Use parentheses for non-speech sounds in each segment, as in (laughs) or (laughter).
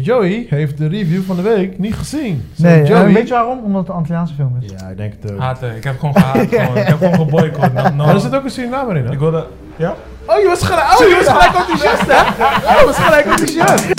Joey heeft de review van de week niet gezien. Zo, Nee, Joey. en weet je waarom? Omdat het een Antilliaanse film is. Ja, ik denk het ook. Haten. Ik heb gewoon gehaat. (laughs) gewoon. Ik heb gewoon geboycott. No, no. Maar er zit ook een Surinamer in, hè? Ik wilde... Ja? Oh, je was gelijk, oh, je was gelijk enthousiast, hè? Oh, je was gelijk enthousiast.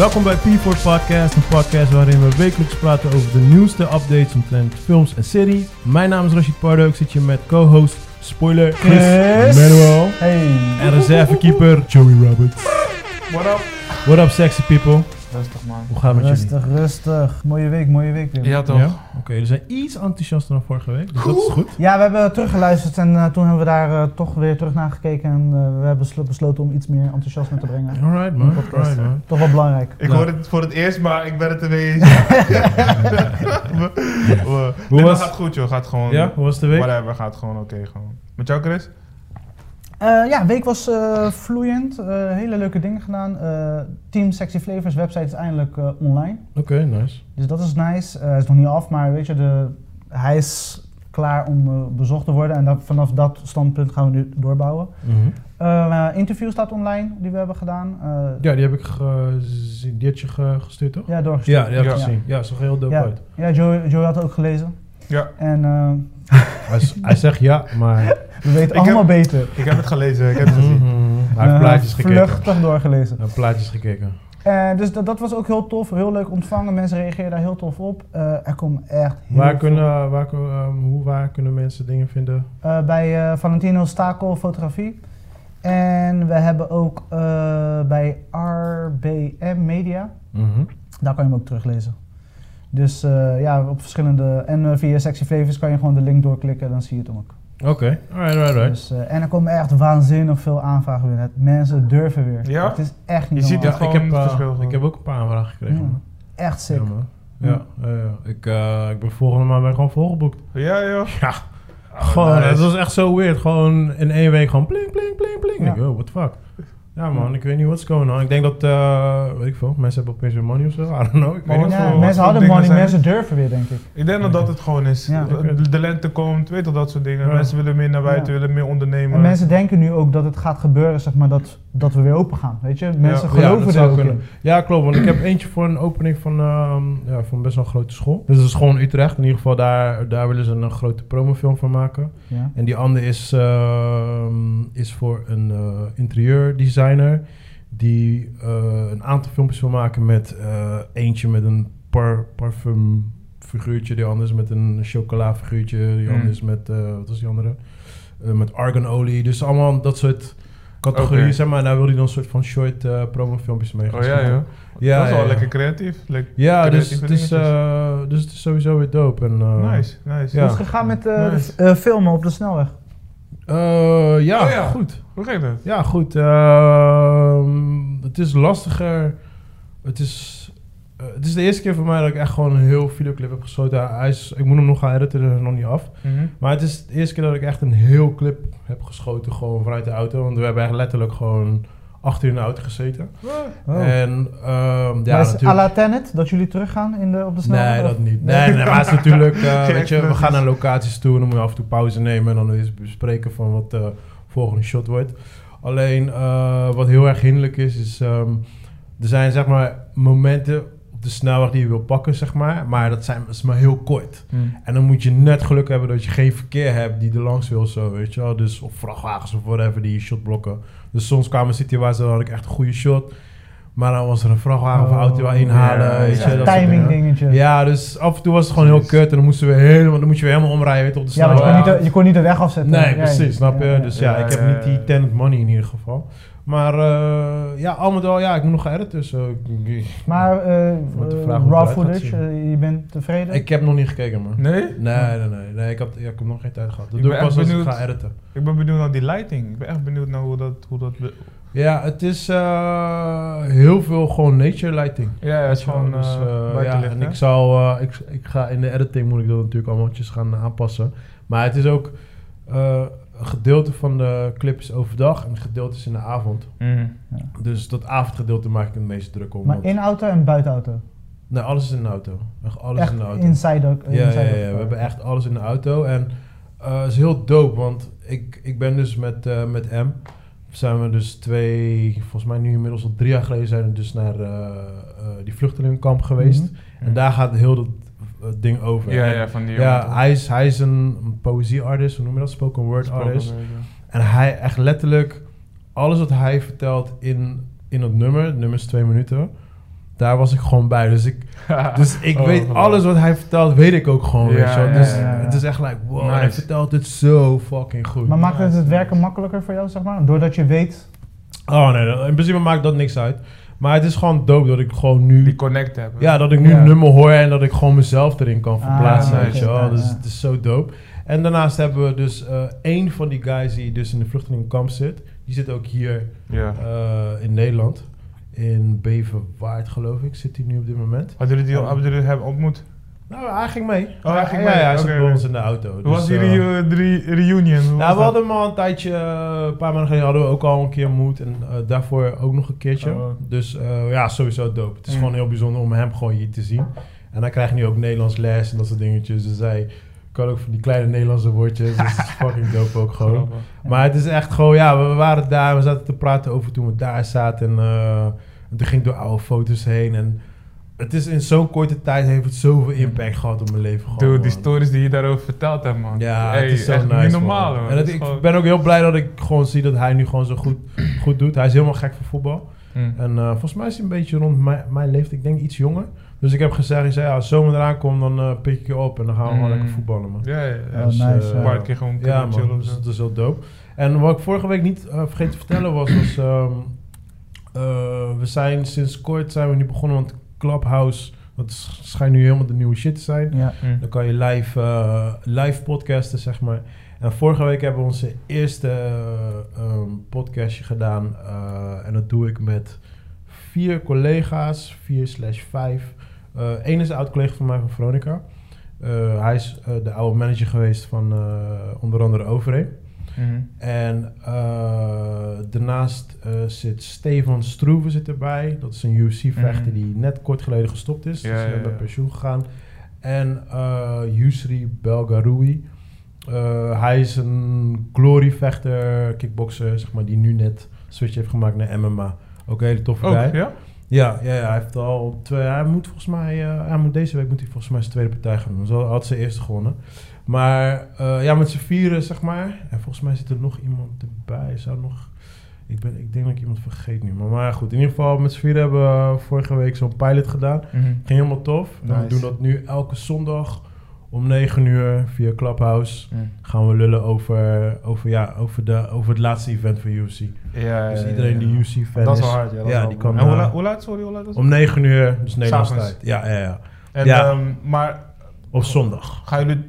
Welkom bij P4 Podcast, een podcast waarin we wekelijks praten over de nieuwste updates omtrent films en serie. Mijn naam is Rashid Pardo, ik zit hier met co-host, spoiler, Chris Chris. Manuel Hey. en reservekeeper Joey Roberts. What up? What up sexy people? Rustig man. Hoe gaat het met jullie? Rustig, rustig. Mooie week, mooie week weer. Ja toch? Ja? Oké, we zijn iets enthousiaster dan vorige week, dus dat is goed. Ja, we hebben teruggeluisterd en eh, toen hebben we daar eh, toch weer terug naar gekeken. En eh, we hebben beslo- besloten om iets meer enthousiasme te brengen. Alright man, alright man. Toch wel belangrijk. Ik Ja. hoor het voor het eerst, maar ik ben het ermee eens. (laughs) Nee, maar was- gaat goed joh, gaat gewoon... Ja, hoe was de week? Whatever, gaat gewoon oké gewoon. Met jou Chris? Eh, ja, week was eh, vloeiend. Eh, hele leuke dingen gedaan. Eh, Team Sexy Flavors website is eindelijk eh, online. Oké, nice. Dus dat is nice. Eh, hij is nog niet af, maar weet je, de, hij is klaar om bezocht te worden. En dat, vanaf dat standpunt gaan we nu doorbouwen. Mhm. Eh, interview staat online, die we hebben gedaan. Eh, Ja, die heb ik gezien. Die had je ge- gestuurd, toch? ja, doorgestuurd. Ja, die heb ik Ja. gezien. Ja, zag heel dope Ja, uit. ja Joe, Joe had het ook gelezen. Ja, En eh, Hij, zegt ja, maar... we weten allemaal heb- beter. ik heb het gelezen, ik heb het gezien. Mhm. Hij heeft plaatjes gekeken. Vluchtig doorgelezen. Hij heeft plaatjes gekeken. Eh, dus dat, dat was ook heel tof, heel leuk ontvangen. Mensen reageren daar heel tof op. Eh, er komen echt heel Waar veel- kunnen, waar, ehm, hoe, waar kunnen mensen dingen vinden? Eh, bij eh, Valentino Stakel Fotografie. En we hebben ook eh, bij RBM Media. Mhm. Daar kan je hem ook teruglezen. Dus eh, ja, op verschillende... En eh, via Sexy Flavors kan je gewoon de link doorklikken, dan zie je het hem ook. Oké, alright, alright, alright. Dus, eh, en er komen echt waanzinnig veel aanvragen. Het- Mensen durven weer. Ja? Het is echt niet Je ziet het ik, heb, verschil ik heb ook een paar aanvragen gekregen. Ja. Echt sick. Ja, man. Ja, ja, ja. Ik, eh, ik ben volgende maand ben gewoon volgeboekt. Ja joh. Ja, Oh, gewoon, nice. het was echt zo weird. Gewoon in één week gewoon pling, pling, pling, pling. Ja. Ik, oh, what the fuck. Ja man, ik weet niet what's going on. Ik denk dat, eh, weet ik veel, mensen hebben opeens weer money of zo. I don't know. Ik weet niet. Ja, wat mensen hadden money, zijn- mensen durven weer, denk ik. Ik denk dat dat het gewoon is. Ja. De, de lente komt, weet je dat soort dingen. Ja. Mensen willen meer naar buiten, Ja. willen meer ondernemen. En mensen denken nu ook dat het gaat gebeuren, zeg maar, dat, dat we weer open gaan. Weet je? Mensen Ja, geloven dat er zou ook. Ja, klopt. Want ik heb eentje voor een opening van, ehm, ja, van best wel een grote school. Dus dat is gewoon Utrecht. In ieder geval, daar, daar willen ze een grote promofilm van maken. Ja. En die andere is, ehm, is voor een eh, Die eh, een aantal filmpjes wil maken met eh, eentje met een par parfum figuurtje. Die andere is met een chocola figuurtje. Die Mm. andere is met, eh, wat was die andere? Eh, met arganolie. Dus allemaal dat soort categorieën, Oké. zeg maar. En daar wil hij dan een soort van short eh promofilmpjes mee gaan Oh ja joh. Ja, dat is wel ja, lekker creatief. Lekker Ja, dus creatieve het, is, dingetjes. eh, dus het is sowieso weer dope. En, eh, nice, nice. Ja. Hoe is het gegaan met eh, Nice. filmen op de snelweg? Eh, ja, Oh ja. goed. Hoe ging dat? Ja, goed. ehm, het is lastiger. Het is, eh, het is de eerste keer voor mij dat ik echt gewoon een heel videoclip heb geschoten. Hij is, ik moet hem nog gaan editen, dat is nog niet af. Mhm. Maar het is de eerste keer dat ik echt een heel clip heb geschoten, gewoon vanuit de auto. Want we hebben echt letterlijk gewoon achter in de auto gezeten. Oh. En ehm, ja, Maar is natuurlijk... à la Tenet, dat jullie teruggaan in de, op de snelweg? Nee, dat niet. Nee, nee, maar het is natuurlijk, (laughs) eh, weet je, we gaan naar locaties toe en dan moet je af en toe pauze nemen en dan eens bespreken van wat de volgende shot wordt. Alleen, eh, wat heel erg hinderlijk is, is ehm, er zijn zeg maar momenten op de snelweg die je wil pakken, zeg maar, maar dat, zijn, dat is maar heel kort. En dan moet je net geluk hebben dat je geen verkeer hebt die er langs wil, zo, weet je wel. Dus, of vrachtwagens of whatever die je shot blokken. Dus soms kwamen situaties waar had ik echt een goede shot. Maar dan was er een vrachtwagen of een auto waar inhalen. ja, weet ja. je, dat timing dingetje. Ja, dus af en toe was het gewoon heel kut. En dan moesten we helemaal, dan moet je weer helemaal omrijden weet, op de Ja, want je kon, snelweg. niet de, je kon niet de weg afzetten. Nee, Ja, precies, snap je? ja, ja. Dus ja, Ja, ik heb ja, niet die ja. tenant money in ieder geval. Maar eh, ja, al met al, ja, ik moet nog gaan editen. Dus, eh, Maar eh, raw footage, je bent tevreden? ik heb nog niet gekeken, man. Nee? Nee, nee, nee. nee ik, had, ja, ik heb nog geen tijd gehad. Dat Ik doe ben ik pas als ik benieuwd. ga editen. Ik ben benieuwd naar die lighting. Ik ben echt benieuwd naar hoe dat... Hoe dat be- Ja, het is eh, heel veel gewoon nature lighting. ja, ja, het is gewoon dus, ja, en hè? ik zal, eh, ik, ik ga in de editing moet ik dat natuurlijk allemaal gaan aanpassen. Maar het is ook, eh, een gedeelte van de clip is overdag en een gedeelte is in de avond. Mhm. Dus dat avondgedeelte maak ik het meest druk om. Maar in auto en buiten auto? Nee, alles is in de auto. Echt alles Echt in de auto. inside ook? Ja, ja, inside ja, ja, we hebben echt alles in de auto. En eh het is heel dope, want ik, ik ben dus met, eh, met M. Zijn we dus twee, volgens mij nu inmiddels al drie jaar geleden zijn we dus naar eh, eh, die vluchtelingenkamp geweest. Mhm. En daar gaat heel dat ding over. Ja, En ja, van die ja, jongen. hij is, hij is een, een poëzieartist, hoe noem je dat? Spoken word Spoken artist. word, ja. En hij echt letterlijk, alles wat hij vertelt in, in het nummer, het nummer is twee minuten, daar was ik gewoon bij. Dus ik, (laughs) dus ik Oh, weet alles wat hij vertelt, weet ik ook gewoon. Ja, weet je wel. ja, dus ja, ja. het is echt like, wow, Nice. hij vertelt het zo fucking goed. Maar maakt het het werken makkelijker voor jou, zeg maar? Doordat je weet... Oh nee, in principe maakt dat niks uit. Maar het is gewoon dope dat ik gewoon nu... Die connect hebben. Ja, dat ik nu een nummer hoor en dat ik gewoon mezelf erin kan Ah, verplaatsen, nice. weet je wel. Dus het is zo dope. En daarnaast hebben we dus eh één van die guys die dus in de vluchtelingenkamp zit. Die zit ook hier Ja. eh, in Nederland. In Beverwaard, geloof ik, zit hij nu op dit moment. Hadden jullie die jullie hem ontmoet? Nou, hij ging mee. Oh, hij ging ja, mee. Ja, hij zat bij ons in de auto. Hoe Dus, was die eh, reu- de re- reunion? Was Nou, we hadden hem al een tijdje, eh, een paar maanden geleden hadden we ook al een keer ontmoet. En eh, daarvoor ook nog een keertje. Oh. Dus ja, sowieso dope. Het is Mm. gewoon heel bijzonder om hem gewoon hier te zien. En hij krijgt nu ook Nederlands les en dat soort dingetjes. Dus hij kan ook van die kleine Nederlandse woordjes. Dus het is (laughs) fucking dope ook gewoon. Maar het is echt gewoon, ja, we waren daar. We zaten te praten over toen we daar zaten. En, en toen ging ik door oude foto's heen. En het is in zo'n korte tijd heeft het zoveel impact gehad op mijn leven. Gewoon, Dude, die stories die je daarover verteld hebt, man. Ja, Hey, het is zo echt nice, niet normaal, man. En Dat ik gewoon- ben ook heel blij dat ik gewoon zie dat hij nu gewoon zo goed, (clears throat) goed doet. Hij is helemaal gek voor voetbal. Mm. En eh, volgens mij is hij een beetje rond mijn, mijn leeftijd. Ik denk iets jonger. Dus ik heb gezegd, ik zei, ja, als zomer eraan komt, dan eh, pik ik je op. En dan gaan we gewoon Mm. lekker voetballen, man. Ja, ja, ja. Dus, nice, eh, ja. Een paar keer gewoon Ja, chillen man. of Dus dat is heel dope. En wat ik vorige week niet eh, vergeten te vertellen was, was... ehm, eh, we zijn sinds kort zijn we nu begonnen, want Clubhouse... Dat sch- schijnt nu helemaal de nieuwe shit te zijn. Ja. Mm. Dan kan je live, eh, live podcasten, zeg maar. En vorige week hebben we onze eerste eh, ehm, podcastje gedaan. eh, en dat doe ik met vier collega's, vier slash vijf. Eén is een oud collega van mij van Veronica. Eh, hij is de oude manager geweest van eh, onder andere Mhm. En eh, daarnaast eh, zit Stefan Stroeven zit erbij. Dat is een UFC-vechter Mhm. die net kort geleden gestopt is. Ja, dus ja, ja. pensioen gegaan. En eh Yusri Belgaroui. Hij is een glory-vechter, kickboxer, zeg maar, die nu net switch heeft gemaakt naar MMA. Ook een hele toffe Ook, guy. ja? Ja, ja, ja, hij heeft al twee. Hij moet volgens mij, hij moet deze week moet hij volgens mij zijn tweede partij gaan doen. Zo had ze eerste gewonnen. Maar eh, ja, met z'n vieren zeg maar. En volgens mij zit er nog iemand erbij. Zou nog. Ik, ben, ik denk dat ik iemand vergeet nu. Maar, maar goed, in ieder geval met z'n vieren hebben we vorige week zo'n pilot gedaan. Mhm. Ging helemaal tof. En we doen dat nu elke zondag om 9 uur via Clubhouse. Mm. Gaan we lullen over, over, ja, over, de, over het laatste event van UFC. Ja, Dus ja, iedereen ja, die ja. UFC-fan Dat is. wel hard, ja. dat is ja, wel die kan, En hoe, eh, laat, hoe laat, sorry, hoe laat het? Om 9 uur, dus Nederlandse tijd. Ja, ja, ja. En, ja. ehm, maar Op zondag. gaan jullie,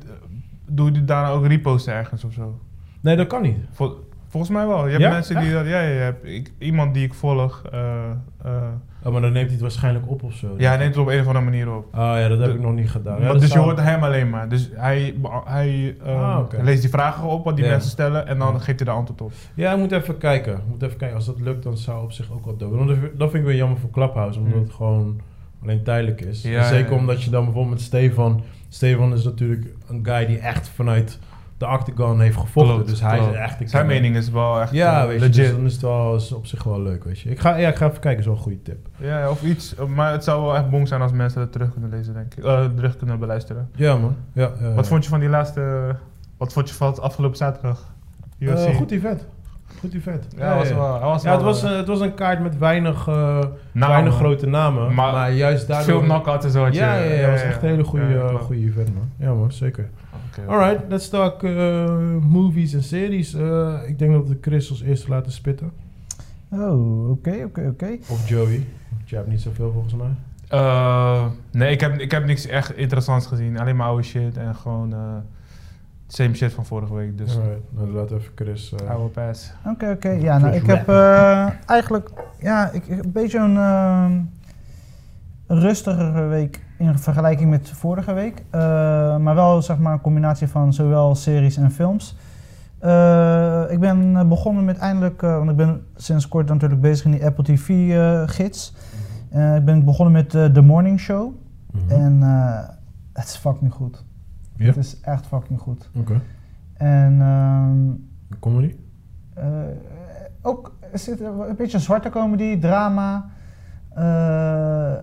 doen jullie daarna ook reposten ergens of zo? Nee, dat kan niet. Vol- volgens mij wel. Je hebt Ja? mensen die dat, ja, ja, je ik, iemand die ik volg, eh, eh, Oh, maar dan neemt hij het waarschijnlijk op of zo. ja, hij neemt het op een of andere manier op. Oh ja, dat heb De- ik nog niet gedaan. Maar dus je hoort hem alleen maar. Dus hij, hij ehm, Ah, oké. leest die vragen op wat die mensen stellen en dan geeft hij de antwoord op. Ja, ik moet even kijken. Ik moet even kijken. Als dat lukt, dan zou op zich ook wel dope. Want dat vind ik weer jammer voor Clubhouse, omdat Mm. het gewoon alleen tijdelijk is. Zeker omdat je dan bijvoorbeeld met Stefan... Stefan is natuurlijk een guy die echt vanuit de octagon heeft gevochten. Klopt, dus hij klopt. is echt... Zijn mening is wel echt Ja, eh, weet je, dus dan is het wel is op zich wel leuk, weet je. Ik ga, ja, ik ga even kijken, is wel een goede tip. Ja, of iets. Maar het zou wel echt bong zijn als mensen dat terug kunnen lezen, denk ik. Eh, terug kunnen beluisteren. Ja, man. Ja, ja, Wat ja. vond je van die laatste... Wat vond je van het afgelopen zaterdag? UFC? goed event. Goed event. Ja, hij was wel... Was Ja, het was, eh, een, het was een kaart met weinig, eh, weinig grote namen. Maar, Maar juist daardoor... Veel knockouts en zo. Ja, ja, ja, het was echt een hele goede, Ja, goede event, man. Ja, man, zeker. Oké, oké. Alright, let's talk eh, movies en series. Eh, ik denk dat we Chris als eerste laten spitten. Oh, oké, oké, oké. Of Joey. Want jij hebt niet zoveel volgens mij. Eh, nee, ik heb, ik heb niks echt interessants gezien. Alleen maar oude shit en gewoon... eh same shit van vorige week. Dus Alright, dan laten we even Chris... eh, oude pass. Oké, oké. Ja, nou, ik heb eh, eigenlijk ja, ik, een beetje een ehm, rustigere week in vergelijking met vorige week. Eh, maar wel zeg maar een combinatie van zowel series en films. Eh, ik ben eh, begonnen met eindelijk, eh, want ik ben sinds kort natuurlijk bezig in die Apple TV-gids. Eh, ik ben begonnen met eh, The Morning Show. Mhm. En eh, het is fucking goed. Ja? Het is echt fucking goed. Oké. En ehm, Comedy? eh, ook er zit een beetje zwarte comedy, drama. Eh,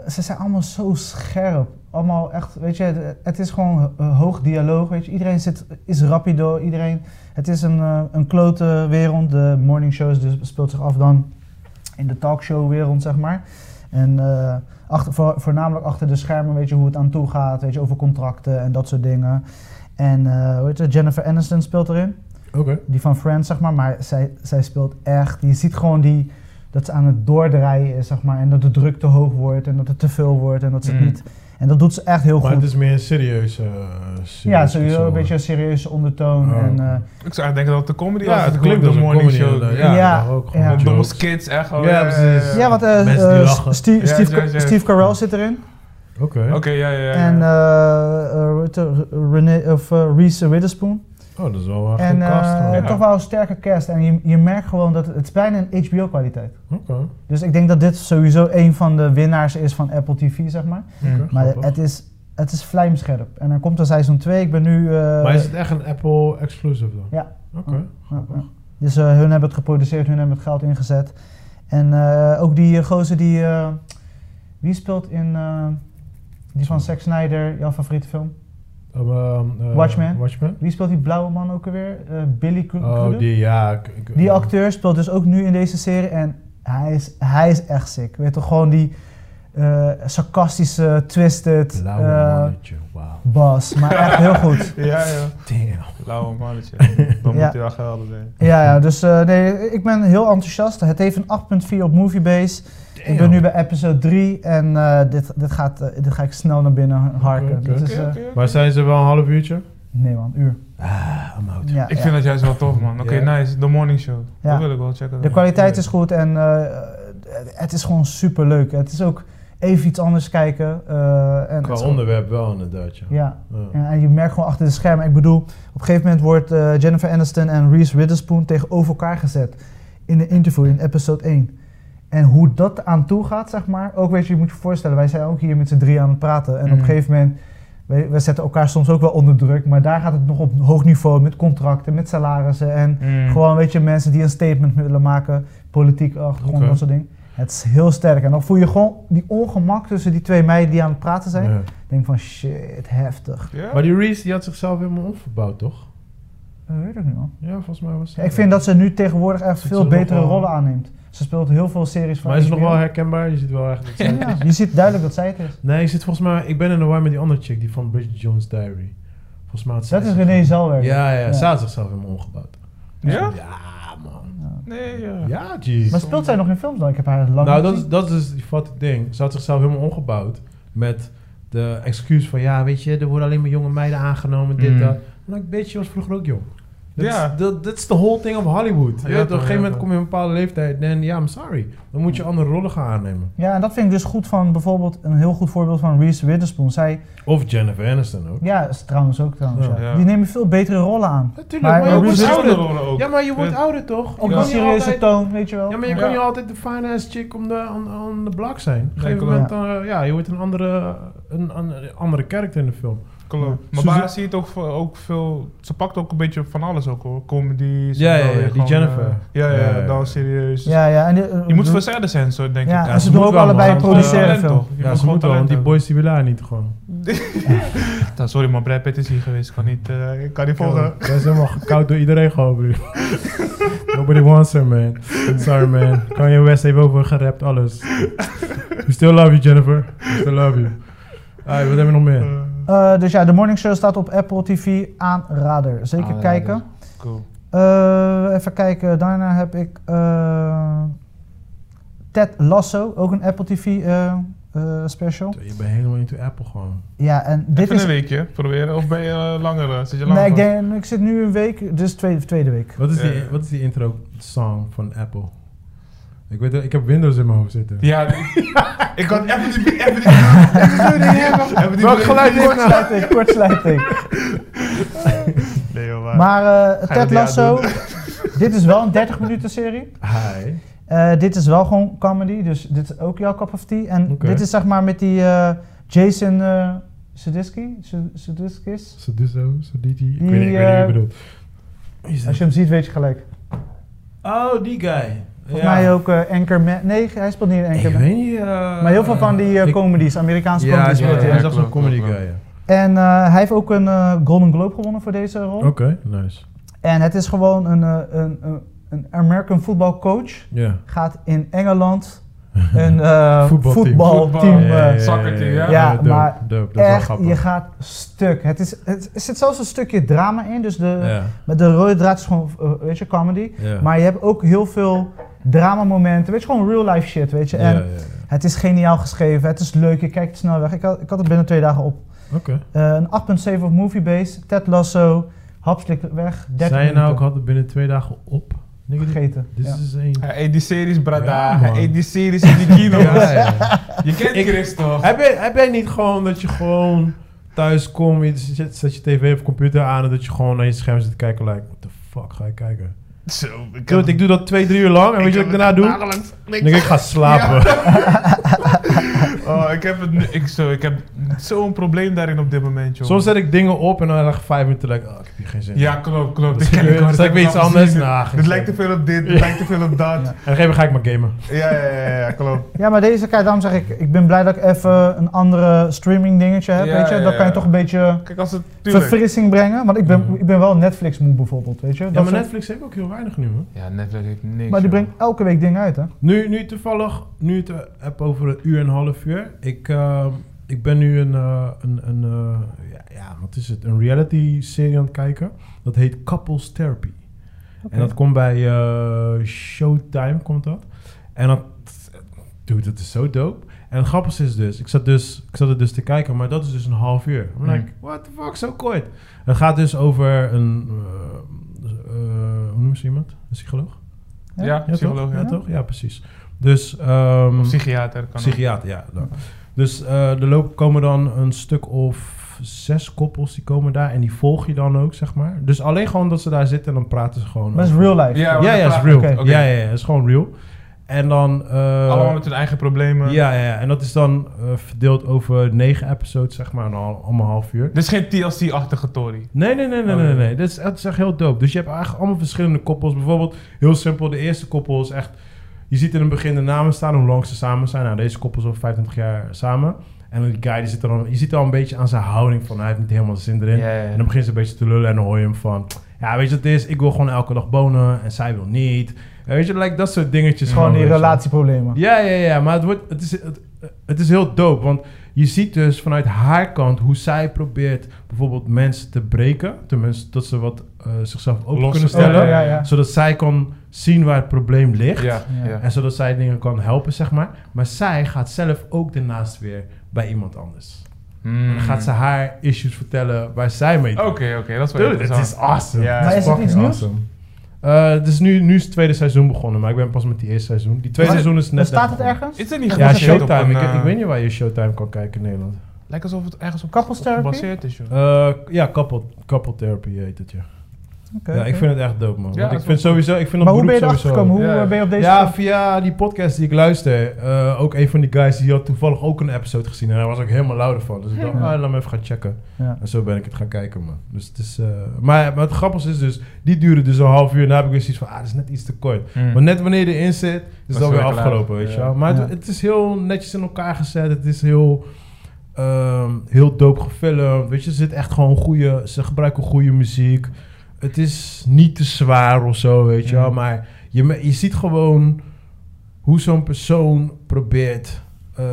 ze zijn allemaal zo scherp. Allemaal echt, weet je, het- is gewoon eh, hoog dialoog. Weet je. Iedereen zit, is rapido. Iedereen, het is een, een klote wereld. De morning shows dus speelt zich af dan in de talkshow wereld, zeg maar. En achter, voor, voornamelijk achter de schermen, weet je, hoe het aan toe gaat. Weet je, over contracten en dat soort dingen. En hoe heet het, Jennifer Aniston speelt erin Oké. die van Friends, zeg maar. Maar zij, zij speelt echt. Je ziet gewoon die, dat ze aan het doordraaien is, zeg maar. En dat de druk te hoog wordt en dat het te veel wordt en dat ze het Mm. niet. En dat doet ze echt heel Maar goed. het is meer een serieuze... eh, ja, sowieso persoon. een beetje een serieuze ondertoon. Oh. En, eh, Ik zou echt denken dat het de comedy Ja, het klinkt de als een morning comedy. show. inderdaad. Ja, Ja, ook. ja. Gewoon Domme skits, echt. oh, Ja, precies. ja, want eh, Mensen die eh, lachen. Steve, Ja, Steve, ja, ja. Steve Carell zit erin. Oké. Oké, ja, ja, ja. En heet het, René, of, eh, Reese Witherspoon. Oh, dat is wel En een cast. eh, gewoon. Ja. toch wel een sterke cast. En je, je merkt gewoon dat het, het is bijna een HBO-kwaliteit. Oké. Dus ik denk dat dit sowieso een van de winnaars is van Apple TV, zeg maar. Mm. Maar grappig. het is, het is vlijmscherp. En dan komt er seizoen 2. Ik ben nu... eh, Maar is het echt een Apple exclusive dan? Ja. Oké. Ja. Dus eh, hun hebben het geproduceerd, hun hebben het geld ingezet. En eh, ook die gozer die... eh, wie speelt in... eh, die van Zack Snyder, jouw favoriete film? Um, eh, Watchmen. Watchmen? Wie speelt die blauwe man ook alweer? Eh, Billy Oh, Crudup? die, ja. Die acteur speelt dus ook nu in deze serie en hij is, hij is echt sick. Weet je gewoon die eh, sarcastische, twisted Blauwe eh, mannetje, wauw. bas. Maar echt heel goed. (laughs) Ja, ja. Damn. Lauwe mannetje. Dan (laughs) Ja. moet hij wel gelden zijn. Ja, ja, dus eh, nee, ik ben heel enthousiast. Het heeft een 8.4 op Moviebase. Ik ben nu bij episode 3 en eh, dit, dit, gaat, eh, dit ga ik snel naar binnen harken. Is, eh, oké. Maar zijn ze wel een half uurtje? Nee man, uur. Ah, I'm out. Ja, Ik ja. vind dat juist wel tof, man. Oké, nice. The Morning Show. Ja. Dat wil ik wel checken. De kwaliteit is goed en eh, het is gewoon super leuk. Het is ook even iets anders kijken. eh, en het Qua gewoon- onderwerp wel inderdaad, ja. Ja, Ja. Ja, en je merkt gewoon achter de schermen. Ik bedoel, op een gegeven moment wordt eh, Jennifer Aniston en Reese Witherspoon tegenover elkaar gezet. In een interview in episode 1. En hoe dat aan toe gaat, zeg maar. Ook weet je, je moet je voorstellen, wij zijn ook hier met z'n drie aan het praten. En op Mhm. een gegeven moment, wij, wij zetten elkaar soms ook wel onder druk. Maar daar gaat het nog op hoog niveau met contracten, met salarissen. En Mm. gewoon, weet je, mensen die een statement willen maken. Politiek achtergrond, dat soort dingen. Het is heel sterk. En dan voel je gewoon die ongemak tussen die twee meiden die aan het praten zijn. Ja. Ik denk van, shit, heftig. Ja? Maar die Reese die had zichzelf helemaal omverbouwd, toch? Dat weet ik niet man. Ja, volgens mij was Ja, ik vind dat ze nu tegenwoordig echt veel ze betere wel- rollen aanneemt. Ze speelt heel veel series van Maar is het nog wel herkenbaar? Je ziet wel echt dat zij Ja, je ziet duidelijk dat zij het is. Nee, ik zit volgens mij... Ik ben in de war met die andere chick, die van Bridget Jones' Diary. Volgens mij had zij Dat is René Zellweger. Ja, ja, Ja. Zij had zichzelf helemaal omgebouwd. Ja? Ja. Nee, ja. Ja, jeez. Maar speelt zij nog in films dan? Ik heb haar lang Nou, niet dat is, dat is dus die foute ding. Ze had zichzelf helemaal omgebouwd met de excuus van... Ja, weet je, er worden alleen maar jonge meiden aangenomen, dit, Mm. dat. Maar ik bitch, je was vroeger ook jong. Dat Ja. is- dat- dat is de whole thing of Hollywood. Ja, Ja, op een gegeven ja, moment kom je op een bepaalde leeftijd en ja, I'm sorry. Dan moet je andere rollen gaan aannemen. Ja, en dat vind ik dus goed van bijvoorbeeld een heel goed voorbeeld van Reese Witherspoon. Zij, Of Jennifer Aniston ook. ja, is trouwens ook trouwens. Ja. Die nemen veel betere rollen aan. Natuurlijk, Maar maar, je wordt ouder. rollen ook. Ja, maar je wordt Ja. ouder toch? Op Je een serieuze toon, weet je wel. Ja, maar je Ja. kan niet altijd de finance chick om de, on, on the block zijn. Op een gegeven moment, uh, ja, je wordt een andere, een, een andere karakter in de film. Klopt. Maar Suze- zie je het ook, veel- ook veel... Ze pakt ook een beetje van alles ook hoor. Comedy. Ja, ja, ja, die gewoon, Jennifer. eh, ja, ja, Ja, ja, dan ja. serieus. Ja, ja. En die, eh, Je moet verzijden zijn, zo denk Ja, ik. en ze ze doen ook wel, allebei man. produceren film. toch? Je Ja, ze moeten wel, want die boys die willen haar niet gewoon. (laughs) sorry man, Brad Pitt is hier geweest. Ik kan niet, eh, ik kan niet volgen. Hij is helemaal (laughs) gekoud door iedereen gewoon, broer. (laughs) Nobody wants her, man. Sorry, man. Kanye West heeft over gerapt, alles. We still love you, Jennifer. We still love you. Alright, wat hebben we nog meer? Eh, dus ja, de Morning Show staat op Apple TV. Aanrader. Zeker Aanrader. kijken. cool. Eh, even kijken, daarna heb ik eh, Ted Lasso, ook een Apple TV eh, eh, special. Je bent helemaal into Apple gewoon. Ja, en dit Even is... een weekje proberen, of ben je langer? Zit je langer? Nee, ik, denk, ik zit nu een week, dus tweede, tweede week. Wat is, die, wat is die intro song van Apple? Ik weet ik heb Windows in mijn hoofd zitten. Ja, (laughs) ik, ik kan even die... Even die... Even die... Even die Welk geluid is het nou? Kortsluiting, kortsluiting. Nee, joh, Nee, Maar eh, Ted Lasso, dit is wel een 30 minuten serie. Hi. Eh, dit is wel gewoon comedy, dus dit is ook jouw cup of tea. En Oké. dit is zeg maar met die eh, Jason uh, Sudeikis. Su- Sudeikis. Ik weet niet, ik weet niet wie eh, je bedoelt. Wie is dat? Als je hem ziet, weet je gelijk. Oh, die guy. Volgens mij ook eh, Anchorman. Nee, hij speelt niet in Ik Anchorman. weet niet. eh, Maar heel veel van die eh, ik- comedies, Amerikaanse Ja, comedies. hij is hij echt zo'n comedy guy, ja. En eh, hij heeft ook een eh, Golden Globe gewonnen voor deze rol. Oké, nice. En het is gewoon een, eh, een, een, een American football coach. Ja. Gaat in Engeland een (laughs) eh, Voetbalteam. voetbalteam. Voetbal. eh, ja, ja? Ja, maar dope, echt, je gaat stuk. Het, is, het, er zit zelfs een stukje drama in. Dus de, Ja, met de rode draad is gewoon, eh, weet je, comedy. ja. Maar je hebt ook heel veel dramamomenten. Weet je, gewoon real life shit, weet je. En ja, ja. het is geniaal geschreven. Het is leuk. Je kijkt het snel weg. Ik had, ik had het binnen twee dagen op. Oké. Eh, een 8.7 op Moviebase. Ted Lasso. Hapslik weg. 30 Zei je nou, ik minuten. had het binnen twee dagen op? Nigga, dit- Vergeten. Dit ja. is één. Hij eet die series, brada. Ja, hij eet die series in die ja. Je kent Ik- Chris toch? Heb, je, heb jij niet gewoon dat je gewoon thuis komt, je zet, zet je tv of computer aan en dat je gewoon naar je scherm zit te kijken, like, what the fuck ga je kijken? Zo, ik, Dude, ik doe dat twee, drie uur lang en weet je wat ik daarna doe? Ik, ik ga slapen. Oh, ik heb, het, nu- ik, zo, ik heb zo'n probleem daarin op dit moment, joh. Soms zet ik dingen op en dan leg ik vijf minuten, like, oh, ik heb hier geen zin in. Ja, klopt, klopt. Dan Dat ken (laughs) ik hoor. Dat weer heb iets al anders? gezien. Nou, geen Dit lijkt te veel op dit, (laughs) dit lijkt te veel op dat. Ja. En op een gegeven moment ga ik maar gamen. Ja, ja, ja, ja, klopt. Ja, maar deze, kijk, daarom zeg ik, ik ben blij dat ik even een andere streaming dingetje heb, Ja, weet je. ja, Dan kan je ja. toch een beetje Kijk, als het... Tuurlijk. verfrissing brengen. Want ik ben, Mhm. ik ben wel Netflix moe bijvoorbeeld, weet je. Ja, Dat maar Netflix heeft ook heel weinig nu, hoor. Ja, Netflix heeft niks. maar die joh. brengt elke week dingen uit, hè. Nu, nu toevallig, nu het eh, hebt over een uur en een half uur. Ik, eh, ik ben nu een, eh, een, een eh, ja, ja, wat is het? Een reality serie aan het kijken. Dat heet Couples Therapy. En dat komt bij eh, Showtime, komt dat. En dat, dude, dat is zo dope. En het grappige is dus, ik zat dus, ik zat er dus te kijken, maar dat is dus een half uur. I'm like, what the fuck, zo kort. Het gaat dus over een, hoe noemen ze iemand? Een psycholoog? Ja, Ja, psycholoog, toch? ja. Ja, toch? Ja, precies. Dus, ehm, Of psychiater kan ook. psychiater, ja. dan. Dus eh, er lopen, komen dan een stuk of zes koppels die komen daar en die volg je dan ook, zeg maar. Dus alleen gewoon dat ze daar zitten en dan praten ze gewoon. Maar dat is real life. Ja, Ja, is real. Ja, ja, ja, is gewoon real. En dan... eh, Allemaal met hun eigen problemen. ja, ja, ja, en dat is dan eh, verdeeld over negen episodes, zeg maar, en al, allemaal half uur. Dit is geen TLC-achtige Tory. Nee, nee, nee, nee, Oh, nee, nee. Dit is, het is echt heel dope. Dus je hebt eigenlijk allemaal verschillende koppels. Bijvoorbeeld, heel simpel, de eerste koppel is echt... Je ziet in het begin de namen staan, hoe lang ze samen zijn. Nou, deze koppel is al 25 jaar samen. En die guy, die zit er dan, je ziet al een beetje aan zijn houding van... Hij heeft niet helemaal de zin erin. En dan begint ze een beetje te lullen en dan hoor je hem van... Ja, weet je wat het is? Ik wil gewoon elke dag bonen en zij wil niet. En weet je, like, dat soort dingetjes. Gewoon die relatieproblemen. Ja, ja, ja, maar het, wordt, het, is, het, het is heel dope, want je ziet dus vanuit haar kant hoe zij probeert bijvoorbeeld mensen te breken. Tenminste, dat ze wat eh, zichzelf open Los- kunnen Oh, stellen. ja, ja, ja. Zodat zij kan zien waar het probleem ligt. Ja, Ja. ja. En zodat zij dingen kan helpen, zeg maar. Maar zij gaat zelf ook daarnaast weer bij iemand anders. Hmm. En dan gaat ze haar issues vertellen waar zij mee Oké, doet. oké, dat is wel Dude, het is awesome. Ja. Maar is het fucking iets nieuws? awesome. Eh, het is nu, nu is het tweede seizoen begonnen, maar ik ben pas met die eerste seizoen. Die tweede Maar- seizoen is net... Staat het ergens? Is het niet Ja, Showtime. een, ik, ik eh, weet niet waar je Showtime kan kijken in Nederland. Lijkt alsof het ergens op, op therapy? gebaseerd is, joh. Eh, ja, couple, couple therapy heet het, ja. Ja, ik vind het echt dope, man. Ja, Want dat ik vind sowieso, ik vind Maar dat hoe ben beroep je erachter sowieso... gekomen? Hoe Ja. ben je op deze... Ja, via die podcast die ik luister. eh, ook een van die guys die had toevallig ook een episode gezien. En hij was ook helemaal lauw van. Dus ik dacht, Ja. ah, laat me even gaan checken. Ja. En zo ben ik het gaan kijken, man. Dus het is... eh, maar, maar het grappige is dus, die duurde dus een half uur. En daar heb ik weer zoiets van, ah, dat is net iets te kort. Hmm. Maar net wanneer je erin zit, is Was het alweer het weer afgelopen, weet je Ja. wel. Maar Ja. het, het is heel netjes in elkaar gezet. Het is heel, ehm, heel dope gefilmd. Weet je, er zit echt gewoon goede... Ze gebruiken goede muziek. Het is niet te zwaar of zo, weet je wel. Maar je, je ziet gewoon hoe zo'n persoon probeert eh,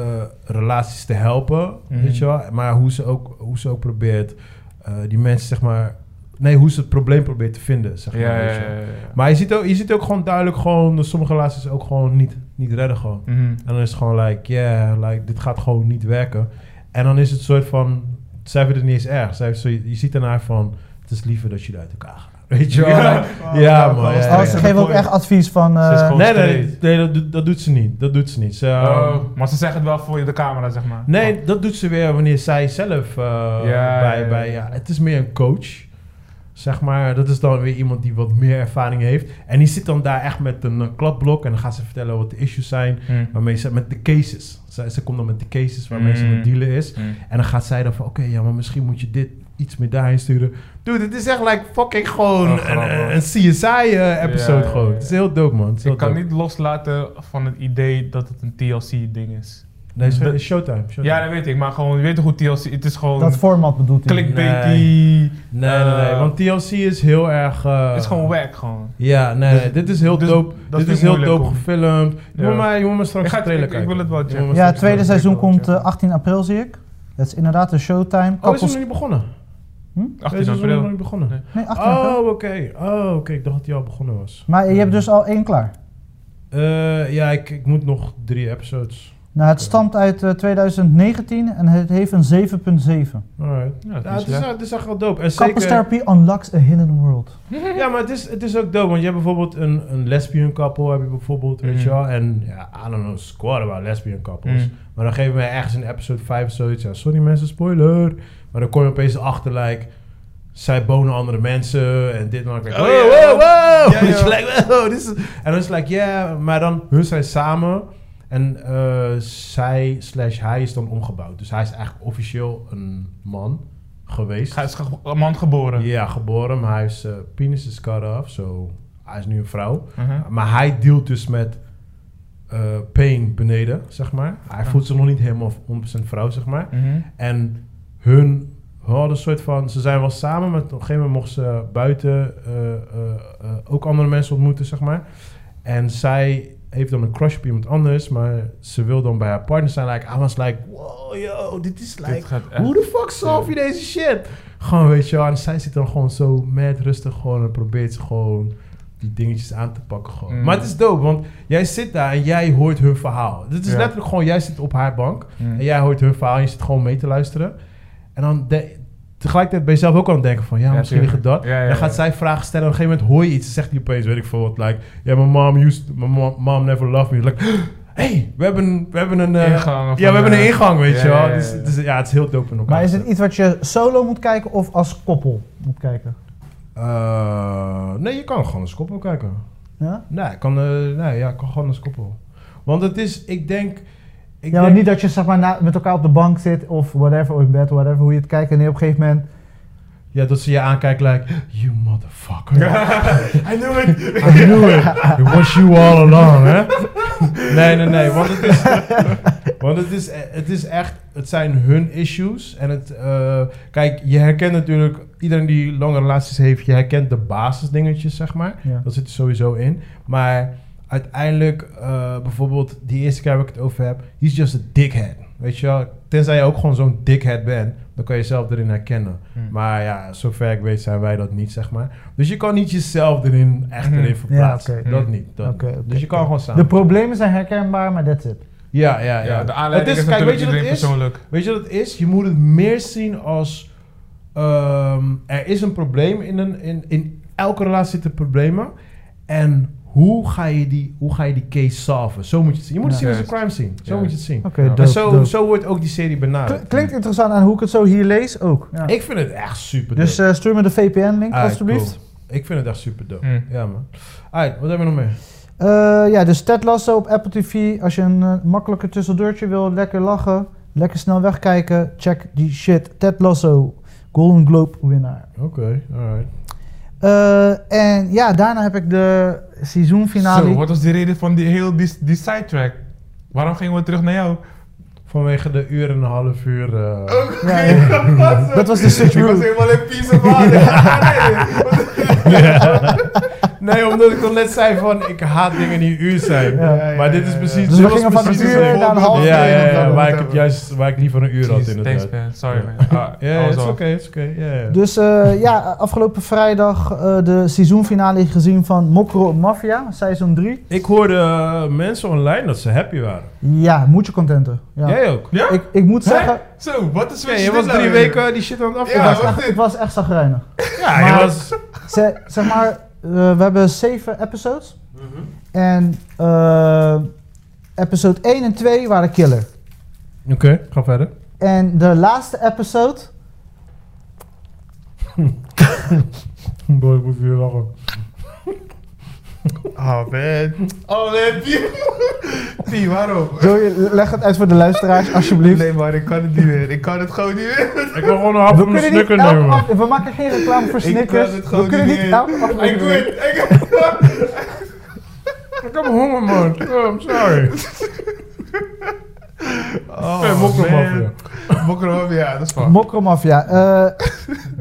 relaties te helpen, Mhm. weet je wel. Maar hoe ze ook, hoe ze ook probeert eh, die mensen, zeg maar... Nee, hoe ze het probleem probeert te vinden, zeg maar. Ja, ja, je. Maar je ziet, ook, je ziet ook gewoon duidelijk gewoon dat sommige relaties ook gewoon niet, niet redden gewoon. Mhm. En dan is het gewoon like, yeah, like, dit gaat gewoon niet werken. En dan is het soort van, zij vindt het niet eens erg. Zij zo, je ziet daarna van, het is liever dat jullie uit elkaar gaan. Weet je wel? Ja. man. Ja, Oh, ja, ze geven ook echt advies van... Eh, gewoon- Nee, nee, nee, dat, doet- dat doet ze niet. Dat doet ze niet. Ze, Oh, maar ze zeggen het wel voor je de camera, zeg maar. Nee, dat doet ze weer wanneer zij zelf eh, Ja, bij, ja, bij ja. het is meer een coach. Zeg maar, dat is dan weer iemand die wat meer ervaring heeft. En die zit dan daar echt met een kladblok. En dan gaat ze vertellen wat de issues zijn. Mm. Waarmee ze met de cases. Ze, ze komt dan met de cases waarmee ze aan Mm. het dealen is. Mm. En dan gaat zij dan van, oké, ja, maar misschien moet je dit iets meer daarheen sturen. Dude, het is echt like fucking gewoon Oh, een, een CSI-episode Ja, ja, gewoon. ja. Het is heel dope, man. Het heel Ik kan dope. niet loslaten van het idee dat het een TLC-ding is. Nee, het is- Dat- het is Showtime. Showtime. Ja, dat weet ik. Maar gewoon, je weet toch hoe TLC... Het is gewoon Dat format bedoelt hij. clickbaity. Nee, nee, nee. eh, Want TLC is heel erg... eh, Het is gewoon wack gewoon. Ja, nee, Dus- nee. Dit is heel dus dope. dat Dit is heel dope om- gefilmd. Je, Ja. moet maar, je moet maar straks Ik ga de het- trailer ik- wil het wel checken. Ja, straks tweede de seizoen komt eh, checken. 18 april, zie ik. Dat is inderdaad een showtime. Oh, is het nog niet begonnen? 18 Tweede seizoen is nog april. niet begonnen? Nee. Nee, 18 april. Oh, oké. Oh, oké. Ik dacht dat hij al begonnen was. Maar je hebt dus al één klaar. Eh, ja, ik, ik moet nog drie episodes. Nou, het stamt uit eh, 2019 en het heeft een 7.7. Alright. Ja, dat Ja, is het, is, slecht. het is echt wel dope. En Couples zeker, Therapy unlocks a hidden world. (laughs) ja, maar het is, het is ook dope. Want je hebt bijvoorbeeld een, een lesbian couple, heb je bijvoorbeeld, weet je Mhm. wel. En ja, I don't know, squad about lesbian couples. Mhm. Maar dan geven we ergens in episode 5 zoiets. Ja, sorry mensen, spoiler. Maar dan kom je opeens achter, like, zij bonen andere mensen en dit en dat. Like, Oh, wow, ja. wow, wow. Ja, (laughs) ja. like, wow, this is- En dan is het like, ja, maar dan hun zijn samen. En eh, zij slash hij is dan omgebouwd. Dus hij is eigenlijk officieel een man geweest. Hij is ge- een man geboren. Ja, geboren, maar hij is eh penis is cut off, zo hij is nu een vrouw. Uh-huh. Maar hij dealt dus met eh pain beneden, zeg maar. Hij Ja. voelt zich nog niet helemaal 100% vrouw, zeg maar. Mhm. En hun hadden een soort van, ze zijn wel samen, maar op een gegeven moment mochten ze buiten ook andere mensen ontmoeten, zeg maar. En zij heeft dan een crush op iemand anders, maar ze wil dan bij haar partner zijn. Like, I was like, wow, yo, dit is like, Dit gaat echt... hoe de fuck solve je deze shit? Gewoon, weet je wel. En zij zit dan gewoon zo mad rustig gewoon en probeert ze gewoon die dingetjes aan te pakken gewoon. Mm. Maar het is dope, want jij zit daar en jij hoort hun verhaal. Dit is Ja. letterlijk gewoon, jij zit op haar bank Mhm. en jij hoort hun verhaal en je zit gewoon mee te luisteren. En dan de- tegelijkertijd ben je zelf ook aan het denken van, ja, Ja, misschien ligt het dat. tuurlijk. Ja, ja, dan gaat ja. zij vragen stellen en op een gegeven moment hoor je iets. Zegt hij opeens, weet ik veel wat, like, ja, mijn mom used, my mom, mom never loved me. Like, (gasps) hey, we hebben, we hebben een... eh, Ingang of ja, we hebben een eh, ingang, weet ja, je wel. ja, ja, Dus, ja. dus ja, het is heel dope in elkaar. Maar is het iets wat je solo moet kijken of als koppel moet kijken? Eh, nee, je kan gewoon als koppel kijken. Ja? Nee, kan, eh, nee, ja, ik kan gewoon als koppel. Want het is, ik denk... Ik ja, maar niet dat je zeg maar, na- met elkaar op de bank zit of whatever, of in bed, whatever, hoe je het kijkt. En dan op een gegeven moment... ja, dat ze je aankijkt, like, you motherfucker. (laughs) I knew it! I knew it. It was you all along, hè? Nee, nee, nee. Want het is, want het is, het is echt... Het zijn hun issues. En het... eh, kijk, je herkent natuurlijk... Iedereen die lange relaties heeft... Je herkent de basisdingetjes, zeg maar. Ja. Dat zit er sowieso in. Maar uiteindelijk... eh, bijvoorbeeld... Die eerste keer waar ik het over heb... He's just a dickhead. Weet je wel? Tenzij je ook gewoon zo'n dickhead bent... Dan kan je jezelf erin herkennen. Hmm. Maar ja, zover ik weet zijn wij dat niet, zeg maar. Dus je kan niet jezelf erin, echt Mhm. erin verplaatsen. Ja. Dat niet. Dat dus je kan gewoon samen. De problemen zijn herkenbaar, maar that's it. ja, ja, ja. Ja, de aanleiding Het is, is, kijk, weet natuurlijk je wat iedereen het is? persoonlijk. Weet je wat het is? Je moet het meer zien als... ehm, er is een probleem in, een, in, in elke relatie zitten problemen. En hoe ga je die, hoe ga je die case solven? Zo moet je het zien. Je moet het Ja. zien als een crime scene. Zo Ja. moet je het zien. Oké, Ja. dope, en zo, dope. zo wordt ook die serie benaderd. Kl- Klinkt interessant aan hoe ik het zo hier lees ook. Ja. Ik vind het echt super dus dope. eh, stuur me de VPN-link, Ah, alstublieft. cool. Ik vind het echt super dope. Hmm. Ja, man. Alright, wat hebben we nog meer? Eh, ja, dus Ted Lasso op Apple TV. Als je een eh, makkelijker tussendoortje wil, lekker lachen, lekker snel wegkijken, check die shit. Ted Lasso, Golden Globe winnaar. Oké, alright. Eh, en ja, daarna heb ik de seizoenfinale. Zo, wat was die reden van die heel die, die sidetrack? Waarom gingen we terug naar jou? Vanwege de uur en een half uur. eh, Ja, ja. (laughs) Dat was de switch Ik was helemaal in peace of (laughs) (laughs) nee, omdat ik al net zei van ik haat dingen die uur zijn. Ja. maar dit is precies. Dus we was gingen van een precies uur naar een half Ja, uur. ja, ja, dan- waar ik het juist, waar ik liever een uur had Jeez, inderdaad. Thanks man, sorry Ja. man. Ah, Ja, het is oké, het is oké. ja, ja. Dus eh, ja, afgelopen vrijdag eh, de seizoenfinale gezien van Mokro Mafia, seizoen 3. Ik hoorde eh, mensen online dat ze happy waren. Ja, moet je contenten. Ja. Jij ook? Ja? Ik, ik moet Hè? zeggen, Zo, wat is Ja, je was drie weken die shit aan het ik, afvragen. was echt, ik was echt zagrijnig. Ja, Maar- je was... Ze, zeg maar, we hebben zeven episodes. En eh, episode 1 en 2 waren killer. Oké, ga verder. En de laatste episode... (laughs) Boy, ik moet weer lachen. (laughs) Oh man. Oh man, Pie. Pie, waarom? Leg het uit voor de luisteraars, alsjeblieft. Nee man, ik kan het niet meer. Ik kan het gewoon niet meer. Ik wil gewoon een hap we, van mijn nemen. af- we maken geen reclame voor Ik Snickers. kan het gewoon we kunnen niet Ik doe het. Ik... (laughs) Ik heb honger, man. Oh, I'm sorry. Oh, Hey. Mokkelmafia, ja, dat is van. Mokromafia. Eh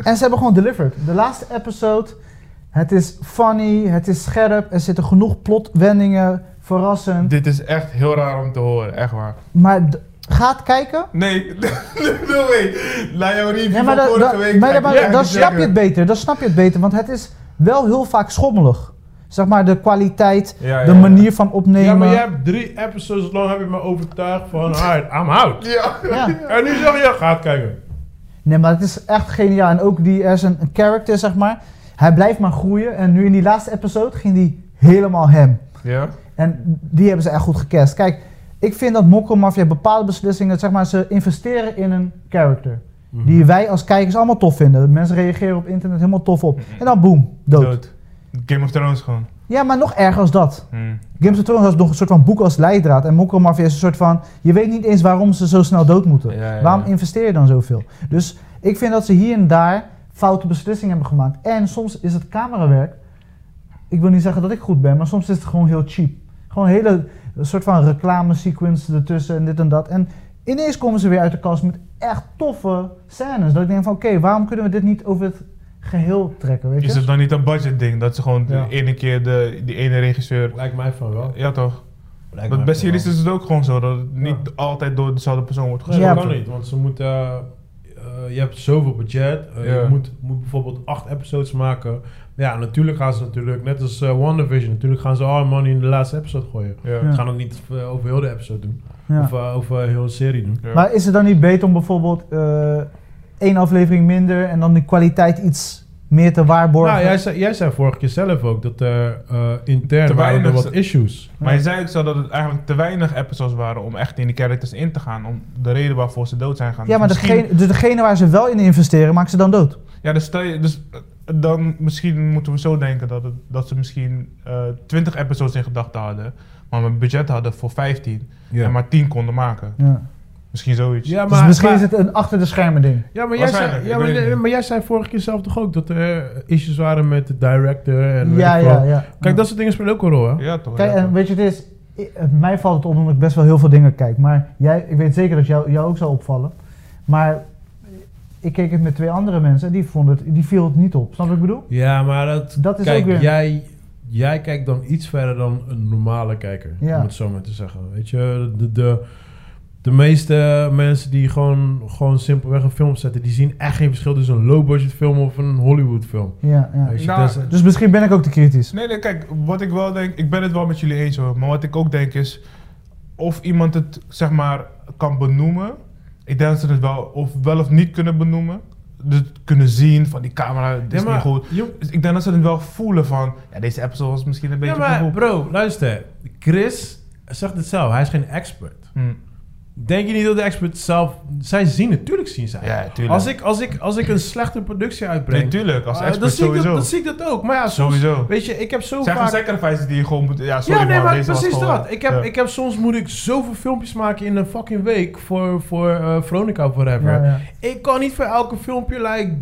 en ze hebben gewoon delivered. De laatste episode, het is funny, het is scherp, er zitten genoeg plotwendingen, verrassend. Dit is echt heel raar om te horen, echt waar. Maar d- ga het kijken. Nee, no way. Na jouw review Nee, maar van vorige week... maar ga dan- snap je het beter. Dan snap je het beter, want het is wel heel vaak schommelig. Zeg maar de kwaliteit, Ja, ja, de ja. manier van opnemen. Ja, maar jij hebt drie episodes lang heb je me overtuigd van, (laughs) alright, I'm out. Ja. Ja. En nu zeg je, ga het kijken. Nee, maar het is echt geniaal. En ook die, er is een, een character, zeg maar. Hij blijft maar groeien. En nu in die laatste episode ging die helemaal hem. Ja? En die hebben ze echt goed gecast. Kijk, ik vind dat Mokko Mafia bepaalde beslissingen, zeg maar, ze investeren in een character. Mhm. Die wij als kijkers allemaal tof vinden. Mensen reageren op internet helemaal tof op. En dan boom, dood. Dood. Game of Thrones gewoon. Ja, maar nog erger als dat. Hmm. Games of Thrones has nog een soort van boek als leidraad. En Mokko Mafia is een soort van... Je weet niet eens waarom ze zo snel dood moeten. Ja, ja, Waarom investeer je dan zoveel? Dus ik vind dat ze hier en daar foute beslissingen hebben gemaakt. En soms is het camerawerk... Ik wil niet zeggen dat ik goed ben, maar soms is het gewoon heel cheap. Gewoon een hele een soort van reclame sequence ertussen en dit en dat. En ineens komen ze weer uit de kast met echt toffe scènes. Dat ik denk van oké, waarom kunnen we dit niet over het geheel trekken, weet je? Is het dan niet een budget ding? Dat ze gewoon Ja. de ene keer de, die ene regisseur... Lijkt mij van wel. Ja toch? Lijkt Want mij bij series is het ook gewoon zo dat het niet Ja. altijd door dezelfde persoon wordt Nee, gesproken. dat kan niet, want ze moeten... eh, eh, je hebt zoveel budget. eh. Je moet, moet bijvoorbeeld acht episodes maken. Ja, natuurlijk gaan ze natuurlijk, net als uh, WandaVision, natuurlijk gaan ze all money in de laatste episode gooien. Ze gaan het niet eh, over heel de episode doen. Ja. Of eh, over heel de serie doen. Ja. Maar is het dan niet beter om bijvoorbeeld eh, één aflevering minder en dan de kwaliteit iets meer te waarborgen? Nou, jij zei, jij zei vorige keer zelf ook dat er eh, intern Te waren er wat issues. Maar je zei ook zo dat het eigenlijk te weinig episodes waren om echt in die characters in te gaan. Om de reden waarvoor ze dood zijn gaan. ja, maar Dus misschien- degene, dus degene waar ze wel in investeren, maken ze dan dood. Ja, dus, stel je, dus eh, dan misschien moeten we zo denken dat, het, dat ze misschien eh 20 episodes in gedachten hadden. Maar een budget hadden voor 15. En maar 10 konden maken. Ja. Misschien zoiets. Ja, dus misschien is het een achter de schermen ding. Ja, maar jij, zei, ja, maar, maar jij zei vorige keer zelf toch ook dat er eh, issues waren met de director en Ja, ja, ja. Kijk, dat soort dingen spelen ook een rol, hè? Ja, toch? Kijk, ja, en toch. weet je, het is, eh, mij valt het op omdat ik best wel heel veel dingen kijk. Maar jij, ik weet zeker dat jou, jou ook zou opvallen. Maar ik keek het met twee andere mensen en die, vonden het, die viel het niet op. Snap wat ik bedoel? Ja, maar dat... Dat is kijk, ook weer... jij, jij kijkt dan iets verder dan een normale kijker, Ja. om het zo maar te zeggen. Weet je, de, de, de meeste mensen die gewoon, gewoon simpelweg een film zetten, die zien echt geen verschil tussen een low-budget film of een Hollywood film. Ja, ja. Je, Nou, is- Dus misschien ben ik ook te kritisch. Nee, nee, kijk, wat ik wel denk, ik ben het wel met jullie eens hoor. Maar wat ik ook denk is, of iemand het zeg maar kan benoemen. Ik denk dat ze het wel, of wel of niet kunnen benoemen. Dus kunnen zien van die camera, dit is maar- niet goed. Dus ik denk dat ze het wel voelen van, ja, deze episode was misschien een beetje ja, maar bro, luister. Chris zegt het zelf, hij is geen expert. Hm. Denk je niet dat de expert zelf... Zij zien, natuurlijk zien zij. Ja, tuurlijk. Als ik, als, ik, als ik een slechte productie uitbreng... Nee, tuurlijk, als eh, expert dan, zie ik dat, sowieso. dan zie ik dat ook. Maar ja, soms, Sowieso. Weet je, ik heb zo Het zijn vaak... sacrifices die je gewoon moet... Ja, sorry ja, nee, man, maar precies gewoon- dat. Ik heb, ja. ik heb soms moet ik zoveel filmpjes maken in een fucking week voor, voor eh, Veronica of whatever. Ja, ja. Ik kan niet voor elke filmpje like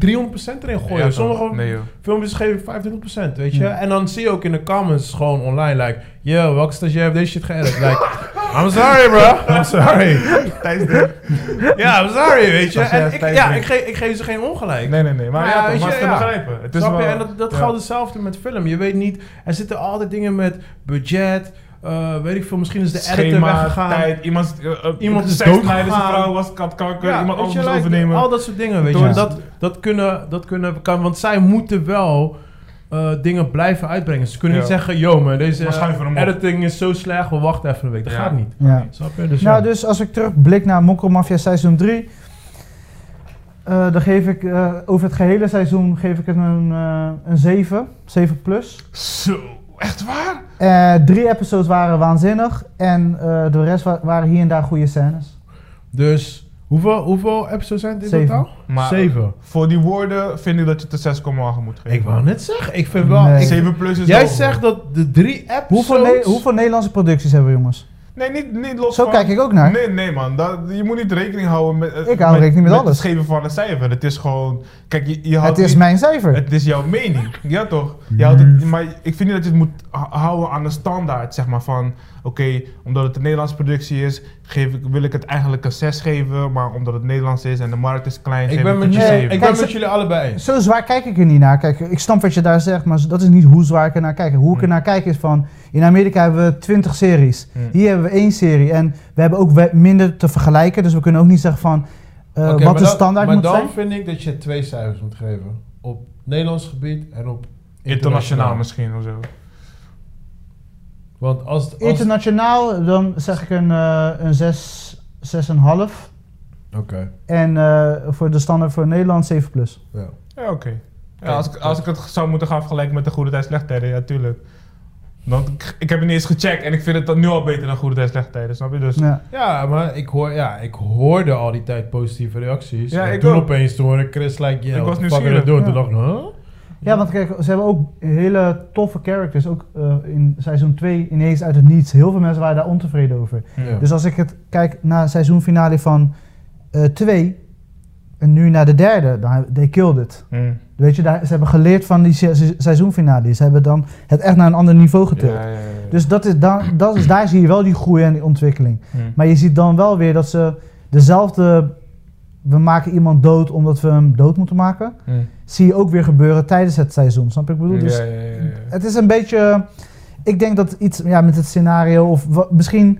300% erin gooien. Sommige Nee, filmpjes geef ik 25%, weet je. Ja. En dan zie je ook in de comments gewoon online, like... Yo, welke stagiair heeft deze shit geëdit? Like, (laughs) I'm sorry, bro. I'm sorry. Ja, I'm sorry, weet je. En ik, ja, ik, ge ik geef ze geen ongelijk. Nee, nee, nee. Maar ja, ja, toch, je, het is te ja. begrijpen. Het is Snap je? wel- En dat, dat ja. geldt hetzelfde met film. Je weet niet, er zitten altijd dingen met budget, eh, weet ik veel, misschien is de editor Schema, weggegaan. tijd, iemand, uh, uh, Iemand is seksnijden, zijn doodgegaan. vrouw was katkanker, Ja, iemand anders like, overnemen. Al dat soort dingen, weet Door- je. Dat, dat, kunnen, dat kunnen, kan, want zij moeten wel eh, dingen blijven uitbrengen. Ze kunnen Ja. niet zeggen, yo man, deze editing is zo slecht, we wachten even een week. Dat Ja. gaat niet. Ja. Snap je? Dus Nou, ja. dus als ik terugblik naar Mokko Mafia seizoen 3, eh, dan geef ik eh, over het gehele seizoen geef ik het een, eh, een 7, 7 plus. Zo, echt waar? Eh, drie episodes waren waanzinnig en eh, de rest wa- waren hier en daar goede scènes. Dus Hoeveel, hoeveel episodes zijn het in Zeven. totaal? Maar Zeven. voor die woorden vind ik dat je het een 6,8 moet geven. Ik wou net zeggen, ik vind wel... Nee. ik- 7 plus is jij hoger. zegt dat de drie episodes... Hoeveel, Ne- hoeveel Nederlandse producties hebben we, jongens? Nee, niet, niet los Zo van... kijk ik ook naar. Nee, nee man. Dat, je moet niet rekening houden met... Ik hou rekening met alles. het geven van een cijfer. Het is gewoon... Kijk, je, je houdt Het is niet- mijn cijfer. Het is jouw mening. Ja, toch? Je houdt het, maar ik vind niet dat je het moet houden aan een standaard, zeg maar, van... Oké, omdat het een Nederlandse productie is, geef ik, wil ik het eigenlijk een 6 geven. Maar omdat het Nederlands is en de markt is klein, Ik geef ben ik met, het je, een Nee, ik 7. ben Kijk, met jullie allebei eens. Zo zwaar kijk ik er niet naar. Kijk, ik snap wat je daar zegt, maar dat is niet hoe zwaar ik er naar kijk. Hoe ik er naar kijk is van... In Amerika hebben we 20 series. Hmm. Hier hebben we één serie. En we hebben ook minder te vergelijken. Dus we kunnen ook niet zeggen van... eh, wat maar de dan- standaard maar moet dan zijn. vind ik dat je twee cijfers moet geven. Op Nederlands gebied en op Internationaal misschien of zo. Want als, als Internationaal, dan zeg ik een, eh een 6, 6,5. Oké, En eh, voor de standaard voor Nederland 7 plus. ja. Ja, oké. Ja, als, ik, als ik het zou moeten gaan vergelijken met de goede tijd, slechte tijden, ja, tuurlijk. Want ik, ik heb het niet eens gecheckt en ik vind het dan nu al beter dan goede tijd, slechte tijden, snap je? Dus Ja. Ja, maar ik, hoor, ja, ik hoorde al die tijd positieve reacties. Ja, en ik toen ook. opeens toen hoorde Chris like, yeah, Ik was doing? Ja. Toen dacht ik, huh? Ja, want kijk, ze hebben ook hele toffe characters. Ook eh, in seizoen 2 ineens uit het niets. Heel veel mensen waren daar ontevreden over. Ja. Dus als ik het kijk naar seizoenfinale van 2 en nu naar de derde, dan they killed it. Mm. Weet je, daar, ze hebben geleerd van die se- se- seizoenfinale. Ze hebben dan het echt naar een ander niveau getild. Ja, ja, ja, ja. Dus, dat is, dan, dat is, daar zie je wel die groei en die ontwikkeling. Mm. Maar je ziet dan wel weer dat ze dezelfde... We maken iemand dood omdat we hem dood moeten maken. Mm. Zie je ook weer gebeuren tijdens het seizoen. Snap ik bedoel? Dus Ja, ja, ja, het is een beetje... Ik denk dat iets ja, met het scenario... Of misschien...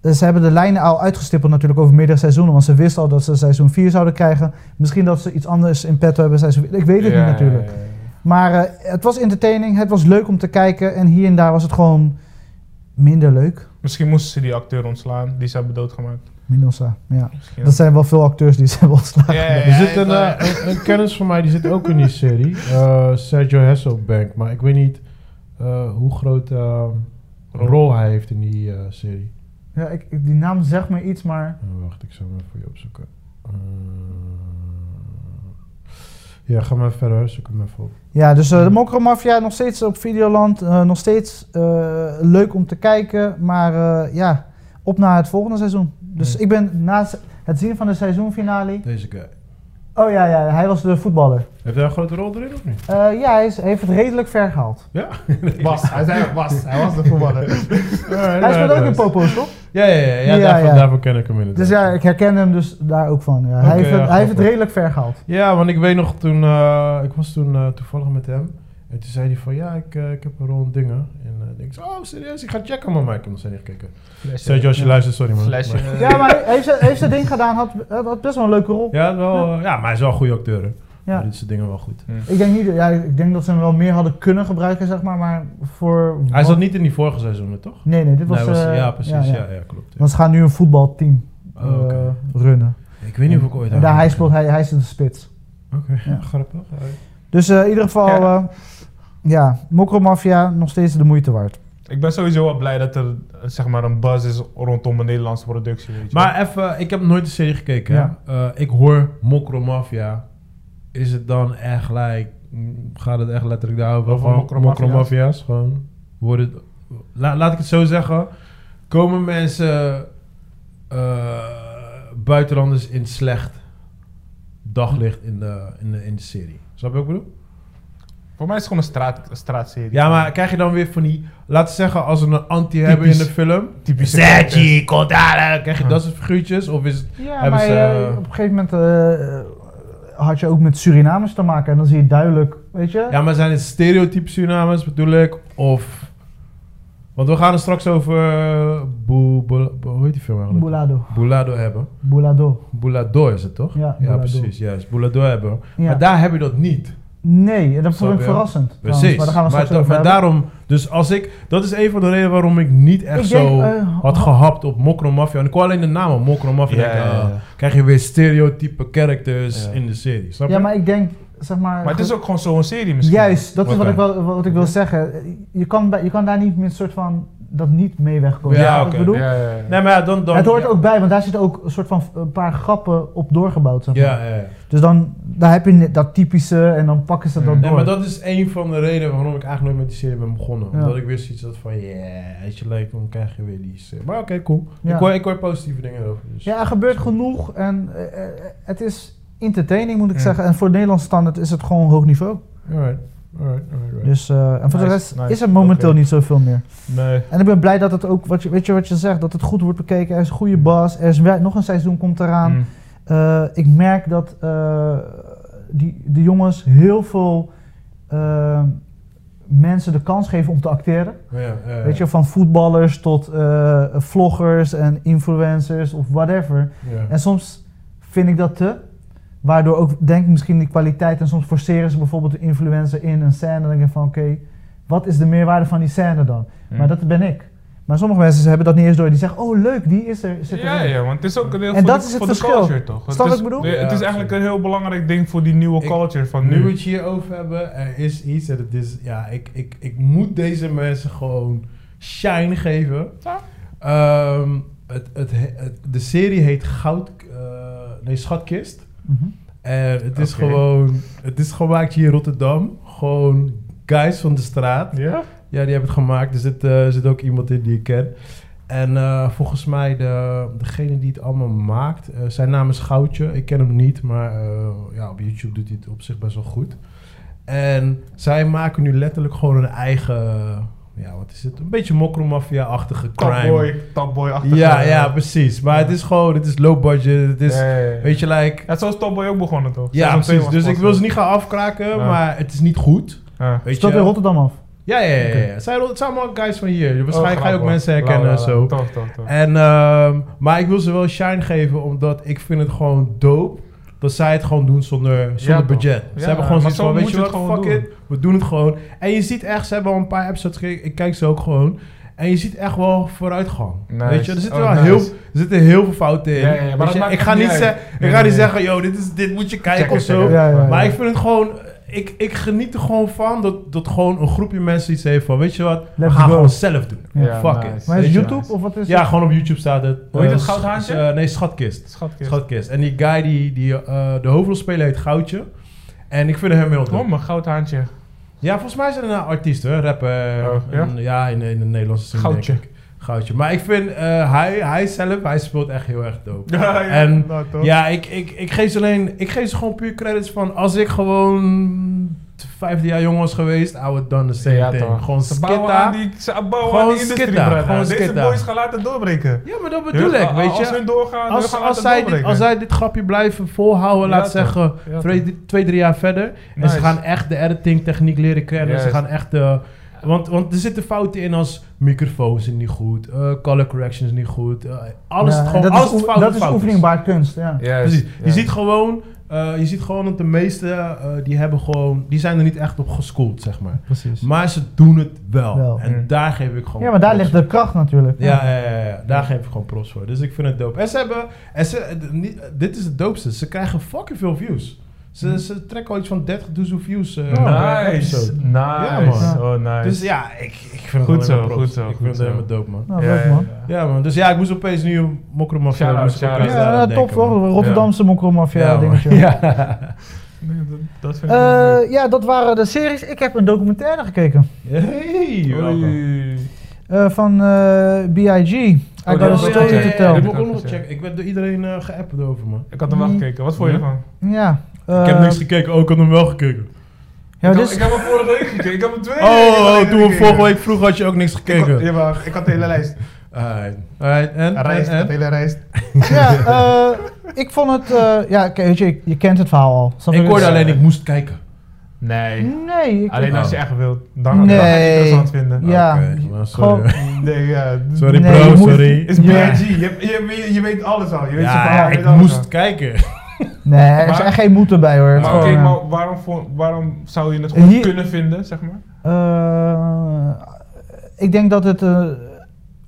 eh, Ze hebben de lijnen al uitgestippeld natuurlijk over meerdere seizoenen. Want ze wisten al dat ze seizoen 4 zouden krijgen. Misschien dat ze iets anders in petto hebben seizoen 4. Ik weet het niet natuurlijk. Maar eh, het was entertaining. Het was leuk om te kijken. En hier en daar was het gewoon minder leuk. Misschien moesten ze die acteur ontslaan die ze hebben doodgemaakt. Minosa, ja. Dat zijn wel veel acteurs die (laughs) ze hebben ontslagen. Ja, ja, Er zit een, eh, een, een kennis van mij, die zit ook in die serie. (laughs) Eh, Sergio Hasselbank. Maar ik weet niet eh, hoe groot eh, rol hij heeft in die eh, serie. Ja, ik, die naam zegt me iets, maar... Wacht, ik zal hem even voor je opzoeken. Eh, ja, ga maar verder. Zoek hem even op. Ja, dus eh, de Mokromafia nog steeds op Videoland. eh, nog steeds eh, leuk om te kijken. Maar eh, ja, op naar het volgende seizoen. Dus ik ben na het zien van de seizoenfinale... Deze guy. Oh ja, ja, hij was de voetballer. Heeft hij een grote rol erin of niet? Eh, ja, hij, is, hij heeft het redelijk ver gehaald. Ja? (laughs) Was, hij zei was. Hij was de voetballer. (laughs) Hij speelt ook in Popo's, toch? Ja, ja, ja. ja, Ja, daarvoor, ja. daarvoor ken ik hem inderdaad. Dus ja, ik herken hem dus daar ook van. Ja. hij, heeft het, ja, hij heeft het redelijk ver gehaald. Ja, want ik weet nog toen, eh, ik was toen eh, toevallig met hem. En toen zei hij van, ja, ik, eh, ik heb een rol in dingen. En eh, ik zei, oh serieus, ik ga checken man. Maar ik heb nog steeds niet gekeken. Sergio, als je luistert, sorry man. Flesje. Maar- Ja, maar heeft, zijn- heeft zijn ding gedaan. Had, had best wel een leuke rol. ja, wel, eh, ja, maar hij is wel een goede acteur. Hè. Ja. Hij doet zijn dingen wel goed. Ik denk, niet, ja, ik denk dat ze hem wel meer hadden kunnen gebruiken, zeg maar. Maar voor... Hij wat- zat niet in die vorige seizoenen, toch? Nee, nee, dit was... Nee, was- eh, ja, precies. Ja, ja. klopt. ja. Want ze gaan nu een voetbalteam eh Oh, runnen. Ik weet niet of ik ooit daar hij speelt, hij, hij is de spits. Oké, Ja. (laughs) grappig. Dus eh, in ieder geval, Ja. Mokromafia nog steeds de moeite waard. Ik ben sowieso wel blij dat er zeg maar een buzz is rondom een Nederlandse productie. Weet je. Maar even, ik heb nooit de serie gekeken. Ja. hè. Eh, ik hoor Mokro Mafia. Is het dan echt gelijk, mm, gaat het echt letterlijk daarover? Over mokromafia's? Gewoon, worden het, la- laat ik het zo zeggen. Komen mensen, eh, buitenlanders in slecht daglicht in de, in de, in de serie? Snap je wat ik bedoel? Voor mij is het gewoon een, straat, een straatserie. Ja, maar krijg je dan weer van die... Laten we zeggen, als we een anti hebben in de Typisch- film... typische Sergi, Contara, krijg je dat soort figuurtjes? Of is het... Ja, Hebben maar ze, eh, eh, op een gegeven moment eh, had je ook met Surinamers te maken. En dan zie je duidelijk, weet je... Ja, maar zijn het stereotype Surinamers bedoel ik? Of... Want we gaan het straks over... Boe, Boe- Boe- hoe heet die film eigenlijk? Boulado. Boulado hebben. Boulado. Boulado is het toch? Ja, ja Boulado. precies. Juist. Boulado hebben. Ja. Maar daar heb je dat niet. Nee, en dat vond ik verrassend. Precies. trouwens, Maar daar gaan we over maar daarom... Dus als ik... Dat is een van de redenen waarom ik niet echt Ik zo denk, eh, had ha- gehapt op Mokro Mafia. En ik hoor alleen de naam Mokro Mafia. Ja, denk ik, ja, ja. ah, krijg je weer stereotype characters Ja. in de serie. Snap je? Ja, maar ik denk, zeg maar... Maar het is ook gewoon zo'n serie misschien. Juist, dat is wat ik, wel, wat ik wil zeggen. Je kan, je kan daar niet met een soort van dat niet mee wegkomt. Ja, oké. ik bedoel? Ja, ja, ja. Nee, maar ja, dan... dan het hoort ja. ook bij, want daar zitten ook een soort van een paar grappen op doorgebouwd. Zeg maar. Ja, ja, ja. Dus dan daar heb je dat typische en dan pakken ze dat door. Nee, maar dat is een van de redenen waarom ik eigenlijk nooit met die serie ben begonnen. Ja. Omdat ik weer zoiets had van, yeah, als je lijkt, dan krijg je weer die serie. Maar oké, cool. Ja. Ik, hoor, ik hoor positieve dingen over. Dus. Ja, er gebeurt genoeg en eh, eh, het is entertaining moet ik zeggen. En voor Nederlandse standaard is het gewoon hoog niveau. Alright, alright, alright. alright. Dus, eh, en voor de rest nice. is er momenteel niet zoveel meer. Nee. En ik ben blij dat het ook, wat je, weet je wat je zegt, dat het goed wordt bekeken. Er is een goede bas, er is nog een seizoen komt eraan. Mm. Eh, ik merk dat eh, die, de jongens heel veel mensen de kans geven om te acteren. Ja, ja, ja. Weet je, van voetballers tot vloggers en influencers of whatever. En soms vind ik dat te. Waardoor ook denk ik misschien die kwaliteit. En soms forceren ze bijvoorbeeld de influencer in een scène. Dan denk ik van oké, wat is de meerwaarde van die scène dan? Mm. Maar dat ben ik. Maar sommige mensen hebben dat niet eens door. Die zeggen, oh leuk, die is er. Zit Ja, erin. ja, want het is ook een deel En dat de, is het voor de verschil. culture, toch? Snap wat ik is, bedoel? Ja, het is eigenlijk een heel belangrijk ding voor die nieuwe Ik- culture van nu nu. we het hier over hebben, er is iets en het is, ja, ik, ik, ik moet deze mensen gewoon shine geven. Ja. Ehm, het, het, he- het- de serie heet Goud, eh, nee, Schatkist. Mhm. En het is gewoon, het is gemaakt hier in Rotterdam. Gewoon guys van de straat. Ja? Ja, die hebben het gemaakt. Er zit, eh, er zit ook iemand in die ik ken. En eh, volgens mij, de, degene die het allemaal maakt, eh, zijn naam is Goudje. Ik ken hem niet, maar eh, ja, op YouTube doet hij het op zich best wel goed. En zij maken nu letterlijk gewoon een eigen, ja, wat is het? Een beetje mokromafia-achtige crime. Topboy, topboy-achtig. Ja, ja, precies. Maar het is gewoon, het is low budget. Het is, Ja, ja, ja. weet je, like... Ja, zo is Topboy ook begonnen, toch? Ja, precies. Dus ik wil ze eh, niet gaan afkraken, Ja. maar het is niet goed. ja. Weet je? in Rotterdam af. Ja, ja, ja. ja. Het, zijn, het zijn allemaal guys van hier. Waarschijnlijk Oh, ga je ook mensen herkennen en zo. Tof, tof, tof. En, ehm, maar ik wil ze wel shine geven, omdat ik vind het gewoon dope dat zij het gewoon doen zonder, zonder budget. Ze hebben gewoon zoiets zo van, weet je wat, fuck doen. it, we doen het gewoon. En je ziet echt, ze hebben al een paar episodes gekeken, ik kijk ze ook gewoon. En je ziet echt wel vooruitgang. Nice. Weet je, er zitten Oh, wel nice. heel, er zitten heel veel fouten in. Ja, ja, maar je, ik ga niet zeggen, ik ga niet zeggen, yo, dit, is, dit moet je kijken of zo. Maar ik vind het gewoon, ik, ik geniet er gewoon van dat, dat gewoon een groepje mensen iets heeft van, weet je wat, we Let's gaan go. gewoon zelf doen. Ja, Fuck nice. it. Maar is Weet het je? YouTube of wat is Ja, het? gewoon op YouTube staat het. Hoe heet Eh, het, s- Goudhaantje? eh, nee, Schatkist. Schatkist. Schatkist. En die guy die, die eh, de hoofdrolspeler heet Goudje. En ik vind hem heel Oh, dope. mijn goudhaantje. Ja, volgens mij is het een artiest hoor, rapper. Oh, ja? En, ja, in, in de Nederlandse zin Goudje. ik. Goudje. Maar ik vind, eh, hij, hij zelf, hij speelt echt heel erg dope. (laughs) Ja, ja, En nou? Ja, ik, ik, ik, geef ze alleen, ik geef ze gewoon puur credits van als ik gewoon vijfde jaar jong was geweest, I would done the same Ja, thing. toch. Gewoon Ze bouwen skitta. aan die, ze bouwen Gewoon aan die industrie, skitta, brother. gewoon Deze skitta. boys gaan laten doorbreken. Ja, maar dat bedoel ik, weet Als je. hun doorgaan, Als, gaan als, zij dit, als zij dit grapje blijven volhouden, Ja, laat toch. zeggen, Ja, twee, twee, drie jaar verder. En ze gaan echt de editing techniek leren kennen. Ze Juist. gaan echt de... Want, want er zitten fouten in als microfoons zijn niet goed, eh, color corrections niet goed. eh, alles, Ja, gewoon, dat alles is, fout dat is fout oefening baart kunst, ja. Precies. Je ziet gewoon, eh, je ziet gewoon dat de meeste, eh, die hebben gewoon, die zijn er niet echt op geschoold, zeg maar. Precies. Maar ze doen het wel. Wel. En Mm. daar geef ik gewoon Ja, maar daar ligt de kracht natuurlijk. ja, ja, ja, ja. daar geef ik gewoon pros voor. Dus ik vind het dope. En ze hebben, en ze, niet- dit is het doopste, ze krijgen fucking veel views. Ze, ze trekken al iets van 30.000 views Oh, per nice. episode. Nice. Ja, man. Oh, nice. Dus ja, ik, ik vind het Goed gewoon zo, goed zo, Ik goed vind het helemaal dope, man. Nou, Ja, leuk man. Ja, man. Dus ja, ik moest opeens nu mokromafia. Ja, ja, denken, top toch? Rotterdamse mokromafia dingetje. Ja. (laughs) Nee, dat, dat vind ik. Eh, ja, dat waren de series. Ik heb een documentaire gekeken. Hey, eh, van eh, B.I.G. I Oh, got a story ja, ja, to ja, tell. ja. Ik heb moet ook nog gezien. checken. Ik werd door iedereen eh geappt over, man. Ik had hem wel Mm. gekeken. Wat vond je Ja. ervan? Ja. Ik heb eh, niks gekeken. Oh, ik had hem wel gekeken. Ja, ik, dus, heb, ik heb hem vorige week gekeken. Ik heb hem twee Oh, oh, toen we vorige week vroeg had je ook niks Ik had, gekeken. ja, maar ik had de hele lijst. Alright. Alright, en? Rijst, en, de hele rijst. (laughs) ja, eh, ik vond het... eh, ja, kijk, weet je, je, kent het verhaal al. Snap? Ik hoorde alleen, ik moest kijken. Nee. Nee. Ik, Alleen als je Oh. echt wilt. Dan, dan ga je het interessant vinden. Ja, sorry. gewoon- Nee, ja. Sorry Nee, bro, moet- sorry. Is Ja. BIG. Je, je, je, je weet alles al. Je weet Ja, ja, ik moest al. kijken. Nee, er echt geen moeite bij hoor. Maar maar waarom, vo- waarom zou je het goed Hier- kunnen vinden, zeg maar? Eh, ik denk dat het eh,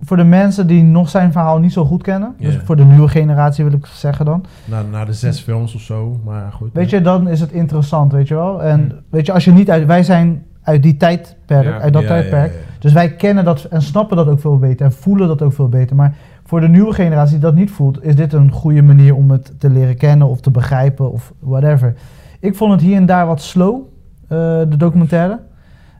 voor de mensen die nog zijn verhaal niet zo goed kennen, dus voor de nieuwe generatie wil ik zeggen dan, Na, na de zes films of zo, maar goed. weet je, dan is het interessant, weet je wel. En Hmm. weet je, als je niet uit, wij zijn uit die tijdperk, Ja. uit dat Ja, tijdperk. ja, ja. Dus wij kennen dat en snappen dat ook veel beter en voelen dat ook veel beter. Maar voor de nieuwe generatie die dat niet voelt, is dit een goede manier om het te leren kennen of te begrijpen of whatever. Ik vond het hier en daar wat slow, eh, de documentaire.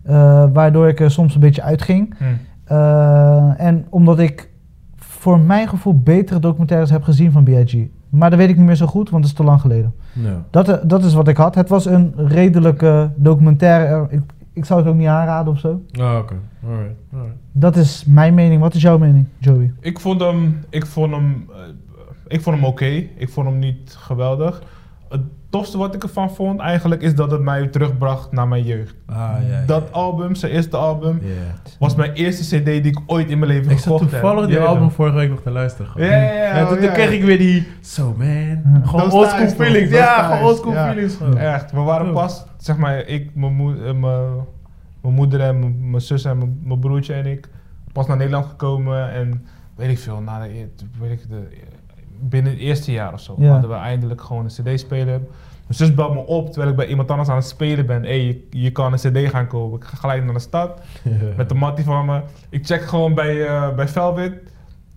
Eh, waardoor ik er soms een beetje uitging. Hm. Eh, en omdat ik voor mijn gevoel betere documentaires heb gezien van B.I.G. Maar dat weet ik niet meer zo goed, want het is te lang geleden. Ja. Dat, dat is wat ik had. Het was een redelijke documentaire. Ik, ik zou het ook niet aanraden of zo. Ah, oké. Alright, alright. Dat is mijn mening. Wat is jouw mening, Joey? Ik vond hem, ik vond hem, eh, ik vond hem oké. Ik vond hem niet geweldig. Het tofste wat ik ervan vond eigenlijk is dat het mij terugbracht naar mijn jeugd. Ah, ja, ja. Dat album, zijn eerste album, was mijn eerste cd die ik ooit in mijn leven Ik zat gekocht heb. toevallig die album vorige week nog te luisteren. gewoon. Ja, ja, toen, oh, kreeg ik weer die... So man. Gewoon oldschool feelings. Ja, gewoon oldschool feelings. gewoon. Echt, we waren pas, zeg maar, ik, mijn, eh, mijn, moeder en mijn, zus en mijn, broertje en ik, pas naar Nederland gekomen en weet ik veel, na de, eer- weet ik de, binnen het eerste jaar of zo, hadden we eindelijk gewoon een cd-speler. Mijn zus belt me op terwijl ik bij iemand anders aan het spelen ben. Hé, je, je kan een cd gaan kopen. Ik ga gelijk naar de stad (laughs) met de mattie van me. Ik check gewoon bij, eh, bij Velvet.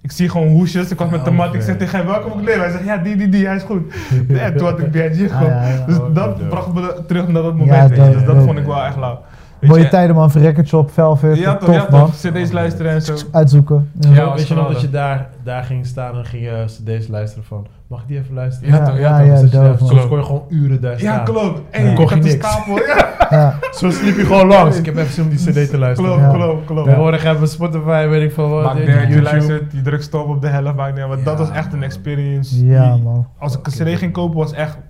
Ik zie gewoon hoesjes. Ik was met de mat. Ik zeg tegen hem, welke moet ik nemen? Hij zegt, ja, die, die, die, hij is goed. (laughs) Ja, toen had ik BNG gewoon. Ah, ja, ja. Dus Oh, dat bracht me terug naar dat moment. Dus dat vond ik wel echt lauw. Mooie je, tijden man, voor Record Shop, Velvet. Ja, toch, tof ja, man. toch. CD's luisteren en zo. Uitzoeken. Ja. Ja, Weet je nog dat je daar, daar ging staan en ging je cd's luisteren van... Mag ik die even luisteren? Ja, toch, ja, ja, toch. ja, Dus je. Soms kon je gewoon uren daar Ja, staan. klopt. Ik kocht had je een niks. stapel. Ja, (laughs) Ja. Zo sliep je gewoon langs. (laughs) Ik heb even zin om die cd te luisteren. klopt, Ja. klopt, klopt. Tegenwoordig hebben we Spotify, weet ik veel wat. Maakt eh, je YouTube. luistert, je drukt stop op de helft, maakt niet. Want dat Ja, was echt een experience. Ja, man. Als ik een cd ging kopen, was echt, dat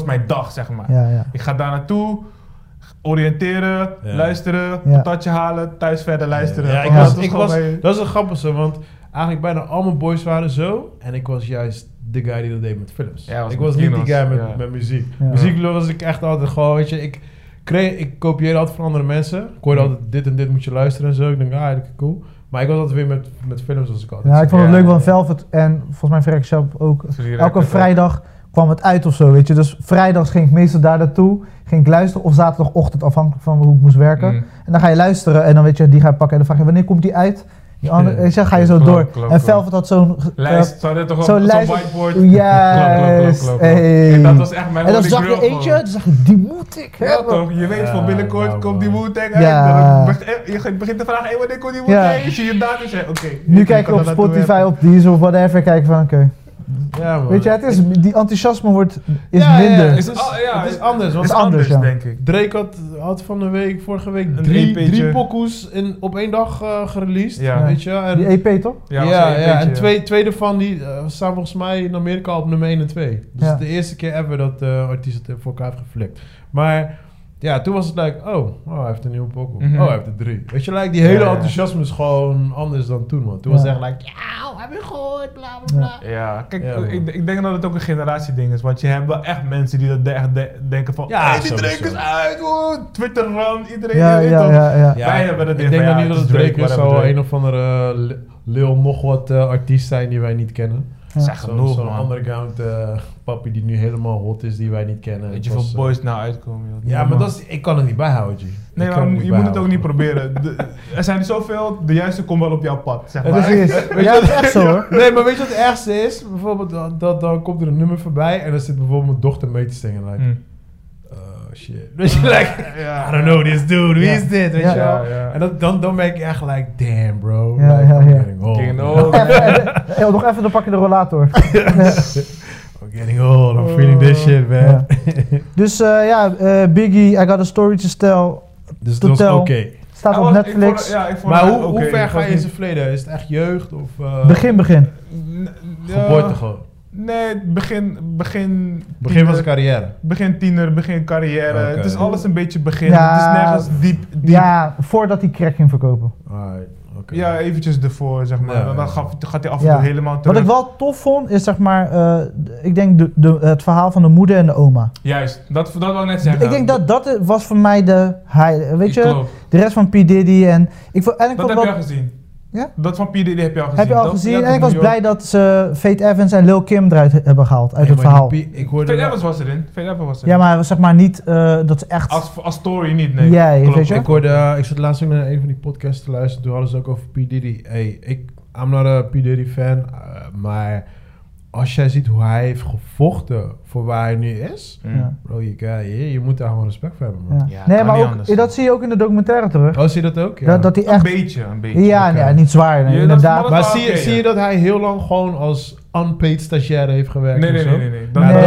was mijn dag, zeg maar. Ja, ja. Ik ga daar naartoe, oriënteren, Ja. luisteren, Ja. patatje halen, thuis verder luisteren. Ja, ik was, dat ik was, bij- dat is een grappige, want eigenlijk bijna al mijn boys waren zo. En ik was juist de guy die dat deed met films. Ja, was ik was niet die guy met, ja. met muziek. Ja. Muziek was ik echt altijd gewoon, weet je, ik, kreeg, ik kopieerde altijd van andere mensen. Ik hoorde altijd dit en dit moet je luisteren en zo. Ik denk, ah, dat is cool. Maar ik was altijd weer met, met films als ik altijd. Ja, ik vond het Ja. leuk van Velvet en volgens mij Verrek Shop ook. Elke vrijdag kwam het uit of zo, weet je. Dus vrijdags ging ik meestal daar naartoe, ging ik luisteren. Of zaterdagochtend, afhankelijk van hoe ik moest werken. Mm. En dan ga je luisteren en dan weet je, die ga je pakken. En dan vraag je, wanneer komt die uit? Die andere, Ja. je, ga je zo door. en. Velvet had zo'n... eh, Lijst, toch zo'n lijst- whiteboard. (laughs) Hey. En dat was echt mijn En dan zag je eentje, dan zag je, die moet ik Ja hebben. toch, je weet Ja, van binnenkort nou, komt die. Wu-Tang uit. Ja. Begint- Je begint te vragen, hey, wanneer komt die Ja. Wu-Tang? Je ziet je datum en zeg oké. Nu ik kijk kan je op Spotify, op Deezer of whatever, kijk van oké. Ja. Weet je, het is, die enthousiasme wordt, is Ja, ja, minder. het Is ja, het is anders. Het Want is anders, anders, ja. denk ik. Drake had, had van de week, vorige week, Een drie, EP'tje. drie pokoes in, op één dag eh gereleased. Ja. Weet je? En, Die EP toch? Ja, was ja, een ja, en twee, twee daarvan die, eh, staan volgens mij in Amerika op nummer 1 en 2. Dus de eerste keer ever dat de artiest het voor elkaar heeft geflikt. Maar ja, toen was het like, oh, oh hij heeft een nieuwe pokoe. Mhm. Oh, hij heeft er drie. Weet je, like, die hele Ja, enthousiasme is gewoon anders dan toen, man. Toen Ja. was het echt like, ja, heb je gehoord, bla bla bla. Ja, kijk, ik, ik denk dat het ook een generatieding is. Want je hebt wel echt mensen die dat de- echt de- denken van... Ja, hey, die. Drake is uit, hoor. Twitter run, iedereen Ja, weet ja, ja, ja. Wij hebben het ik denk ja, niet dat Drake is. Drake. een of andere li- Lil nog wat eh, artiest zijn die wij niet kennen. Ja. Zeg Zo'n genoeg, zo man. underground eh pappy die nu helemaal hot is, die wij niet kennen. Weet je hoeveel was, boys nou uitkomen, joh. eh, Ja, maar dat is, ik kan het niet bijhouden, G. Nee, maar je moet het ook niet proberen. De- er zijn zoveel, de juiste komt wel op jouw pad, zeg maar. Dat is, ja, dat is echt zo hoor. (laughs) Nee, maar weet je wat het ergste is? Bijvoorbeeld, dat, dat, dan komt er een nummer voorbij en dan zit bijvoorbeeld mijn dochter mee te zingen. Like, Hm. Oh shit. (laughs) Weet je, like, I don't know this dude, wie is dit? Weet je wel? Ja, ja. En dat, dan, dan ben ik echt like, damn bro. Ja, like, ja, I'm ja. getting old. Getting man. old. Hey, nog even, dan pak je de rollator. (laughs) I'm getting old, I'm feeling this shit, man. Ja. Dus eh, ja, eh, Biggie, I got a story to tell. Dus dat was tell. oké. Staat op was- ik vond Netflix. het- ja, ik vond Maar hoe, hoe ver ga je in zijn verleden? Is het echt jeugd of uh, Begin, begin. Geboorte gewoon? Nee, begin, begin, Begin van zijn carrière. begin tiener, begin carrière. Het is alles een beetje begin. Ja. Het is nergens diep, diep. Ja, voordat hij crack ging verkopen. Alright. Ja, eventjes ervoor, zeg maar. Ja, dan gaat hij af en Ja. toe helemaal terug. Wat ik wel tof vond, is zeg maar, eh, ik denk de, de, het verhaal van de moeder en de oma. Juist, dat, dat wil ik net zeggen. Ik denk dat dat was voor mij de high, weet je, Klopt. de rest van P. Diddy en ik vond, en ik Dat heb wel, je gezien. Ja? Dat van P. Diddy heb je al gezien, Heb je al gezien? Ja, en ik was blij dat ze Fate Evans en Lil Kim eruit hebben gehaald uit het verhaal. die Ik hoorde Fate Evans was erin. Fate Evans was erin. Ja, maar zeg maar niet eh, dat ze echt... Als, als story niet, nee. Ja, weet je? Ik hoorde, eh, ik zat laatst ook naar een van die podcasts te luisteren. Toen hadden ze ook over P. Diddy. Hey, ik, I'm not a P. Diddy fan. eh, maar als jij ziet hoe hij heeft gevochten voor waar hij nu is. Ja. Bro, je, je, je moet daar gewoon respect voor hebben, man. Ja. Ja, nee, maar ook, anders. dat zie je ook in de documentaire terug. Oh, zie je dat ook? Ja. Dat, dat hij Een echt... beetje, een beetje. Ja, nee, niet zwaar, nee, Ja, dat- inderdaad. maar zie, je, zie ja. je dat hij heel lang gewoon als unpaid stagiair heeft gewerkt? Nee, of nee, zo? nee, nee. nee. Dat, nee, dat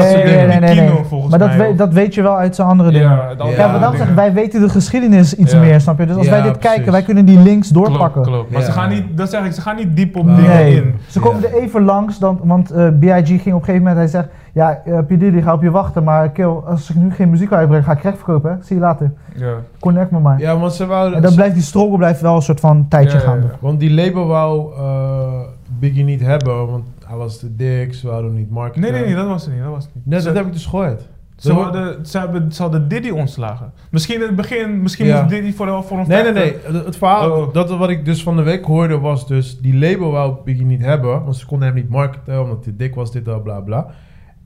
nee, nee, kino nee. volgens Maar dat, mij. dat weet je wel uit zijn andere dingen. Ja, Ja, dan dingen. zeg wij weten de geschiedenis iets Ja. meer, snap je? Dus als Ja, wij dit precies. kijken, wij kunnen die links doorpakken. Klopt, klopt. Maar ze gaan niet, dat zeg ik, ze gaan niet diep op dingen Nee, in. ze komen er even langs, dan, want eh, B.I.G. ging op een gegeven moment, hij zegt, ja, eh P. Diddy ga op je wachten, maar kill, als ik nu geen muziek uitbreng, ga ik recht verkopen, hè? zie je later. Ja. Connect me maar. Ja, want ze wouden... En dan blijft die struggle blijft wel een soort van tijdje Ja, ja. Want die label wou eh, Biggie niet hebben, want hij was te dik, ze wouden hem niet marketen. Nee, nee, nee, dat was het niet. Dat was het niet. Net, ze, dat heb ik dus gehoord. ze, hadden, ze, hebben, ze hadden Diddy ontslagen. Misschien in het begin, misschien Ja. moest Diddy voor, voor een Nee, nee, nee. Het, het verhaal, Oh. dat wat ik dus van de week hoorde was dus, die label wou Biggie niet hebben, want ze konden hem niet marketen, omdat hij dik was, dit, dat, bla, bla.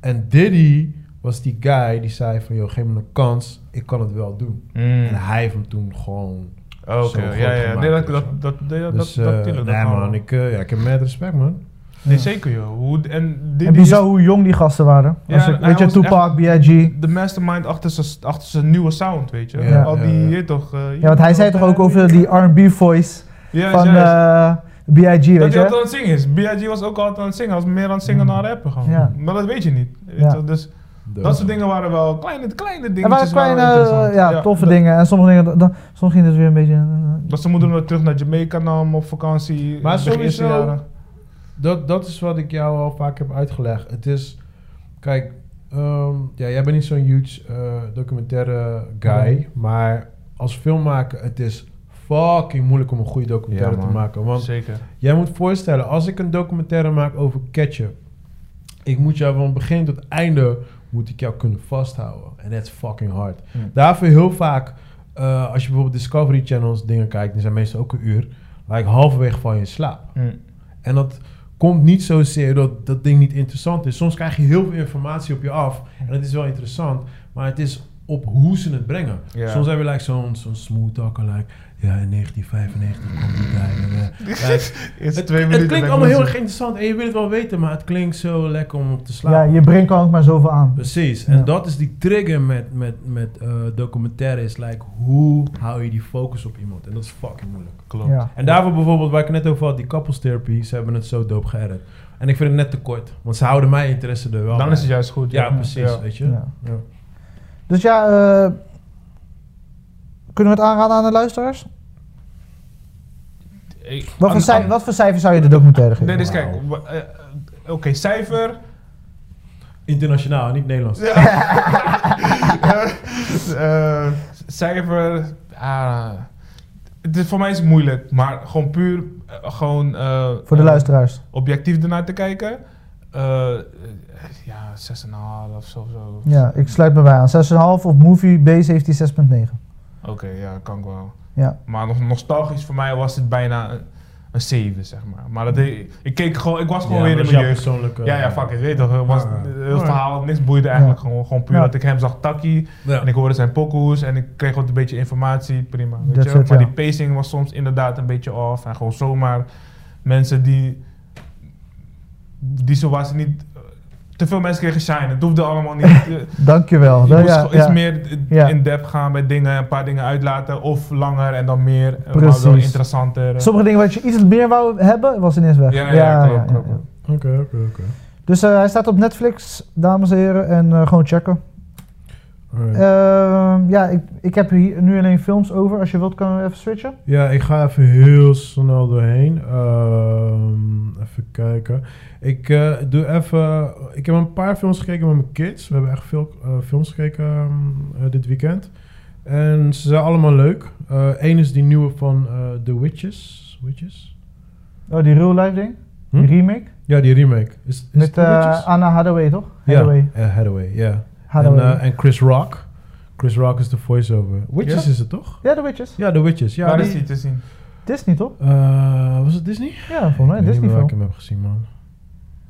En Diddy was die guy die zei van, joh, geef me een kans, ik kan het wel doen. Mm. En hij heeft hem toen gewoon... Oké, zo groot ja, ja. gemaakt, Nee, dat, dat, dat, dat, ja, Dus, dat, dat, eh, dat nee man, ik, eh, ja, ik heb met respect man. Nee, zeker joh. Hoe, en Diddy En bizar is hoe jong die gasten waren. Ja, Als ik- weet je, Tupac, B.I.G. de mastermind achter zijn, achter zijn nieuwe sound, weet je. Ja, Al ja, die, ja. je toch... eh, Ja, want hij zei toch ook over die R&B voice Ja, van juist. eh B.I.G. Dat weet hij altijd je? aan het zingen is. B.I.G. was ook altijd aan het zingen. Hij was meer aan het zingen dan rappen gewoon. Ja. Maar dat weet je niet. weet Ja. je. Dus dat soort dingen waren wel kleine, kleine dingetjes. waren kleine, eh, ja, toffe dat- dingen. En sommige dingen, dan, soms ging het weer een beetje... eh, Dat zijn moeder nog terug naar Jamaica nam op vakantie. Maar sowieso-. Dat, dat is wat ik jou al vaak heb uitgelegd. Het is, kijk, ehm, ja, jij bent niet zo'n huge eh, documentaire guy, Nee. maar als filmmaker, het is fucking moeilijk om een goede documentaire Ja, te maken. Want Zeker. jij moet voorstellen, als ik een documentaire maak over ketchup, ik moet jou van begin tot einde, moet ik jou kunnen vasthouden. En dat is fucking hard. Daarvoor heel vaak, eh, als je bijvoorbeeld Discovery Channels dingen kijkt, die zijn meestal ook een uur, like halverwege val je in slaap. En dat komt niet zozeer dat dat ding niet interessant is. Soms krijg je heel veel informatie op je af. En dat is wel interessant. Maar het is op hoe ze het brengen. Soms hebben we like, zo'n zo'n smooth talker. Like, ja, in 1995 kwam die. En, eh, (laughs) het, twee het minuten. klinkt allemaal heel erg interessant. En je wil het wel weten. Maar het klinkt zo lekker om op te ja, slapen. je kan ook maar zoveel aan. Precies. En Ja. dat is die trigger met, met, met eh, documentaires. Like, hoe hou je die focus op iemand? En dat is fucking moeilijk. Klopt. Ja. En daarvoor bijvoorbeeld, waar ik net over had, die couples therapy, ze hebben het zo dope geëdit. En ik vind het net te kort, want ze houden mijn interesse er wel Dan bij. is het juist goed. Ja, precies, Ja. weet je. Ja. Ja. Dus ja, eh, kunnen we het aanraden aan de luisteraars? Ik- Wat voor, cijfer, wat voor cijfer zou je de documentaire geven? Nee, dus kijk. eh, eh, Oké, cijfer. Internationaal, niet Nederlands. (laughs) (laughs) Eh, cijfer. ah, het is, voor mij is het moeilijk, maar gewoon puur. gewoon, eh, Voor de luisteraars. Objectief ernaar te kijken. Ja, 6,5 of zo. zo. Ja, ik sluit me bij aan. 6,5 op Movie Base heeft hij 6,9. Oké, ja, kan ik wel. Ja. Maar nog nostalgisch voor mij was het bijna een, een 7, zeg maar. Maar dat, ik keek gewoon, ik was gewoon weer in dat mijn jeugd. persoonlijke... Ja, ja, fuck it, weet je toch. Het verhaal, niks boeide eigenlijk. Ja. Gewoon, gewoon puur Ja. dat ik hem zag takkie. Ja. En ik hoorde zijn pokoes en ik kreeg wat een beetje informatie, prima. Weet That's je? it, maar ja. die pacing was soms inderdaad een beetje off. En gewoon zomaar mensen die, die zo was niet... Te veel mensen kregen shine. Het hoefde allemaal niet... (laughs) eh, Dankjewel. je Da- moest ja, gewoon ja. iets meer eh, Ja. in depth gaan bij dingen, een paar dingen uitlaten. Of langer en dan meer. eh, Maar Precies. wel interessanter. Sommige dingen wat je iets meer wou hebben, was ineens weg. Ja, ja, klopt, klopt. Oké, oké, oké. Dus eh, hij staat op Netflix, dames en heren. En eh, gewoon checken. Ehm, ja, ik, ik heb hier nu alleen films over. Als je wilt, kunnen we even switchen. Ja, ik ga even heel snel doorheen. Ehm, even kijken. Ik eh, doe even. Ik heb een paar films gekeken met mijn kids. We hebben echt veel eh, films gekeken ehm, eh, dit weekend. En ze zijn allemaal leuk. Eén is die nieuwe van The Witches. Witches? Oh, die real life ding? Hm? Die remake? Ja, die remake. Is, is Met? Anna Hathaway, toch? Ja, Hathaway. ja, Hathaway, ja. Hathaway. eh, en Chris Rock. Chris Rock is de voice-over. Witches Ja? is het toch? ja, The Witches. Ja, The Witches. Ja, Waar die- is die te zien? Disney, toch? Eh, was het Disney? Ja, volgens mij ik weet niet Disney waar ik hem heb gezien, man.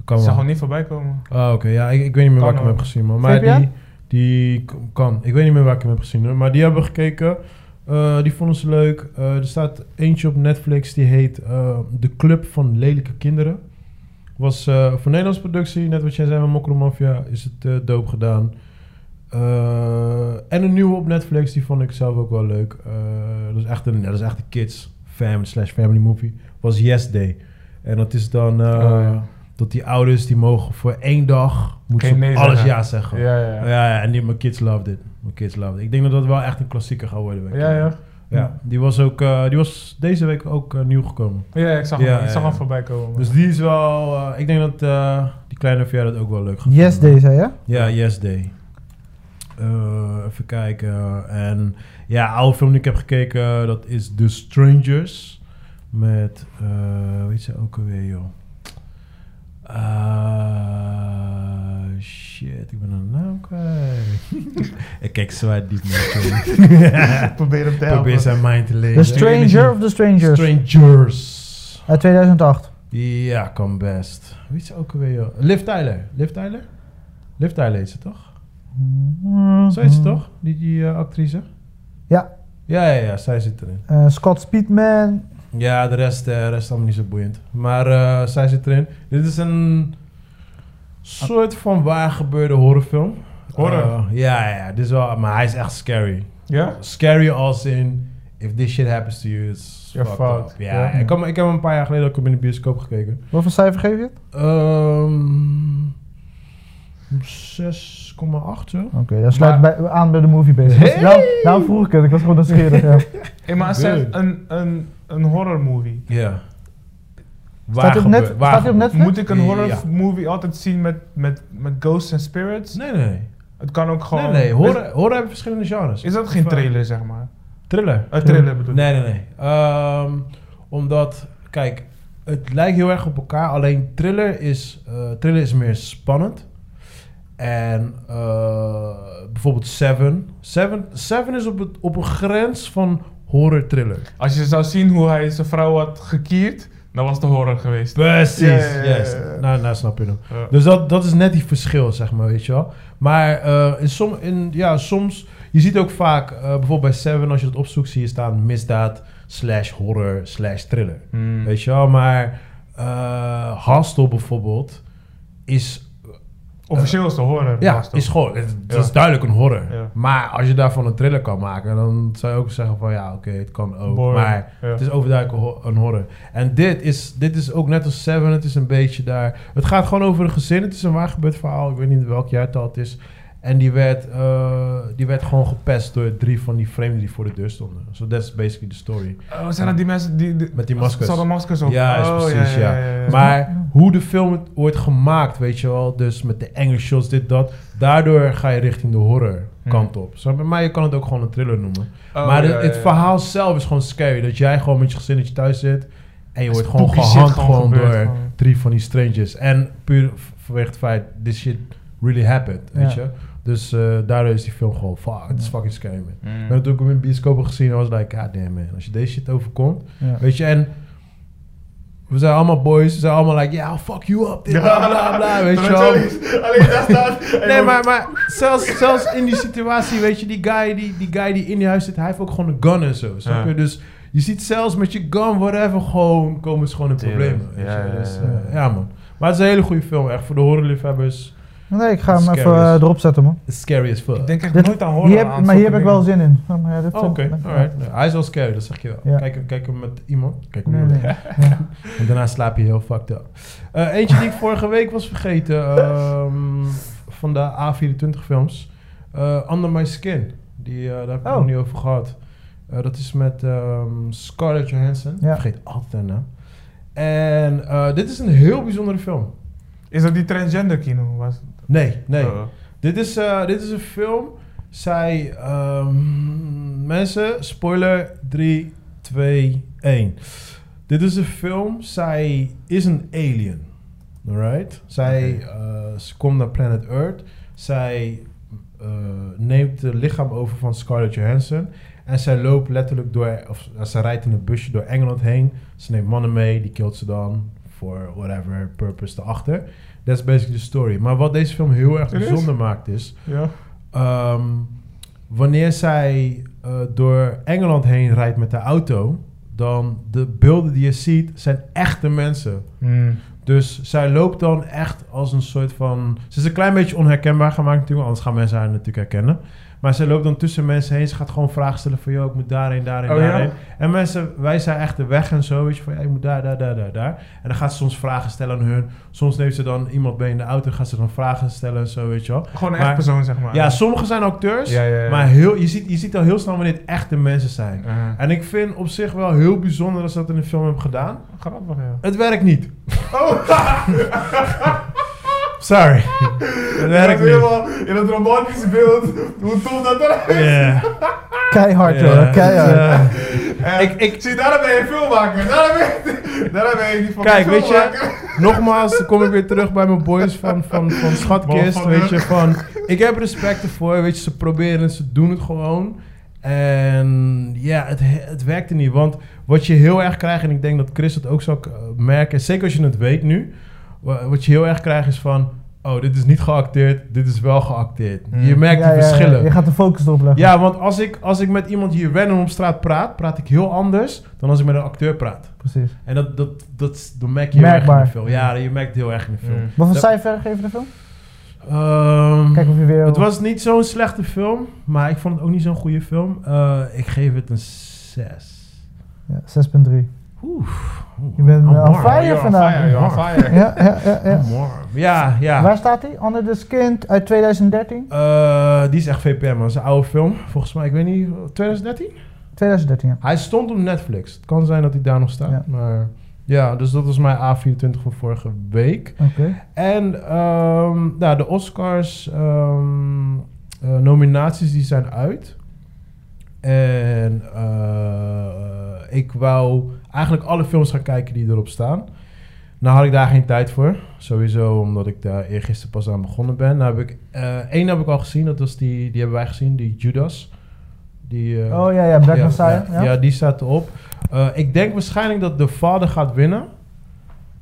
Kan Ik zag hem niet voorbij komen. Oh, oké. Ja, ik, ik weet niet meer Kan waar ik hem heb gezien, man. Maar die, die kan. Ik weet niet meer waar ik hem heb gezien, hoor. Maar die hebben we gekeken. Eh, die vonden ze leuk. Eh, er staat eentje op Netflix, die heet eh, De Club van Lelijke Kinderen. Was eh voor Nederlandse productie, net wat jij zei van Mokro Mafia, is het eh doop gedaan. Eh, en een nieuwe op Netflix, die vond ik zelf ook wel leuk. Eh, dat, is echt een, dat is echt een kids family slash family movie. Was Yes Day. En dat is dan eh, Oh, ja. dat die ouders die mogen voor één dag moeten nee alles zeggen. ja zeggen. Ja, Ja, ja, en die, mijn kids loved it. Mijn kids loved it. Ik denk dat dat wel echt een klassieker gaat worden. weet Ja, je. ja. ja. Die was ook, eh, die was deze week ook nieuw gekomen. Ja, ik zag Ja, hem, ik zag ja. hem voorbij komen. Dus die is wel, eh, ik denk dat eh, die kleine VR dat ook wel leuk gaat Yes vinden. Day, zei je? Ja, Yes Day. Eh, even kijken. En ja, oude film die ik heb gekeken, dat is The Strangers. Met, eh hoe heet ze ook alweer, joh? Ah, shit, ik ben een naam kwijt. (laughs) ik kijk zwaar diep naar (laughs) Probeer hem te helpen. Probeer zijn mind te lezen. The Stranger of The Strangers? Strangers. Uit 2008. Ja, kan best. Wie is ze ook alweer, joh? Liv Tyler. Liv Tyler? Liv Tyler heet ze toch? Zo heet ze toch? Die, die eh, actrice? Ja. Ja, ja, ja, zij zit erin. Eh, Scott Speedman. Ja, de rest, eh rest allemaal niet zo boeiend. Maar eh, zij zit erin. Dit is een soort van waar gebeurde horrorfilm. Horror? Ja, ja, dit is wel, maar hij is echt scary. Ja? Scary als in, if this shit happens to you, it's You're fucked fucked. up. Ja. Ik, heb, ik heb hem een paar jaar geleden ook in de bioscoop gekeken. Wat voor cijfer geef je het? Ehm 6,8 zo. Oké, dat sluit Maar- bij, aan bij de movie bezig. Hey! Daarom, daarom vroeg ik het, ik was gewoon nieuwsgierig. Ja. (laughs) Hey, maar zeg, een, een, een horror movie. Ja. Net, waar staat hij op gebe- Netflix? Moet ik een Ja. horror movie altijd zien met, met, met ghosts en spirits? Nee, nee. Het kan ook gewoon... nee, nee. Horror, horror hebben verschillende genres. Is dat geen Of, eh, trailer, zeg maar? Thriller. Een trailer bedoel ik. Nee, nee, nee. Ehm, omdat, kijk, het lijkt heel erg op elkaar. Alleen thriller is, eh, thriller is meer spannend. En eh, bijvoorbeeld Seven. Seven. Seven is op, het, op een grens van horror thriller. Als je zou zien hoe hij zijn vrouw had gekierd, dan was het horror geweest. Precies, Ja, ja, ja, yes. Nou, nou snap je hem. Ja. Dus dat, dat is net die verschil, zeg maar, weet je wel. Maar eh, in som, in, ja, soms... Je ziet ook vaak, eh, bijvoorbeeld bij Seven, als je het opzoekt, zie je staan misdaad slash horror slash thriller. Hmm. Weet je wel, maar eh Hostel bijvoorbeeld is... Officieel is de horror. Ja, is gewoon... Het, het Ja. is duidelijk een horror. Ja. Maar als je daarvan een thriller kan maken, dan zou je ook zeggen van... Ja, oké, het kan ook. Boring. Maar Ja. het is overduidelijk een ho- een horror. En dit is, dit is ook net als Seven. Het is een beetje daar... Het gaat gewoon over een gezin. Het is een waar gebeurd verhaal. Ik weet niet welk jaartal het is. En die werd, eh, die werd gewoon gepest door drie van die vreemden die voor de deur stonden. So that's basically the story. Oh, zijn dat die mensen die... die Met die maskers. Ze maskers op. Ja, is Oh, precies, ja. Maar hoe de film wordt gemaakt, weet je wel. Dus met de enge shots, dit, dat. Daardoor ga je richting de horror kant op. Snap je? Maar je kan het ook gewoon een thriller noemen. Oh, maar de- het verhaal zelf is gewoon scary. Dat jij gewoon met je gezinnetje thuis zit. En je wordt gewoon gehand gewoon door gewoon. drie van die strangers. En puur vanwege het feit, this shit really happened, weet je. Dus eh, daardoor is die film gewoon, fuck, het is fucking scary, man. Hmm. Ik ben het ook in de bioscoop gezien en was like, god damn man, als je deze shit overkomt, Ja. weet je, en we zijn allemaal boys, we zijn allemaal like, ja, fuck you up, dit, bla bla bla, (laughs) weet je wel. Alleen daar staat. (laughs) Nee, maar, maar zelfs, zelfs in die situatie, weet je, die guy die, die guy die in die huis zit, hij heeft ook gewoon een gun en zo, snap Ja. je? Dus je ziet zelfs met je gun, whatever, gewoon komen ze gewoon in problemen, weet Ja, je. ja, Dus, ja, eh, ja, man. Maar het is een hele goede film, echt voor de horrorliefhebbers. Nee, ik ga hem Scary even eh, erop zetten, man. It's scary as fuck. Ik denk echt Dit- nooit aan horror. Hier heb, aan maar hier heb ik wel zin in. Ja, maar ja, dit Oh, vind- oké, alright. Nee, hij is wel scary, dat zeg je wel. Ja. Kijk, kijk hem met iemand. Kijk hem Nee, met- nee. (laughs) En daarna slaap je heel fucked up. Eh, eentje die ik vorige week was vergeten. ehm, van de A24 films. Eh, Under My Skin. Die, eh, daar heb ik het Oh. nog niet over gehad. Eh, dat is met ehm, Scarlett Johansson. Ja. Vergeet altijd haar naam. En eh, dit is een heel bijzondere film. Is dat die transgender kino? Was, Nee, nee. Oh. Dit is, eh, dit is een film. Zij, ehm, mensen, spoiler 3, 2, 1. Dit is een film. Zij is een alien. Alright? Zij eh, ze komt naar planet Earth. Zij eh, neemt het lichaam over van Scarlett Johansson. En zij loopt letterlijk door, of ze rijdt in een busje door Engeland heen. Ze neemt mannen mee, die killt ze dan voor whatever purpose erachter. That's basically the story. Maar wat deze film heel erg bijzonder maakt is... Ja. Ehm, wanneer zij eh, door Engeland heen rijdt met de auto, dan de beelden die je ziet zijn echte mensen. Mm. Dus zij loopt dan echt als een soort van. Ze is een klein beetje onherkenbaar gemaakt natuurlijk, anders gaan mensen haar natuurlijk herkennen. Maar zij loopt dan tussen mensen heen. Ze gaat gewoon vragen stellen van, joh, ik moet daarheen, daarheen, Oh, ja? daarheen. En mensen wijzen haar echt de weg en zo, weet je, van, ja, ik moet daar, daar, daar, daar, daar. En dan gaat ze soms vragen stellen aan hun. Soms neemt ze dan iemand mee in de auto, gaat ze dan vragen stellen en zo, weet je wel. Gewoon een Maar- echt persoon, zeg maar. Ja, sommige zijn acteurs, Ja, ja, ja. maar heel, je, ziet, je ziet al heel snel wanneer het echte mensen zijn. Uh, En ik vind op zich wel heel bijzonder dat ze dat in de film hebben gedaan. grappig, ja. Het werkt niet. Oh, (laughs) Sorry. Het (laughs) dat werkt is niet. helemaal in het romantische beeld. Hoe tof dat eruit is. Ja. Keihard, Ja. hoor. Keihard. Ja. En Ik- ik- Zie, daarom ben je een filmmaker. Daarom ben je, daarom ben je die van Kijk, weet je, filmmaker. nogmaals, dan kom ik weer terug bij mijn boys van, van, van Schatkist. Van, Weet eh. je, van, ik heb respect ervoor. Weet je, ze proberen het, ze doen het gewoon. En ja, het, het werkte niet. Want wat je heel erg krijgt, en ik denk dat Chris het ook zou eh, merken, zeker als je het weet nu, wat je heel erg krijgt is van, oh, dit is niet geacteerd, dit is wel geacteerd. Hmm. Je merkt Ja, die ja, ja. verschillen. Je gaat de focus erop leggen. Ja, want als ik, als ik met iemand hier random op straat praat, praat ik heel anders dan als ik met een acteur praat. Precies. En dat, dat, dat, dat merk je heel erg in Merkbaar. de film. Ja, je merkt het heel erg in de film. Mm. Wat voor cijfer geven de film? Ehm, Kijk of je weer... het was niet zo'n slechte film, maar ik vond het ook niet zo'n goede film. Eh, ik geef het een 6. Ja, 6.3. Oeh. Je bent eh, on fire on vandaag. fire, you're on fire. Ja, ja, ja. ja. Warm. Ja, ja. Waar staat hij? Under the Skin uit 2013? Eh, die is echt VPM, man. Dat is een oude film. Volgens mij, ik weet niet, 2013? 2013, ja. Hij stond op Netflix. Het kan zijn dat hij daar nog staat. Ja. Maar ja, dus dat was mijn A24 van vorige week. Oké. En ehm, nou, de Oscars ehm, eh, nominaties die zijn uit. En eh, ik wou eigenlijk alle films gaan kijken die erop staan. Nou had ik daar geen tijd voor. Sowieso omdat ik daar eergisteren pas aan begonnen ben. Nou heb ik, eh één heb ik al gezien. Dat was die, die hebben wij gezien. Die Judas. Die, eh, Oh ja, ja, Black ja, Messiah. ja, Ja, ja, die staat erop. Eh, ik denk waarschijnlijk dat de vader gaat winnen.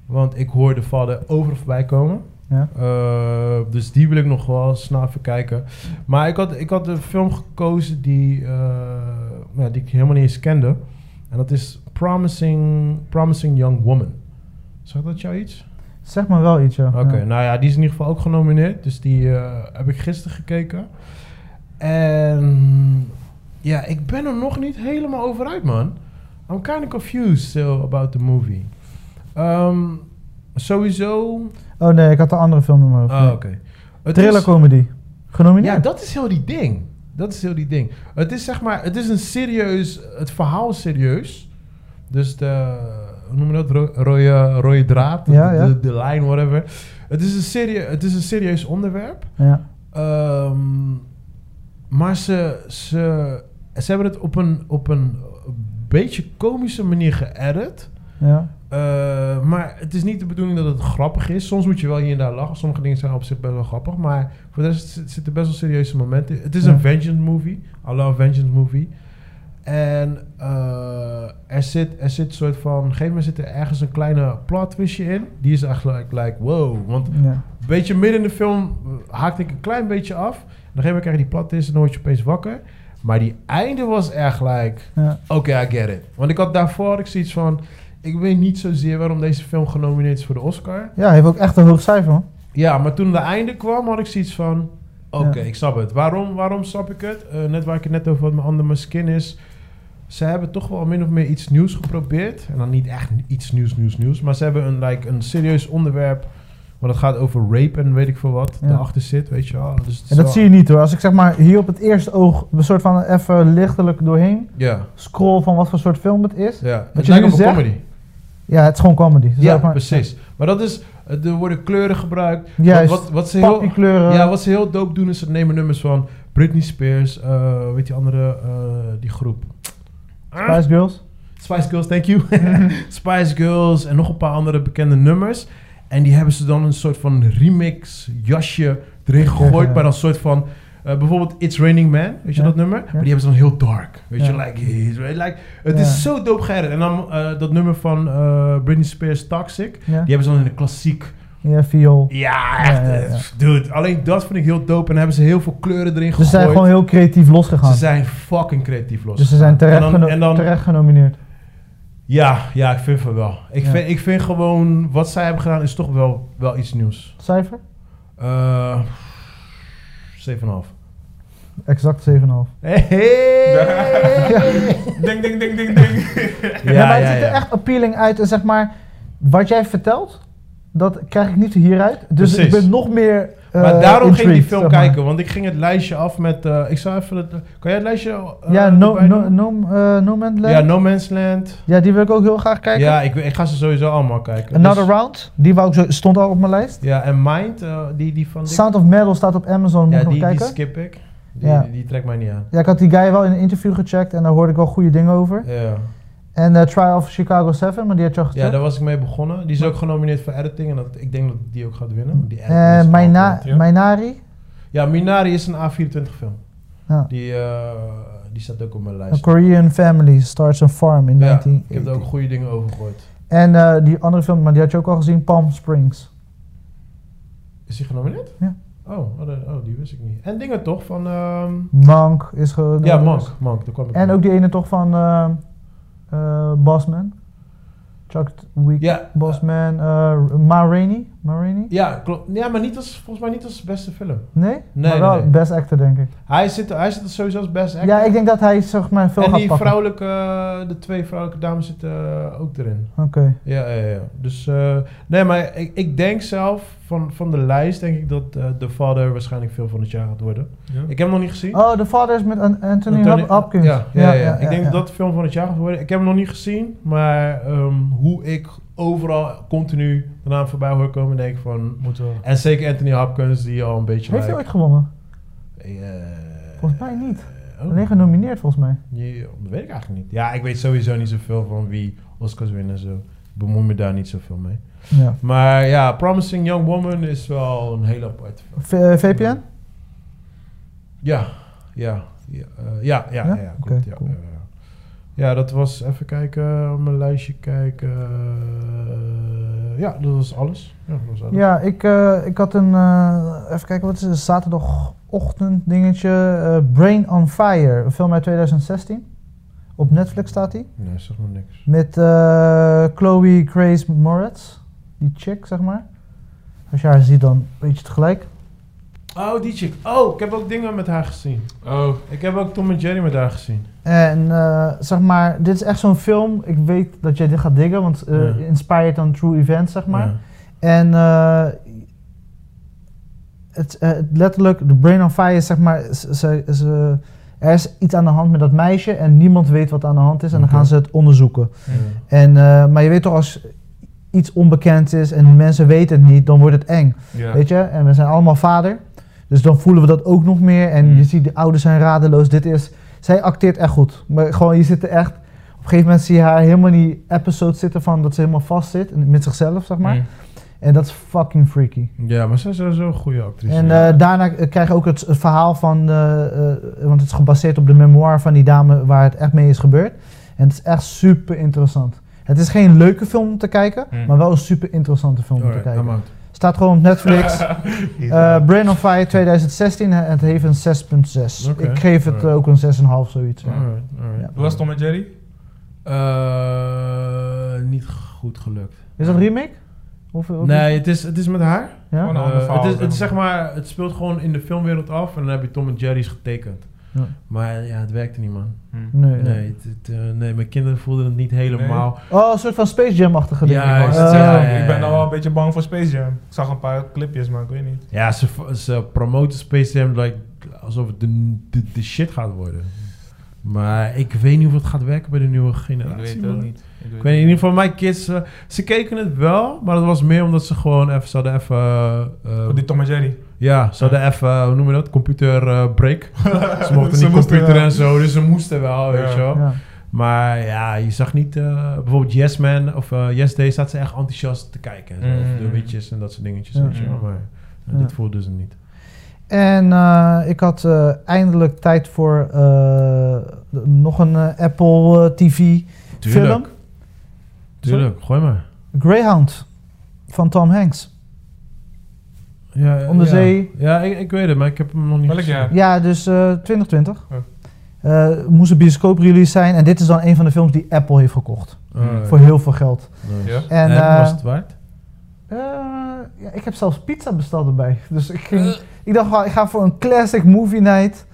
Want ik hoor de vader overal voorbij komen. Ja. Dus die wil ik nog wel snel even kijken. Maar ik had, ik had een film gekozen die, ja, die ik helemaal niet eens kende. En dat is Promising, Promising Young Woman. Zegt dat jou iets? Zeg maar wel iets, ja. Oké, Ja. nou ja, die is in ieder geval ook genomineerd. Dus die eh, heb ik gisteren gekeken. En ja, ik ben er nog niet helemaal over uit, man. I'm kind of confused still about the movie. Ehm, sowieso... Oh nee, ik had een andere film in mijn hoofd. Oh, oké. Het Thriller is- comedy. Genomineerd? Ja, dat is heel die ding. Dat is heel die ding. Het is zeg maar, het is een serieus, het verhaal is serieus. Dus de, hoe noem je dat, Ro- rode, rode draad, de, Ja, ja. de, de lijn, whatever. Het is, een serie, het is een serieus onderwerp. Ja. Ehm, maar ze, ze, ze hebben het op een, op een beetje komische manier geëdit. ja. Eh, maar het is niet de bedoeling dat het grappig is. Soms moet je wel hier en daar lachen. Sommige dingen zijn op zich best wel grappig. Maar voor de rest zit- zitten best wel serieuze momenten. Het is Ja. een vengeance movie. I love vengeance movie. En eh, er zit er zit een soort van... Op een gegeven moment zit er ergens een kleine plot twistje in. Die is eigenlijk like, wow. Want ja. een beetje midden in de film eh, haakte ik een klein beetje af. En op een gegeven moment krijg je die plot twist en dan word je opeens wakker. Maar die einde was echt like... ja. Oké, I get it. Want ik had daarvoor had ik zoiets van... Ik weet niet zozeer waarom deze film genomineerd is voor de Oscar. Ja, hij heeft ook echt een hoog cijfer. Ja, maar toen het einde kwam, had ik zoiets van... Oké, Ja. ik snap het. Waarom, waarom snap ik het? Eh, net waar ik het net over had, mijn andere mijn skin is... Ze hebben toch wel min of meer iets nieuws geprobeerd. En dan niet echt iets nieuws, nieuws, nieuws. Maar ze hebben een, like, een serieus onderwerp... Want het gaat over rape en weet ik veel wat. Ja. Daarachter zit, weet je wel. Dus En dat wel- zie je niet hoor. Als ik zeg maar hier op het eerste oog een soort van even lichtelijk doorheen Ja, scroll van wat voor soort film het is. ja. Het lijkt op zegt- comedy. Ja, het is gewoon comedy. Ja, maar- precies. Maar dat is... Er worden kleuren gebruikt. Juist. Wat, wat ze heel. Ja, wat ze heel dope doen is ze nemen nummers van Britney Spears, eh weet die andere, eh, die groep. Spice Girls. Spice Girls, thank you. (laughs) (laughs) Spice Girls en nog een paar andere bekende nummers. En die hebben ze dan een soort van remix jasje erin gegooid, maar dan een soort van Eh, bijvoorbeeld It's Raining Man, weet je Ja. dat nummer? Maar die hebben ze dan heel dark. Weet Ja. je, like, it's like het is zo dope. En dan eh, dat nummer van eh, Britney Spears, Toxic, die hebben ze dan in de klassiek. Ja viool. Ja, echt. Ja, ja, eh, ja. Dude, alleen dat vind ik heel dope. En dan hebben ze heel veel kleuren erin Dus ze gegooid. zijn gewoon heel creatief losgegaan. Ze zijn fucking creatief los. dus ze zijn terecht, en dan, geno- en dan, terecht genomineerd. Ja, ja, ik vind van wel. Ik, Ja. vind, ik vind gewoon, wat zij hebben gedaan is toch wel, wel iets nieuws. Cijfer? Eh 7,5. Exact 7,5. Hey, hey. (laughs) Ding, ding, ding, ding, ding. ja, Ja, maar het ziet er ja. echt appealing uit. En zeg maar, wat jij vertelt, dat krijg ik niet hieruit. Dus Precies. ik ben nog meer eh, Maar daarom ging ik die film zeg maar. kijken, want ik ging het lijstje af met. eh, ik zou even. Het, kan jij het lijstje. eh, ja, no, no, no, eh, no Man's Land. Ja, No Man's Land. Ja, die wil ik ook heel graag kijken. Ja, ik, ik ga ze sowieso allemaal kijken. Another Dus- Round, die wou ik zo, stond al op mijn lijst. Ja, en Mind, eh, die, die van. Sound of Metal staat op Amazon, moet ja, nog die, die kijken. skip ik. Die, Ja. die, die trekt mij niet aan. Ja, ik had die guy wel in een interview gecheckt en daar hoorde ik wel goede dingen over. Ja. En eh, Trial of Chicago 7, maar die had je al ja, daar was ik mee begonnen. Die is ook genomineerd voor editing en dat, ik denk dat die ook gaat winnen. Die editing Eh. Minari, Ja, Minari is een A24 film. Ja. Die, eh, die staat ook op mijn A lijst. Korean Family Starts a Farm in Ja, 1980. ik heb er ook goede dingen over gehoord. En die andere film, maar die had je ook al gezien, Palm Springs. Is die genomineerd? Ja. Oh, oh, oh, die wist ik niet. En dingen toch van... ehm, Monk is ge... ja, Monk. Monk, daar kwam ik En ook die ene toch van eh eh, Bossman. Chuck Week Ja, Bossman. eh Ma Rainey? Ma Rainey? ja, klopt. Ja, maar niet als, volgens mij niet als beste film. Nee? Nee, maar wel nee, nee. best actor, denk ik. Hij zit, hij zit er sowieso als best actor. Ja, ik denk dat hij zeg maar veel en gaat die vrouwelijke, eh, de twee vrouwelijke dames zitten eh, ook erin. Oké. Ja, ja, ja. Dus, eh, nee, maar ik, ik denk zelf, van, van de lijst, denk ik dat The Father waarschijnlijk veel van het jaar gaat worden. Ja. Ik heb hem nog niet gezien. Oh, de vader is met An- Anthony, Anthony- Hop- Hopkins. Ja, ja, ja, ik denk ja. dat dat de film van het jaar gaat worden. Ik heb hem nog niet gezien, maar ehm, hoe ik overal continu de naam voorbij hoor komen, denk ik van... Moeten we. En zeker Anthony Hopkins, die al een beetje... Heeft hij ooit gewonnen? Eh, Volgens mij niet. oh. Alleen genomineerd volgens mij. Ja, dat weet ik eigenlijk niet. Ja, ik weet sowieso niet zoveel van wie Oscars winnen en zo. Ik bemoei me daar niet zoveel mee. Ja. Maar ja, Promising Young Woman is wel een hele. V- eh, VPN? Ja, ja, ja, eh, ja, ja, Ja? ja, ja, klopt. Ja, cool. Ja, dat was, even kijken, op mijn lijstje kijken. eh, ja, dat was alles. Ja, dat was alles. Ja, ik, eh, ik had een, eh, even kijken, wat is het, zaterdagochtend dingetje. Brain on Fire, een film uit 2016. Op Netflix staat die. Nee, zeg maar niks. Met Chloe Grace Moretz, die chick, zeg maar. Als je haar ziet, dan weet je het gelijk. Oh, die chick. Oh, ik heb ook dingen met haar gezien. Oh, Ik heb ook Tom en Jerry met haar gezien. En eh, zeg maar, dit is echt zo'n film. Ik weet dat jij dit gaat diggen, want eh Ja. inspired on true events, zeg maar. Ja. En eh, het, eh, het letterlijk, de brain on fire is zeg maar, ze, ze, er is iets aan de hand met dat meisje en niemand weet wat aan de hand is en dan gaan ze het onderzoeken. Ja. En, eh, maar je weet toch, als iets onbekend is en mensen weten het niet, dan wordt het eng. Weet je? En we zijn allemaal vader. Dus dan voelen we dat ook nog meer. En Mm. je ziet, de ouders zijn radeloos. Dit is... Zij acteert echt goed. Maar gewoon, je zit er echt... Op een gegeven moment zie je haar helemaal in die episode zitten van dat ze helemaal vast zit. Met zichzelf, zeg maar. Mm. En dat is fucking freaky. Ja, maar ze is sowieso een goede actrice. En eh, daarna eh, krijg je ook het, het verhaal van... eh, want het is gebaseerd op de memoir van die dame waar het echt mee is gebeurd. En het is echt super interessant. Het is geen leuke film om te kijken, Mm. maar wel een super interessante film om te kijken. Staat gewoon op Netflix. (laughs) Eh Brain on Fire 2016 en het heeft een 6.6. Oké. Ik geef het Alright. ook een 6,5 zoiets. ja. Alright, alright. Ja. Hoe was Tom en Jerry? Eh, niet goed gelukt. Is dat een remake? Of, of Nee, het is, het is met haar. Ja? Eh, het, is, het, is, zeg maar, het speelt gewoon in de filmwereld af en dan heb je Tom en Jerry's getekend. Ja. Maar ja, het werkte niet, man. Hm. Nee. Nee, het, het, eh, nee, mijn kinderen voelden het niet helemaal. Oh, een soort van Space Jam-achtige ding. Ja, Ik zeggen, ja, ja, Ik ben wel een beetje bang voor Space Jam. Ik zag een paar clipjes, maar ik weet niet. Ja, ze, ze promoten Space Jam like, alsof het de, de, de shit gaat worden. Maar ik weet niet of het gaat werken bij de nieuwe Ik generatie. weet het ook niet. Ik Ik weet niet, in ieder geval mijn kids, eh, ze keken het wel, maar dat was meer omdat ze gewoon even, ze hadden even, eh, eh, Oh, die Tom en Jerry. ja, ze hadden even, hoe noem je dat, computer eh, break. (laughs) ze mochten Ze niet moesten computer wel. en zo, dus ze moesten wel, weet je wel. Ja. Maar ja, je zag niet, eh, bijvoorbeeld Yes Man of eh, Yes Day, staat ze echt enthousiast te kijken. En zo, Mm. Of de witjes en dat soort dingetjes, Ja. weet je wel. Maar eh, Ja. dit voelde ze niet. En eh, ik had eh, eindelijk tijd voor eh, nog een eh, Apple eh, TV film. Tuurlijk. Gooi maar. Greyhound van Tom Hanks. Ja, Om de ja. zee. Ja, ik, ik weet het, maar ik heb hem nog niet Welk gezien. jaar? Ja, dus eh 2020. Oh. Eh, moest een bioscoop release zijn. En dit is dan een van de films die Apple heeft gekocht. Oh, Voor heel veel geld. nice. Ja? En, En, eh, was het waard? Eh, ja, ik heb zelfs pizza besteld erbij. Dus ik, ging, ik dacht, wel, ik ga voor een classic movie night.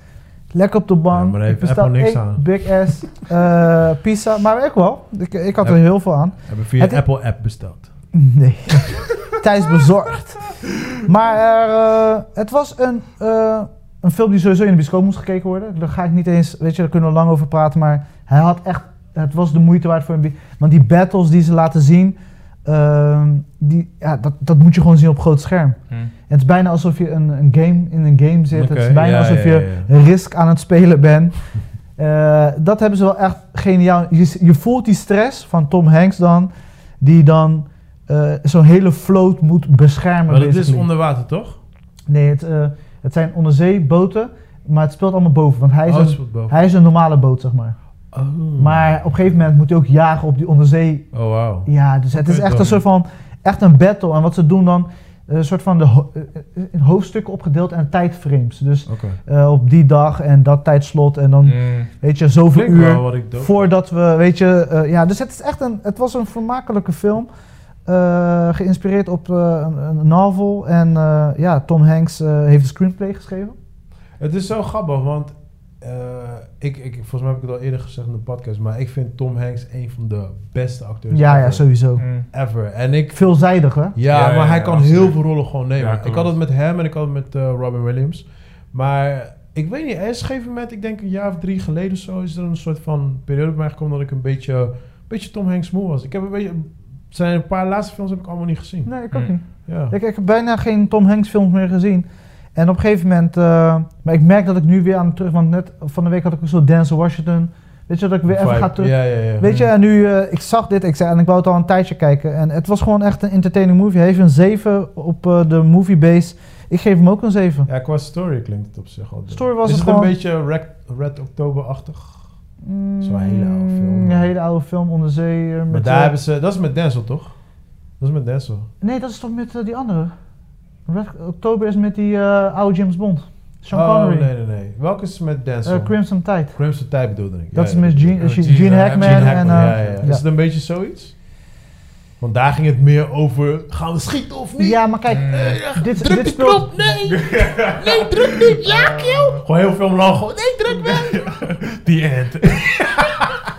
Lekker op de bank. Ja, ik bestel niks aan. Big ass eh, pizza. Maar ik wel. Ik, ik had er heel veel aan. Hebben via het- Apple app besteld. Nee. (laughs) Thuis bezorgd. Maar er, eh, het was een, eh, een film die sowieso in de bioscoop moest gekeken worden. Daar ga ik niet eens, weet je, daar kunnen we lang over praten. Maar hij had echt, het was de moeite waard voor een Want die battles die ze laten zien, ehm, die, ja, dat, dat moet je gewoon zien op groot scherm. Hm. Het is bijna alsof je een, een game in een game zit. het is bijna ja, alsof ja, je Risk aan het spelen bent. (laughs) Eh, dat hebben ze wel echt geniaal. Je, je voelt die stress van Tom Hanks dan, die dan eh, zo'n hele vloot moet beschermen. Maar het is onder water, toch? Nee, het, eh, het zijn onderzeeboten, maar het speelt allemaal boven. Want hij is, Oh, een, hij is een normale boot, zeg maar. Oh. Maar op een gegeven moment moet hij ook jagen op die onderzee Oh, wauw. ja, dus het is echt een soort van, echt een battle. En wat ze doen dan, eh, een soort van de ho- eh, eh, in hoofdstukken opgedeeld en tijdframes. Dus op die dag en dat tijdslot en dan, Hm. weet je, zoveel uur voordat we, weet je, ja, dus het is echt een, het was een vermakelijke film. geïnspireerd op een, een novel. En ja, Tom Hanks heeft de screenplay geschreven. Het is zo grappig, want eh, ik, ik, volgens mij heb ik het al eerder gezegd in de podcast, maar ik vind Tom Hanks een van de beste acteurs Ja, ja, ever. sowieso. Hm. ever. En ik, Veelzijdig, hè? ja, Ja, maar ja, hij ja, kan absoluut. heel veel rollen gewoon nemen. Ja, ik had het met hem en ik had het met eh, Robin Williams. Maar ik weet niet, er is een gegeven moment, ik denk een jaar of drie geleden of zo, is er een soort van periode bij mij gekomen dat ik een beetje, een beetje Tom Hanks moe was. Ik heb een beetje, zijn een paar laatste films heb ik allemaal niet gezien. Nee, ik ook Hm. niet. Ja. Ik, ik heb bijna geen Tom Hanks films meer gezien. En op een gegeven moment, eh, maar ik merk dat ik nu weer aan het terug, want net van de week had ik ook zo Denzel Washington. Weet je dat ik weer even ga terug. Ja, ja, ja. Weet je, en nu, eh, ik zag dit, ik zei, en ik wou het al een tijdje kijken. En het was gewoon echt een entertaining movie. Hij heeft een 7 op eh, de moviebase. Ik geef hem ook een 7. Ja, qua story klinkt het op zich al. Story was is het het gewoon- een beetje Red, Red October-achtig? Zo'n hele oude film. Mm, Ja, een hele oude film onder zee. eh, Maar daar hebben ze... Dat is met Denzel, toch? Dat is met Denzel. Nee, dat is toch met die andere? Red Oktober is met die eh, oude James Bond. Sean oh, Connery. nee, nee, nee. Welke is met Denzel? Eh, Crimson Tide. Crimson Tide bedoelde ik. Dat Ja, is met Gene, ik. Oh, Gene, Gene Hackman. Gene en, Hackman, eh, ja, ja, ja. Is het een beetje zoiets? Want daar ging het meer over... Gaan we schieten of niet? Ja, maar kijk, Mm. dit, Druk dit die speelt... knop, nee! Nee, druk niet, ja, kill! Gewoon heel veel lang gewoon, nee, druk (laughs) wel! Die end. (laughs)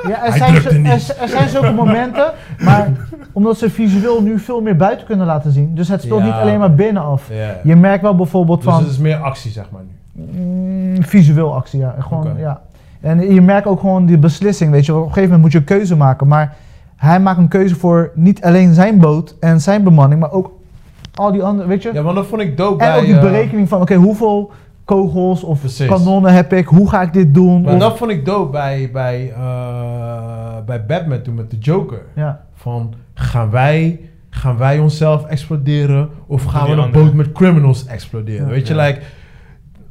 Ja, er, Hij zijn, zo- niet. er, er zijn zulke momenten, maar omdat ze visueel nu veel meer buiten kunnen laten zien. Dus het speelt Ja. niet alleen maar binnen af. Ja. Je merkt wel bijvoorbeeld Dus van het is meer actie, zeg maar, nu. mm, visueel actie, ja. Gewoon, ja. En je merkt ook gewoon die beslissing, weet je. Op een gegeven moment moet je een keuze maken, maar hij maakt een keuze voor niet alleen zijn boot en zijn bemanning, maar ook al die andere, weet je. Ja, want dat vond ik dope en bij... ook die eh, berekening van, oké, hoeveel kogels of Precies. kanonnen heb ik, hoe ga ik dit doen? Maar Of- dat vond ik dope bij, bij, eh, bij Batman toen met de Joker. ja. Van, gaan wij, gaan wij onszelf exploderen of gaan we een boot met criminals exploderen? Ja. Weet je, Ja. like,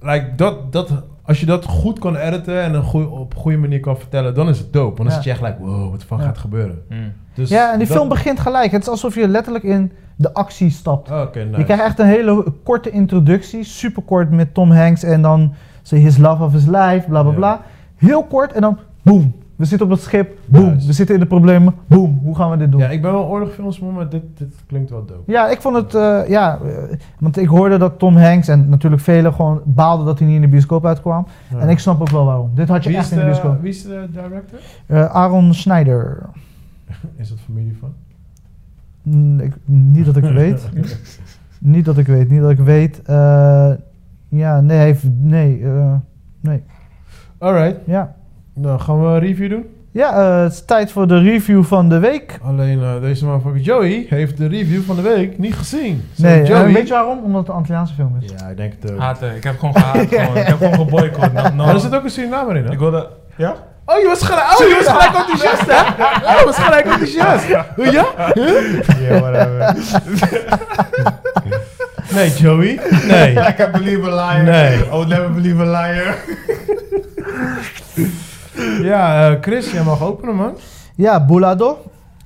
like dat, dat, als je dat goed kan editen en een goeie, op een goede manier kan vertellen, dan is het dope. Want dan Ja. zit je echt like, wow, wat de fuck Ja. gaat gebeuren? Hm. Dus ja, en die dat- film begint gelijk. Het is alsof je letterlijk in de actie stapt. Oh, nice. Je krijgt echt een hele korte introductie, super kort met Tom Hanks en dan say his love of his life, bla bla Ja. bla. Heel kort en dan boom. We zitten op het schip, boom. Juist. We zitten in de problemen, boom. Hoe gaan we dit doen? Ja, Ja, ik ben wel oorlogfilms, maar dit, dit klinkt wel dope. ik vond het, eh, ja, eh, want ik hoorde dat Tom Hanks en natuurlijk velen gewoon baalden dat hij niet in de bioscoop uitkwam. Ja. En ik snap ook wel waarom. Dit had je echt in de bioscoop. wie is de director? Eh, Aaron Schneider. (laughs) Is dat familie van? Mm, ik, niet dat ik (laughs) weet. niet dat ik weet, niet dat ik weet. Ja, nee, hij heeft, nee, nee, Alright, ja. Nou gaan we een review doen? Ja, eh, het is tijd voor de review van de week. Alleen eh, deze motherfucker Joey heeft de review van de week niet gezien. Zo, Nee, Joey. eh, weet je waarom? Omdat het een Antilliaanse film is. Ja, ik denk het ook. Haten. Ik heb gewoon gehaat. (laughs) gewoon. Ik heb gewoon geboycott. No, no. Maar er zit ook een Surinamer in, hè? Ik wilde... Ja? Oh, je was gelijk, oh, je was gelijk enthousiast, hè? Oh, je was gelijk enthousiast. Ja? (laughs) Ja, whatever. (laughs) Nee, Joey. Nee. I can't believe a liar. Nee. I would never believe a liar. Ja, eh, Chris, jij mag openen, man. Ja, Boulado.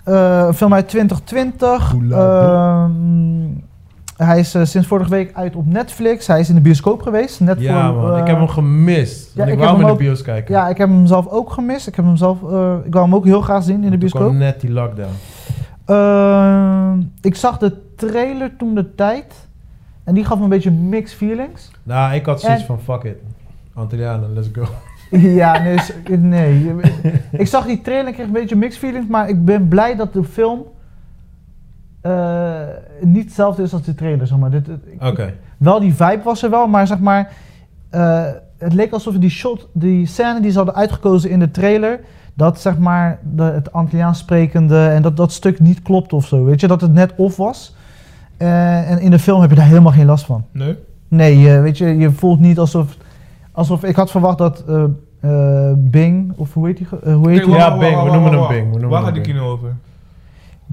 Eh, een film uit 2020. Boulado. Ehm, hij is eh, sinds vorige week uit op Netflix. Hij is in de bioscoop geweest. Net Ja, voor, man. eh, ik heb hem gemist. ja, ik wou hem in de bios kijken. Ja, ik heb hem zelf ook gemist. Ik, heb hem zelf, eh, ik wou hem ook heel graag zien in de Toen bioscoop. kwam net die lockdown. Ehm, ik zag de trailer toen de tijd. En die gaf me een beetje mixed feelings. Nou, ik had zoiets En- van, fuck it. Antillianen, let's go. (laughs) ja, nee, (laughs) ik zag die trailer en kreeg een beetje mixed feelings. Maar ik ben blij dat de film eh, niet hetzelfde is als de trailer. Zeg maar. Dit, ik- Oké. wel die vibe was er wel, maar zeg maar... eh, het leek alsof die shot, die scène die ze hadden uitgekozen in de trailer... dat zeg maar de, het Antilliaans sprekende en dat dat stuk niet klopt of zo. Weet je, dat het net off was. Eh, en in de film heb je daar helemaal geen last van. Nee? Nee, eh, weet je, je voelt niet alsof... alsof ik had verwacht dat eh, eh, Bing, of hoe heet die? eh, hoe heet die? Ja, Bing, we noemen hem Bing, noemen Waar gaat die kino over?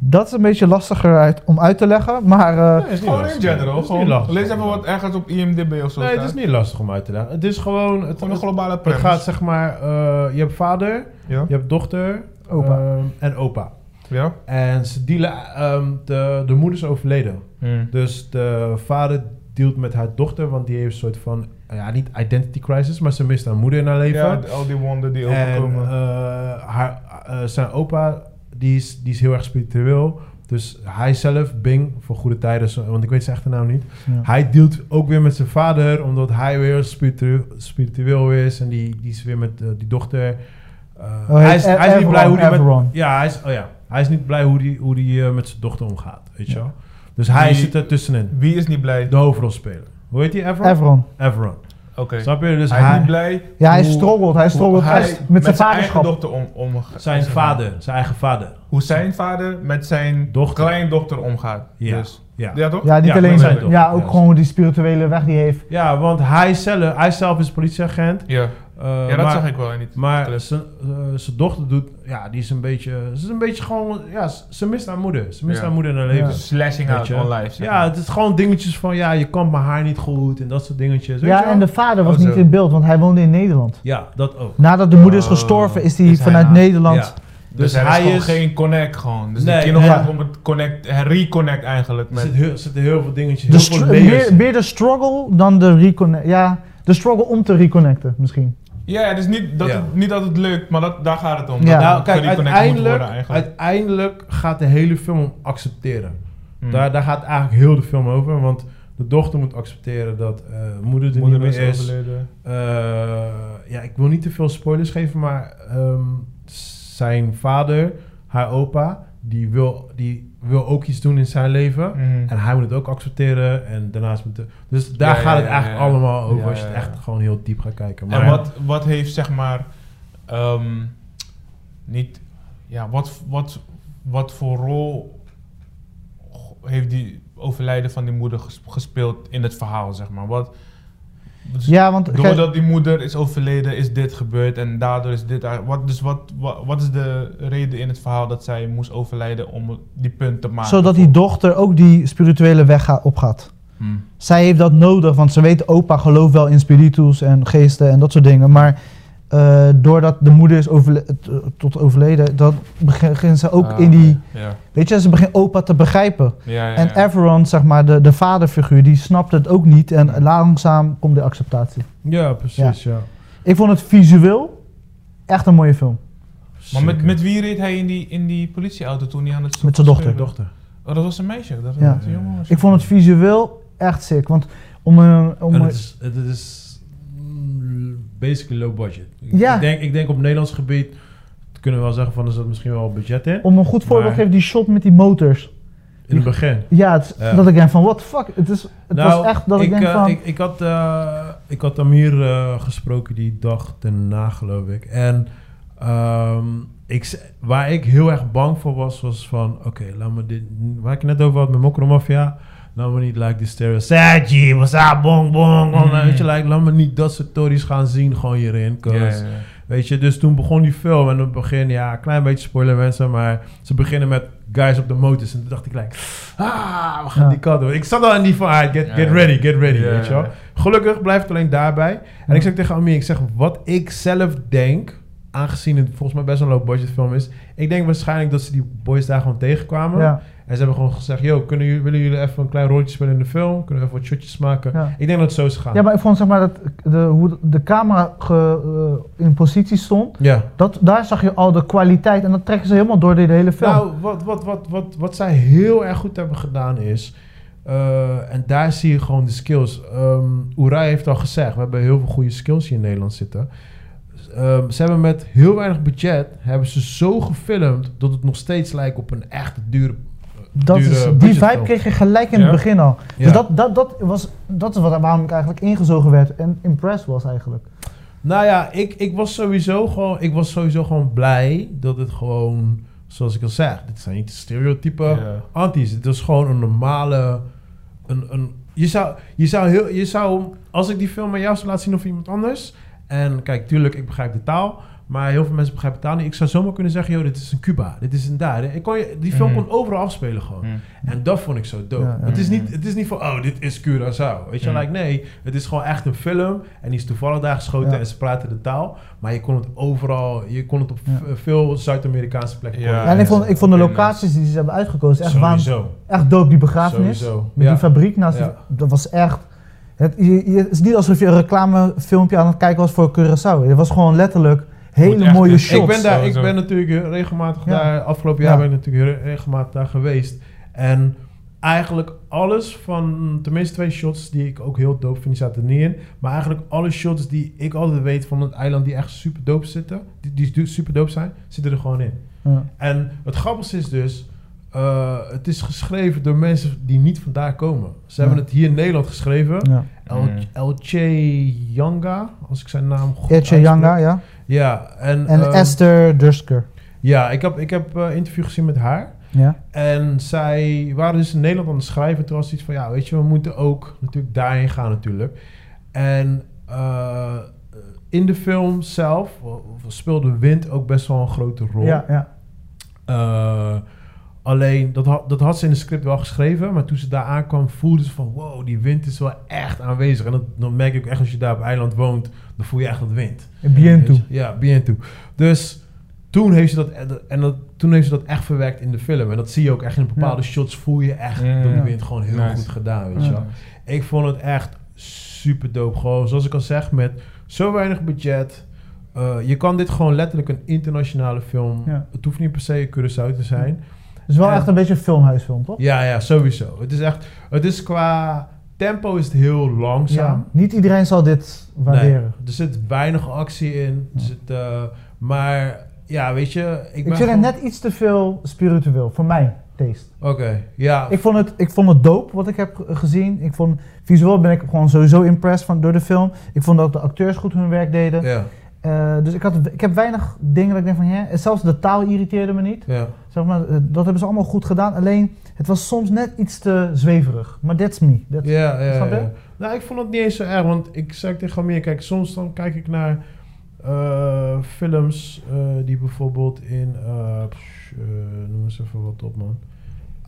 Dat is een beetje lastiger uit, om uit te leggen, maar... eh, Nee, is Gewoon in general. Het Gewoon, lastig. lees even wat ergens op IMDb of zo Nee, het is niet lastig om uit te leggen. Het is gewoon... Het, Gewoon een het, globale het premise. gaat zeg maar... eh, je hebt vader, Ja? je hebt dochter... Opa. ehm, en opa. Ja? En ze dealen... ehm, de, de moeder is overleden. Hmm. Dus de vader dealt met haar dochter, want die heeft een soort van, ja, niet identity crisis, maar ze mist haar moeder in haar leven. Ja, al die wonden die en overkomen. eh, haar, eh, zijn opa, die is, die is heel erg spiritueel. Dus hij zelf, Bing, voor goede tijden, want ik weet zijn echte naam niet. ja. Hij dealt ook weer met zijn vader, omdat hij weer spiritu- spiritueel is. En die, die is weer met eh, die dochter. Oh, hij, is, hij is niet blij hoe die met, ja, hij is, oh ja, hij is niet blij hoe die, hoe die met zijn dochter omgaat, weet je wel. Dus hij zit er tussenin. Wie is niet blij? De hoofdrolspeler. Hoe heet die? Everon? Everon. Everon. Oké. Snap je? Dus hij hij, is niet blij. Ja, hij struggelt. Hij struggelt hij echt met zijn eigen vaderschap. dochter om, om zijn vader, zijn eigen vader. Hoe zijn vader met zijn Dochter. kleindochter omgaat. Ja. Dus. Ja. Ja, toch? Ja, niet Ja, alleen zijn zijn. dochter, Ja, ook ja. gewoon die spirituele weg die hij heeft. Ja, want hij zelf, hij zelf is politieagent. Ja, eh, ja dat maar, zag ik wel niet. Maar zijn eh, zijn dochter doet, ja, die is een beetje, ze is een beetje gewoon, ja, ze- mist haar moeder. Ze mist Ja. haar moeder in haar leven. Ja. Slashing out je? on life. zeg Ja, maar. het is gewoon dingetjes van, ja, je kampt mijn haar niet goed en dat soort dingetjes. Weet je Ja, en de vader was Oh, zo. niet in beeld, want hij woonde in Nederland. Ja, dat ook. Nadat de moeder is Oh, gestorven, is hij is hij vanuit Nederland. Ja. Dus, Dus er hij is is- geen connect gewoon. Dus Nee, kino ja. gaat om het connect, reconnect eigenlijk Er met... zit heel, zitten heel veel dingetjes, De heel veel meer, meer de struggle dan de reconnect. Ja, de struggle om te reconnecten misschien. Ja, het is niet dat, Ja. het, niet dat het lukt, maar dat, daar gaat het om. Ja. Dat Nou, kijk, uiteindelijk, worden eigenlijk. uiteindelijk gaat de hele film om accepteren. Hmm. Daar, daar gaat eigenlijk heel de film over, want de dochter moet accepteren dat eh, moeder er Moeder niet meer is. overleden. Eh, ja, ik wil niet te veel spoilers geven, maar ehm, zijn vader, haar opa, die wil, die wil ook iets doen in zijn leven. Mhm. En hij moet het ook accepteren. En daarnaast moet de, Dus daar Ja, gaat ja, het eigenlijk allemaal over als je het echt gewoon heel diep gaat kijken. Maar En wat, wat heeft zeg maar ehm, niet, ja, wat, wat, wat voor rol heeft die overlijden van die moeder ges- gespeeld in het verhaal, zeg maar? Wat, dus Ja, want doordat die moeder is overleden, is dit gebeurd en daardoor is dit. Wat, dus wat, wat, wat is de reden in het verhaal dat zij moest overlijden om die punt te maken? zodat die dochter ook die spirituele weg gaat, opgaat. Hmm. Zij heeft dat nodig, want ze weet, opa gelooft wel in spiritus en geesten en dat soort dingen. Maar eh, doordat de moeder is overle- t- tot overleden, dan begint ze ook Ah, in die... Ja, Weet je, ze begint opa te begrijpen. ja, ja. En ja. Everon, zeg maar, de, de vaderfiguur, die snapt het ook niet. En langzaam komt de acceptatie. Ja, precies, ja. Ik vond het visueel echt een mooie film. Maar met, met wie reed hij in die, in die politieauto toen hij aan het Met zijn dochter. dochter. Oh, dat was een meisje. Dat Ja. was een jongen. was Ik vond het visueel echt sick. Want om een... Om het is, het is basically low budget. Ik- Ja. Ik, denk, ik denk op Nederlands gebied kunnen we wel zeggen van er zit misschien wel budget in. om een goed voorbeeld te geven, die shot met die motors. In het begin. Ja, het, Ja. dat ik denk van, what the fuck? Het, is, het Nou, was echt dat ik, denk eh, van... Ik, ik, had, eh, ik had Amir eh, gesproken die dag daarna, geloof ik. En ehm, ik, waar ik heel erg bang voor was, was van... Oké, laat me dit... Waar ik net over had met Mokro Mafia... Laat me niet like die stereo... Saji, what's up, bong, bong. Mhm. Weet je, like, laat me niet dat soort tories gaan zien gewoon hierin. Weet je, dus toen begon die film en op het begin, ja, een klein beetje spoiler mensen, maar ze beginnen met guys op de motors. En toen dacht ik gelijk, ah, we gaan Ja. die kant op. Ik zat al in die van, ah, get, get ja. ready, get ready, Ja, weet je wel. Gelukkig blijft het alleen daarbij. En ik zeg tegen Amir, ik zeg, wat ik zelf denk, aangezien het volgens mij best een low budget film is, ik denk waarschijnlijk dat ze die boys daar gewoon tegenkwamen. En ze hebben gewoon gezegd, yo, kunnen jullie, willen jullie even een klein rolletje spelen in de film? Kunnen we even wat shotjes maken? ja. Ik denk dat het zo is gegaan. ja, maar ik vond zeg maar dat de, hoe de camera ge- eh, in positie stond, Ja. dat, daar zag je al de kwaliteit en dat trekken ze helemaal door de hele film. Nou, wat, wat, wat, wat, wat zij heel erg goed hebben gedaan is... eh, en daar zie je gewoon de skills. Um, Oerai heeft al gezegd, we hebben heel veel goede skills hier in Nederland zitten. Ehm, ze hebben met heel weinig budget... hebben ze zo gefilmd... dat het nog steeds lijkt op een echte dure... dat dure is, die vibe kreeg je gelijk in Ja. het begin al. Ja. Dus dat, dat, dat, was, dat is wat, waarom ik eigenlijk ingezogen werd en impressed was eigenlijk. Nou ja, ik, ik was sowieso gewoon... Ik was sowieso gewoon blij dat het gewoon... Zoals ik al zeg, dit zijn niet stereotype Ja. anti's. Het is gewoon een normale. Een, een, je, zou, je, zou heel, je zou, als ik die film aan jou zou laten zien of iemand anders. En kijk, tuurlijk, ik begrijp de taal. Maar heel veel mensen begrijpen taal niet. Ik zou zomaar kunnen zeggen, joh, dit is een Cuba. Dit is een daar. Ik kon je, die film Mhm. kon overal afspelen gewoon. Mm. En dat vond ik zo dope. Ja, ja. Het, is niet, het is niet van, oh, dit is Curaçao. Weet je, Mhm. like, nee. Het is gewoon echt een film. En die is toevallig daar geschoten Ja. en ze praten de taal. Maar je kon het overal, je kon het op veel Zuid-Amerikaanse plekken. Ja, en ik vond, ik vond de locaties die ze hebben uitgekozen echt, waan, Sowieso. echt dope, die begrafenis. Sowieso. Met Ja. die fabriek naast Ja. die- dat was echt... Het, je, je- het is niet alsof je een reclamefilmpje aan het kijken was voor Curaçao. Het was gewoon letterlijk hele echt mooie een- shots. Ik ben, daar, ik ben natuurlijk regelmatig Ja. daar, afgelopen jaar Ja. ben ik natuurlijk re- regelmatig daar geweest. En eigenlijk alles van, tenminste twee shots die ik ook heel dope vind, die zaten er niet in. Maar eigenlijk alle shots die ik altijd weet van het eiland die echt super dope zitten, die, die super dope zijn, zitten er gewoon in. Ja. En het grappigste is dus, eh, het is geschreven door mensen die niet vandaar komen. Ze hebben het hier in Nederland geschreven. Ja. El, Mm. Elche Yanga, als ik zijn naam goed uitspreek. Yanga, ja. Ja, en, En ehm, Esther Dursker. ja, ik heb, ik heb eh, interview gezien met haar. Ja. En zij waren dus in Nederland aan het schrijven. Toen was iets van, ja, weet je, we moeten ook natuurlijk daarheen gaan natuurlijk. En eh, in de film zelf eh, speelde wind ook best wel een grote rol. Ja, ja. Alleen, dat had, dat had ze in het script wel geschreven. Maar toen ze daar aankwam, voelde ze van... Wow, die wind is wel echt aanwezig. En dat, dan merk ik ook echt als je daar op eiland woont... Dan voel je echt dat wind. Bien toe. Ja, bien toe. Dus toen heeft ze dat, en dat, toen heeft ze dat echt verwerkt in de film. En dat zie je ook echt in bepaalde Ja. shots. Voel je echt Mm. dat de Ja. wind gewoon heel Nice. goed gedaan, weet je Ja. wel. Ik vond het echt super dope. Gewoon, zoals ik al zeg, met zo weinig budget. Eh, je kan dit gewoon letterlijk een internationale film. Ja. Het hoeft niet per se Curaçao te zijn. Is wel En- echt een beetje een filmhuisfilm, toch? Ja, ja, sowieso. Het is echt, het is qua tempo is het heel langzaam. Ja. Niet iedereen zal dit waarderen. Nee, er zit weinig actie in. Er zit, eh, maar ja, weet je, ik, Ik, ben vind gewoon- het net iets te veel spiritueel, voor mijn taste. Oké, ja. Ik vond, het, ik vond het dope wat ik heb ge- gezien. Ik vond, visueel ben ik gewoon sowieso impressed van, door de film. Ik vond dat de acteurs goed hun werk deden. ja, Eh, dus ik, had, ik heb weinig dingen dat ik denk van, ja, zelfs de taal irriteerde me niet. ja. Zeg maar, eh, dat hebben ze allemaal goed gedaan. Alleen, het was soms net iets te zweverig. Maar that's me. That's- Ja, ja, Snap je? ja. Nou, ik vond het niet eens zo erg, want ik zei tegen meer, kijk, soms dan kijk ik naar eh, films die bijvoorbeeld in, psh, noem eens even wat op, man.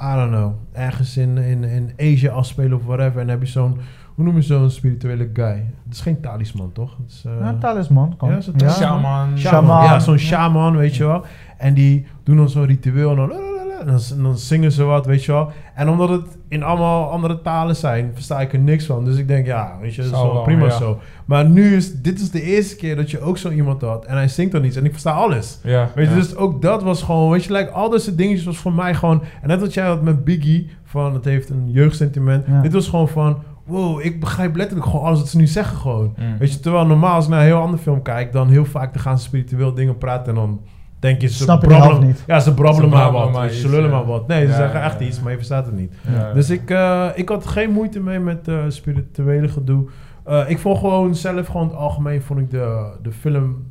I don't know, ergens in, in, in Asia afspelen of whatever, en dan heb je zo'n, hoe noem je zo'n spirituele guy? Het is geen talisman, toch? Het is, eh, Ja, talisman kan. Ja, is het een Shaman. Shaman. Ja, zo'n shaman, weet je wel. En die doen dan zo'n ritueel en dan, en dan, en dan zingen ze wat, weet je wel. En omdat het in allemaal andere talen zijn, versta ik er niks van. Dus ik denk, ja, weet je, dat is wel prima ja. zo. Maar nu is, dit is de eerste keer dat je ook zo iemand had. En hij zingt dan iets en ik versta alles. Ja. Weet je, ja. dus ook dat was gewoon, weet je, like, al deze dingetjes was voor mij gewoon... En net wat jij had met Biggie, van het heeft een jeugdsentiment. Ja. Dit was gewoon van, wow, ik begrijp letterlijk gewoon alles wat ze nu zeggen gewoon. Mm. Weet je, terwijl normaal als ik naar een heel andere film kijk, dan heel vaak dan gaan ze spiritueel dingen praten en dan denk je ze brabbelen. Ja, ze brabbelen maar wat. maar ze lullen ja. maar wat. Nee, ze Ja, zeggen ja, echt ja. iets, maar je verstaat het niet. Ja. Dus ik, eh, ik had geen moeite mee met eh spirituele gedoe. Eh, ik vond gewoon zelf, gewoon het algemeen, vond ik de, de film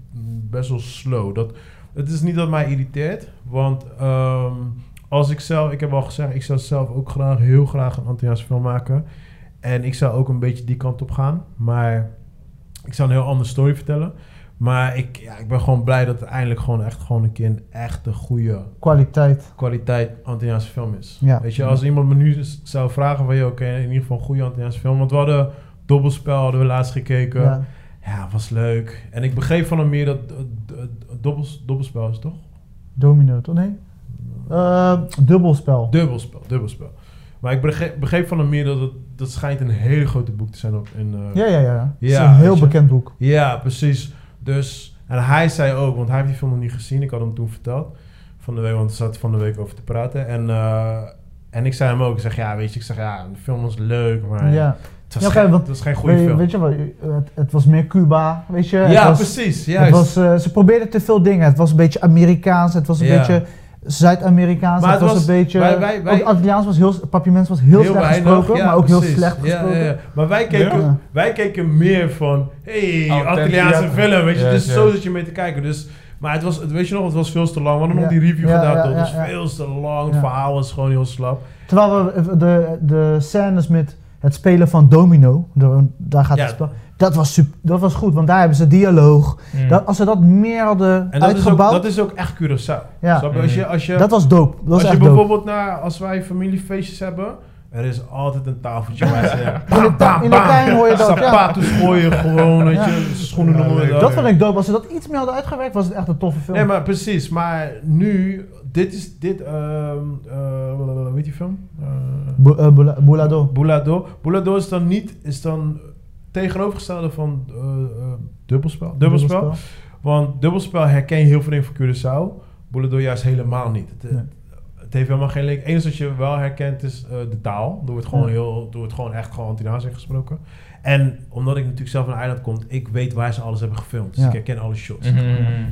best wel slow. Dat, het is niet dat mij irriteert, want ehm, als ik zelf, ik heb al gezegd, ik zou zelf ook graag, heel graag een Antilliaanse film maken. En ik zou ook een beetje die kant op gaan, maar ik zou een heel andere story vertellen. Maar ik, ja, ik ben gewoon blij dat het eindelijk gewoon echt gewoon een keer een echte goede Kwaliteit. kwaliteit Antilliaanse film is. Ja. Weet je, als iemand me nu zou vragen van, oké, in ieder geval een goede Antilliaanse film. Want we hadden Dobbelspel, hadden we laatst gekeken. Ja, Ja. was leuk. En ik begreep van hem meer dat uh, dobbels, Dobbelspel is toch? Domino, toch? Nee? Eh, dubbelspel. Dubbelspel, dubbelspel. Maar ik begreep, begreep van hem meer dat het, dat schijnt een hele grote boek te zijn ook in... eh, Ja, ja, ja. Het is Ja, een heel je. bekend boek. Ja, precies. Dus, en hij zei ook, want hij heeft die film nog niet gezien, ik had hem toen verteld van de week, want we zaten van de week over te praten. En, eh, en ik zei hem ook, ik zeg ja, weet je, ik zeg ja, de film was leuk, maar Ja. het, was Ja, geen, want het was geen goede Weet, film. weet je wat? Het, het was meer Cuba, weet je? Het ja, was, precies, Het juist. was, eh, ze probeerden te veel dingen. Het was een beetje Amerikaans, het was een Ja. beetje Zuid-Amerikaans, Maar het het was, was- een beetje... wij- wij- wij- ook Antilliaans was heel... Papiaments was heel, slecht weinig, gesproken, ja, maar ook heel slecht Ja, gesproken. Ja, ja. Maar wij keken, Ja. wij keken meer van, hey, Authentiek, Antilliaanse ja. film, weet je. Dus zo zit je mee te kijken. Dus, maar het was, het, weet je nog, het was veel te lang. We hadden nog die review Ja, gedaan, ja, toch? ja, Het was ja. veel te lang, het verhaal was gewoon heel slap. Terwijl we de, de scènes met het spelen van domino, de- daar gaat Ja. het spel, dat was, super, dat was goed, want daar hebben ze dialoog. Mm. Dat, als ze dat meer hadden En dat is, ook, uitgebouwd, dat is ook echt Curaçao. Ja. Als je, als je, dat was dope. Dat was als je echt dope. bijvoorbeeld naar, als wij familiefeestjes hebben, er is altijd een tafeltje waar ze (laughs) In de tuin- in de tuin hoor je dat, ja. Zapatos gooien gewoon, weet Ja. je, schoenen Ja, dat. Dat vond ik dope. Als ze dat iets meer hadden uitgewerkt, was het echt een toffe film. Nee, maar precies. Maar nu, dit is, dit, ehm eh, weet je film? Eh, Bo- eh, Boula- Boulado. Boulado. Boulado is dan niet, is dan tegenovergestelde van eh, eh, dubbelspel. dubbelspel. Want dubbelspel herken je heel veel dingen van Curaçao. Boulado juist helemaal niet. Het, Nee. het heeft helemaal geen link. Het enige wat je wel herkent is eh, de taal. Er wordt gewoon, Ja. heel, er wordt gewoon echt gewoon Antilliaans gesproken. En omdat ik natuurlijk zelf van een eiland kom, ik weet waar ze alles hebben gefilmd. Dus Ja. ik herken alle shots. Mhm.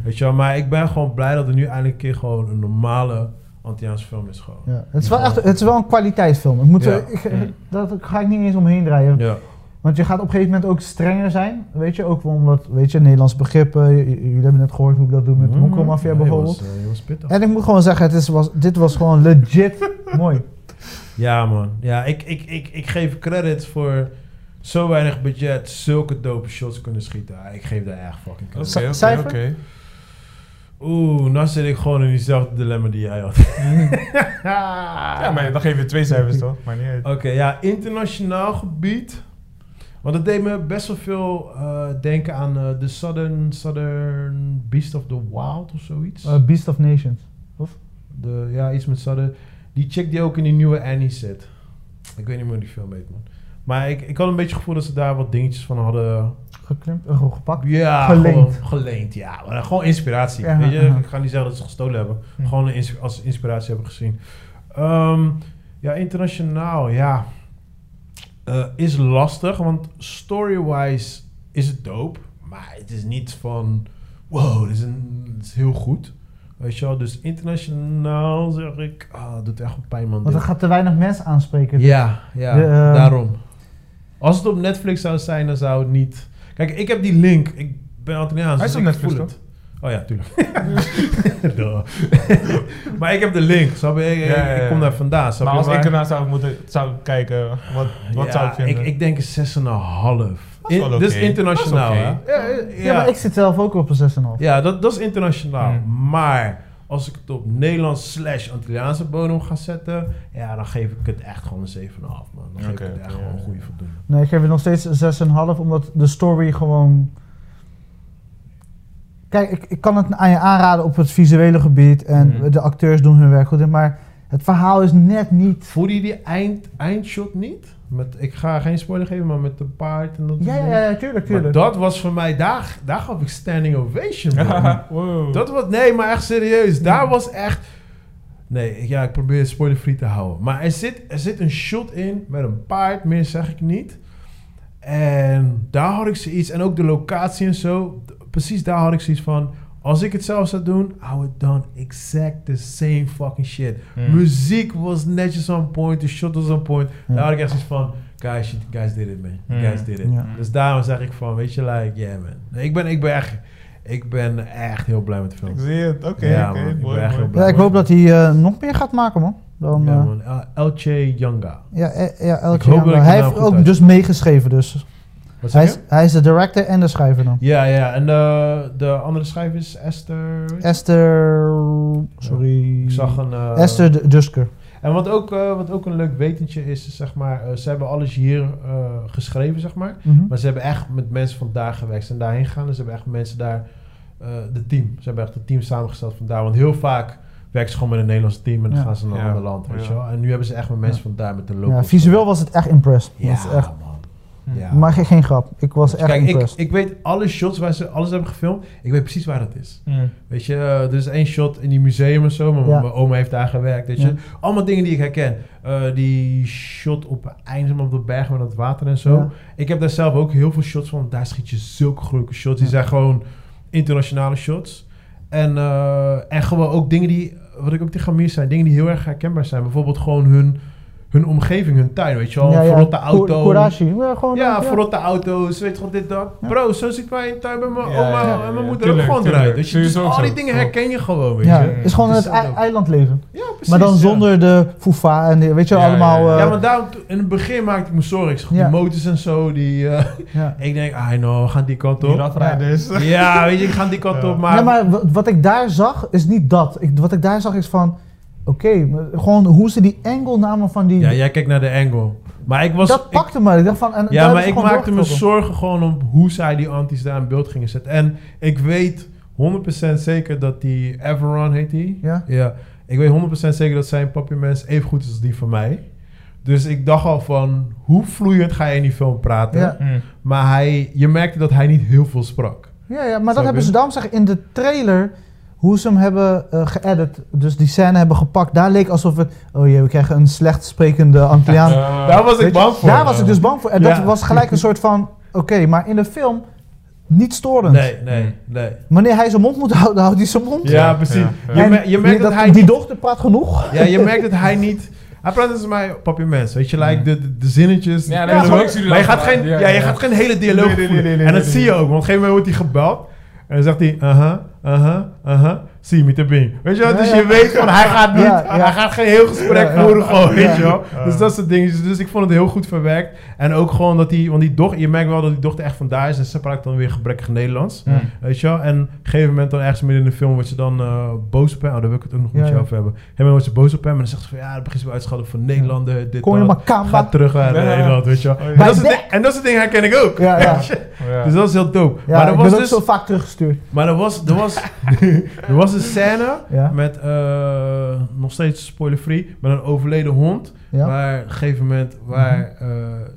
Weet je wel, maar ik ben gewoon blij dat er nu eindelijk een keer gewoon een normale Antilliaanse film is gewoon. Ja. Het, is wel echt, het is wel een kwaliteitsfilm. Ik moet, Ja. ik, Mm. dat ga ik niet eens omheen draaien. Ja. Want je gaat op een gegeven moment ook strenger zijn. Weet je, ook omdat, weet je, Nederlandse begrippen. Jullie hebben net gehoord hoe ik dat doe met de Mm. Monkelmafia Ja, bijvoorbeeld. was, eh, die was pittig. En ik moet gewoon zeggen, het is, was, dit was gewoon legit (laughs) mooi. Ja, man. Ja, ik, ik, ik, ik geef credits voor zo weinig budget zulke dope shots kunnen schieten. Ik geef daar echt fucking Oké, credits. oké, oké. Oeh, nou zit ik gewoon in diezelfde dilemma die jij had. (laughs) Ja, maar dan geef je twee cijfers toch? Maar niet uit. Oké, ja, internationaal gebied. Want het deed me best wel veel eh, denken aan eh, de Southern, Southern Beast of the Wild of zoiets. Eh, Beast of Nations. De, ja, iets met Southern. Die chick die ook in die nieuwe Annie zit. Ik weet niet meer hoe die film heet, man. Maar ik, ik had een beetje het gevoel dat ze daar wat dingetjes van hadden. Geklimpt, gewoon gepakt. Ja, Geleend. Gewoon, geleend, ja. Maar gewoon inspiratie. Ja, weet je, ja. ik ga niet zeggen dat ze gestolen hebben. Hm. Gewoon als inspiratie hebben gezien. Ehm, ja, internationaal, ja. Eh, is lastig, want story-wise is het dope. Maar het is niet van, wow, dit is, een, dit is heel goed. Weet je wel, dus internationaal zeg ik, ah, doet echt pijn, man. Want er gaat te weinig mensen aanspreken. Ja, ja, De, ehm, daarom. Als het op Netflix zou zijn, dan zou het niet... Kijk, ik heb die link. Ik ben Antilliaans, Hij is dus op ik Netflix, voel het. Oh ja, tuurlijk. (laughs) (laughs) Maar ik heb de link, snap je? Ik, Ja, ja, ja. ik kom daar vandaan, snap Maar je? als ik ernaar zou moeten zou kijken, wat, wat ja, zou ik vinden? Ik, ik denk een 6,5. Dat is Dit internationaal, hè? Ja, ja, Ja, maar ik zit zelf ook op een 6,5. ja dat, dat is internationaal. Hmm. Maar als ik het op Nederlands slash Antilliaanse bodem ga zetten... Ja, dan geef ik het echt gewoon een 7,5, man. Dan geef Oké, ik het echt gewoon een goede voldoende. Nee, ik geef het nog steeds een 6,5, omdat de story gewoon... Kijk, ik, ik kan het aan je aanraden op het visuele gebied en Mhm. de acteurs doen hun werk goed, maar het verhaal is net niet... Voelde je die eind, eindshot niet? Met, ik ga geen spoiler geven, maar met de paard en dat Ja, soort ja, dingen. ja, tuurlijk, Maar tuurlijk. dat was voor mij, daar, daar gaf ik standing ovation, (laughs) wow. dat was, nee, maar echt serieus. Daar was echt... Nee, ja, ik probeer het spoilerfree te houden. Maar er zit, er zit een shot in met een paard, meer zeg ik niet. En daar had ik zoiets, en ook de locatie en zo. Precies daar had ik zoiets van... Als ik het zelf zou doen, I would done exact the same fucking shit. Hmm. Muziek was netjes on point, de shot was on point. Ja. Daar had ik echt zoiets van, guys, you guys did it, man. You Hmm. guys did it. Dus daarom zeg ik van, weet je, like, yeah, man. Nee, Ik ben, ik ben echt, ik ben echt heel blij met de film. Ik zie het, oké, Ja, ik mooi, ben echt mooi. heel blij. Ja, ik hoop dat hij eh, nog meer gaat maken, man. Dan, Ja, eh, man. El- Elche Younga. Ja, eh, ja, Ik Eltje hoop dat Young. ik de Hij heeft ook dus meegeschreven, dus. Wat Hij is, hij is de director en de schrijver dan. Ja, ja. En de, de andere schrijver is Esther... Esther... Sorry. Ik zag een... eh, Esther Dusker. En wat ook, eh, wat ook een leuk wetentje is, is zeg maar, eh, ze hebben alles hier eh, geschreven, zeg maar. Mhm. Maar ze hebben echt met mensen van daar gewerkt. Ze zijn daarheen gegaan en ze hebben echt mensen daar, eh de team. Ze hebben echt een team samengesteld van daar. Want heel vaak werken ze gewoon met een Nederlands team en dan Ja. gaan ze naar een Ja. ander land, weet Ja. je wel. En nu hebben ze echt met mensen Ja. van daar, met de Ja, locals. visueel was het echt impressed. Ja, Dat is echt, man. Ja. maar geen, geen grap. Ik was echt Kijk, ik, weet alle shots waar ze alles hebben gefilmd. Ik weet precies waar dat is. Mm. Weet je, eh, er is één shot in die museum en zo. Mijn, Ja. mijn oma heeft daar gewerkt, weet je. Ja. Allemaal dingen die ik herken. Eh, die shot op einde op de berg met het water en zo. Ik heb daar zelf ook heel veel shots van. Daar schiet je zulke grote shots. Die zijn gewoon internationale shots. En, eh, en gewoon ook dingen die, wat ik ook tegen Amir zei, dingen die heel erg herkenbaar zijn. Bijvoorbeeld gewoon hun, hun omgeving, hun tuin, weet je wel. ja, ja. Verrotte auto. Courage. Ja, gewoon, Ja, verrotte auto's, weet je wel, dit, dat. Ja. Bro, zo zit wij in tuin bij mijn Ja, oma ja, ja, en mijn ja. moeder Tuurlijk, ook gewoon eruit. Dus zo al die dingen herken je gewoon, weet Ja, je. het is gewoon Dus het eilandleven. Ja, precies. Maar dan ja. zonder de foefa en die, weet je wel, Ja, allemaal... ja, eh, Ja, maar daarom, in het begin maakte ik me zorgen. Ik zag Ja. die motors en zo, die... eh, (laughs) ja. ik denk, know, we gaan die kant Die op. radrijders. Ja, weet je, ik ga die kant Ja. op, maar... Ja, maar wa- wat ik daar zag, is niet dat. Ik, wat ik daar zag is van... Oké, gewoon hoe ze die angle namen van die... Ja, jij kijkt naar de angle. Maar ik was... dat ik- pakte me. Ik dacht van... En ja, maar ik maakte me zorgen gewoon om hoe zij die antis daar in beeld gingen zetten. En ik weet 100% zeker dat die Everon heet die. Ja? Ja, ik weet 100% zeker dat zijn papiermens even goed is als die van mij. Dus ik dacht al van, hoe vloeiend ga je in die film praten? Ja. Mm. Maar hij, je merkte dat hij niet heel veel sprak. Ja, ja, maar dat hebben ze daarom zeggen in de trailer... Hoe ze hem hebben eh geëdit, dus die scène hebben gepakt. Daar leek alsof het... Oh jee, we krijgen een slecht sprekende Antilliaan. (laughs) Ja. Daar was ik bang voor. Daar was ik dus bang voor. En dat Ja. was gelijk een soort van... Oké, maar in de film niet storend. Nee, nee, nee. Wanneer hij zijn mond moet houden, houdt hij zijn mond. Ja, precies. ja, ja. Je, mer- je merkt dat, hij Die dochter praat genoeg. Ja, je merkt dat hij niet... Hij praat als mij papiermens, weet je, like de, de, de zinnetjes. Ja, nee, ik zie maar je gaat geen, ja, Ja, je ja. gaat geen hele dialoog Nee, nee, voelen. nee, nee, En dat nee, zie je ook, want op een gegeven moment wordt hij gebeld. En dan zegt hij, aha, aha, aha, zie me te bing. Weet je wel, dus je weet van, hij gaat niet, hij gaat geen heel gesprek voeren gewoon, weet je wel. Dus dat soort dingetjes. Dus ik vond het heel goed verwerkt. En ook gewoon dat hij, want die dochter, je merkt wel dat die dochter echt vandaar is. En ze praat dan weer gebrekkig Nederlands. Weet je wel? En op een gegeven moment dan ergens midden in de film wordt ze dan eh, boos op hem. Oh, daar wil ik het ook nog met ja. over hebben. Moment wordt ze boos op hem en dan zegt ze van ja, dan begint ze weer uit te schelden van Nederlander, dit, Kom je dat. maar kamba. Ga terug naar. Nederland, weet je wel. Oh, ja. En, dat soort dat dingen herken ik ook. Ja, ja. (laughs) Ja. Dus dat is heel dope. Ja, maar ik was dus, zo vaak teruggestuurd. maar er was, er was, (laughs) er was een scène Ja. met, eh, nog steeds spoiler-free, met een overleden hond. Ja. Mhm. Waar op een gegeven moment, waar eh,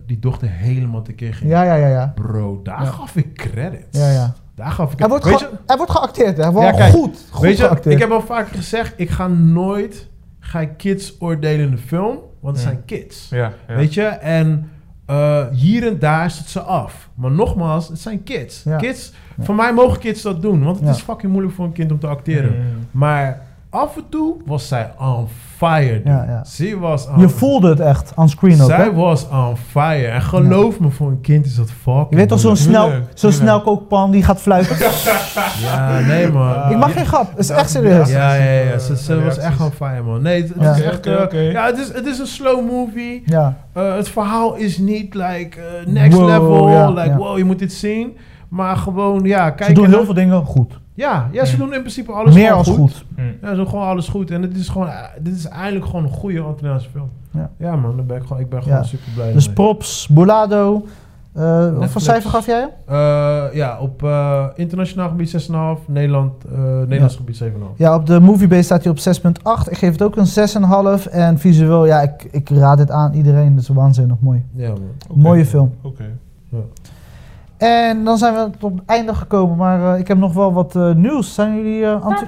die dochter helemaal tekeer ging. Ja, ja, ja, ja. Bro, daar Ja. gaf ik credits. Ja, ja. Daar gaf ik Hij wordt, ge- hij wordt geacteerd, hè? Hij wordt kijk, goed, goed Weet je, geacteerd. ik heb al vaker gezegd, ik ga nooit ga ik kids oordelen in de film, want het Ja. zijn kids. Ja, ja. Weet je, en eh, hier en daar zit ze af. Maar nogmaals, het zijn kids. Ja. Kids, Ja. voor mij mogen kids dat doen, want het Ja. is fucking moeilijk voor een kind om te acteren. Maar af en toe was zij on fire. dude. Ja, ja. Ze was on Je voelde het echt, on screen ook, Zij hè? was on fire. En geloof me, voor een kind is dat fucking Je weet toch zo'n snel, tuurlijk. snelkookpan die gaat fluiten? (laughs) Ja, nee man. (laughs) ik mag geen grap, het is echt serieus. Ja, ja, ja. Ze, ze was echt on fire, man. Nee, het, het Ja. is echt... Eh. Ja, het is, het is een slow movie. Ja. Eh, het verhaal is niet like eh, next Wow, level. ja, like, ja. wow, je moet dit zien. Maar gewoon, ja, kijk. Ze doen heel veel dingen goed. Ja, ja, ze Mm. doen in principe alles Meer gewoon als goed. Mm. Ja, ze doen gewoon alles goed. En het is gewoon, eh, dit is eigenlijk gewoon een goede Antilliaanse film. Ja. man, daar ben ik gewoon, ik ben gewoon Ja. super blij Dus mee. props, Bolado. Eh wat voor cijfer gaf jij hem? Eh, ja, op eh, internationaal gebied 6,5. Nederland, eh Nederlands gebied 7,5. Ja, op de Moviebase staat hij op 6.8. Ik geef het ook een 6,5. En visueel, ja, ik, ik raad dit aan iedereen. Het is waanzinnig mooi. Ja, man. Mooie film. Oké. En dan zijn we tot het einde gekomen. Maar eh, ik heb nog wel wat eh, nieuws. Zijn jullie eh anti-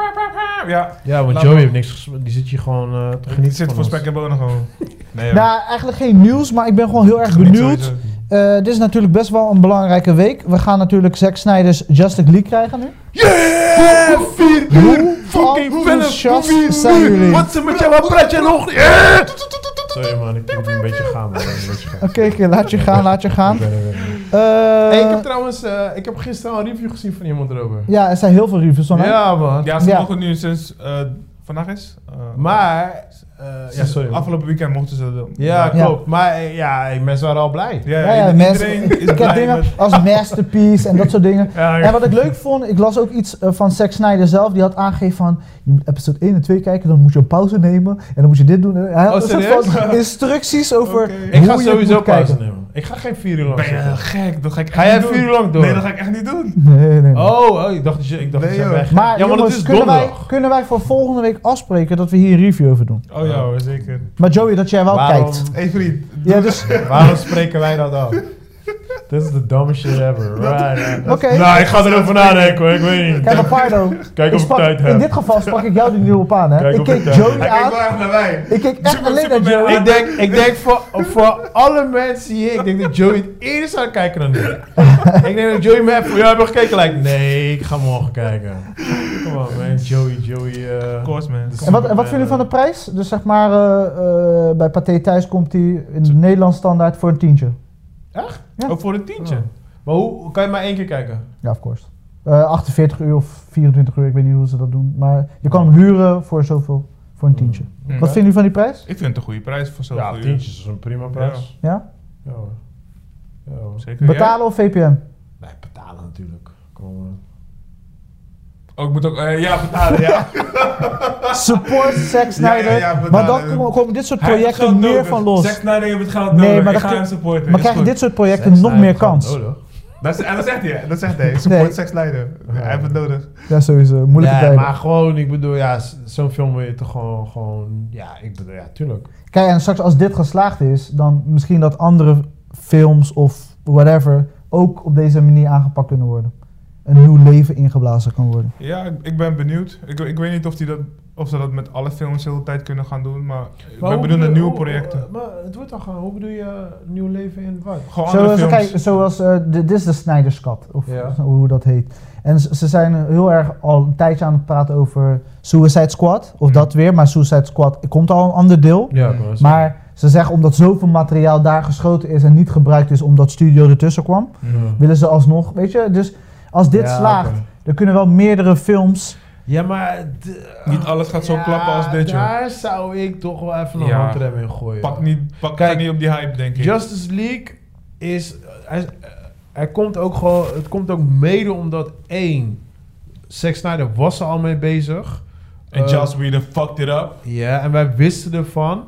Ja, Ja, want Laat Joey heeft niks Die zit je gewoon eh te ik genieten zit van voor spek en bonen gewoon. (laughs) Nee, ja. Nou, eigenlijk geen nieuws, maar ik ben gewoon heel erg benieuwd. Eh, dit is natuurlijk best wel een belangrijke week. We gaan natuurlijk Zack Snyder's Justice League krijgen nu. Yeah! Vier uur! Fucking enthousiast film! zijn jullie? Wat ze met jou, wat praat jij nog? Yeah! Sorry man, ik moet een beetje gaan man. Een beetje gaan. Oké, oké, laat je gaan, laat je gaan. Eh, Hey, ik heb trouwens, eh, ik heb gisteren al een review gezien van iemand erover. ja, er zijn heel veel reviews van hem. Ja man. Ja, ze Ja. mogen nu sinds eh, vandaag is. Maar eh, ja, sorry. man. Afgelopen weekend mochten ze dat Ja, Ja. klopt. Maar ja, mensen waren al blij. Ja, Ja, ja, iedereen mensen, is ik heb dingen met- als Masterpiece en dat soort dingen. (laughs) Ja, En wat ik leuk vond, ik las ook iets van Zack Snyder zelf. Die had aangegeven van, je moet episode 1 en 2 kijken, dan moet je een pauze nemen. En dan moet je dit doen. En Hij had Oh, een soort van (laughs) instructies over Ik ga sowieso moet pauze kijken. nemen. Ik ga geen vier uur lang Ben je zitten. gek? Dat ga ik echt Ga jij niet doen. vier uur lang door? Nee, dat ga ik echt niet doen. Nee, nee, nee. Oh, oh, ik dacht dat je, ik dacht Nee, dat joh. weg. Maar ja, want jongens, het is kunnen, wij, donderdag. kunnen wij voor volgende week afspreken dat we hier een review over doen? Oh ja hoor, zeker. Maar Joey, dat jij wel Waarom, kijkt. Hey vriend. Ja, dus, waarom spreken wij dat af? (laughs) (laughs) Dit is de dumbest shit ever. Right. Oké. Nou, ik ga erover nadenken hoor, ik weet niet. kijk op Pardo. (laughs) Kijk Ik of ik tijd in heb. dit geval sprak ik jou er niet op aan, hè? Kijk ik ik keek Joey. Hij aan. wel echt naar mij. Ik keek echt Super- alleen naar. Joey. Ik denk, ik denk voor, voor alle mensen hier, ik denk dat Joey het eerder zou kijken dan ik. (laughs) ik denk dat Joey me heeft, ja, heb je gekeken? Like, nee, ik ga morgen kijken. Come on man, Joey, Joey. eh, Of course man. En wat, en wat vinden jullie van de prijs? Dus zeg maar, eh, eh, bij Pathé Thuis komt die in de Nederlands standaard voor een tientje. Echt? Ja. Ook voor een tientje. Maar hoe kan je maar één keer kijken? Ja, of course. Eh 48 uur of 24 uur, ik weet niet hoe ze dat doen. Maar je kan hem huren voor zoveel, voor een tientje. Hm. Wat vinden jullie van die prijs? Ik vind het een goede prijs voor zoveel Ja, uur. tientjes is een prima prijs. Ja? Ja hoor. Ja, hoor. Zeker. Betalen of VPN? Nee, betalen natuurlijk. Kom. Oh, ik moet ook... eh, ja, betalen, ja. (laughs) Support Zack Snyder. Ja, ja, ja, maar dan komen, komen dit soort projecten meer nodig. van los. Zack Snyder heeft het geld Nee, nodig. maar ik ga hem supporten. Maar je dit soort projecten Zack nog Snyder meer kans? Dat, is, en dat zegt hij. Dat zegt hij. Support Nee. Zack Snyder. Hij heeft het nodig. Ja, sowieso. Moeilijke Nee, tijden. maar gewoon, ik bedoel, ja, zo'n film wil je toch gewoon, gewoon, ja, ik bedoel, ja, tuurlijk. Kijk, en straks als dit geslaagd is, dan misschien dat andere films of whatever ook op deze manier aangepakt kunnen worden. Een nieuw leven ingeblazen kan worden. Ja, ik- ik ben benieuwd. Ik, ik weet niet of, die dat, of ze dat met alle films de hele tijd kunnen gaan doen, maar ik Maar ben benieuwd naar nieuwe hoe- projecten. Maar het wordt dan gewoon, hoe bedoel je nieuw leven in wat? Gewoon andere Zoals, films. kijk, zoals eh, de- dit is de Snyder's Cut, of Ja. hoe dat heet. En ze zijn heel erg al een tijdje aan het praten over Suicide Squad, of Mhm. dat weer, maar Suicide Squad komt al een ander deel. Ja, ik zeggen. Maar ze zeggen omdat zoveel materiaal daar geschoten is en niet gebruikt is omdat studio ertussen kwam, Ja. willen ze alsnog, weet je, dus als dit Ja, slaagt, er kunnen wel meerdere films Ja, maar... Niet alles gaat zo Ja, klappen als dit, joh. daar zou ik toch wel even een Ja. handrem in gooien. Pak niet, pak Kijk, niet op die hype, denk ik. Justice League is... Hij, hij komt ook gewoon... Het komt ook mede omdat één... Zack Snyder was er al mee bezig. En Eh, Joss Whedon fucked it up. Ja, en wij wisten ervan.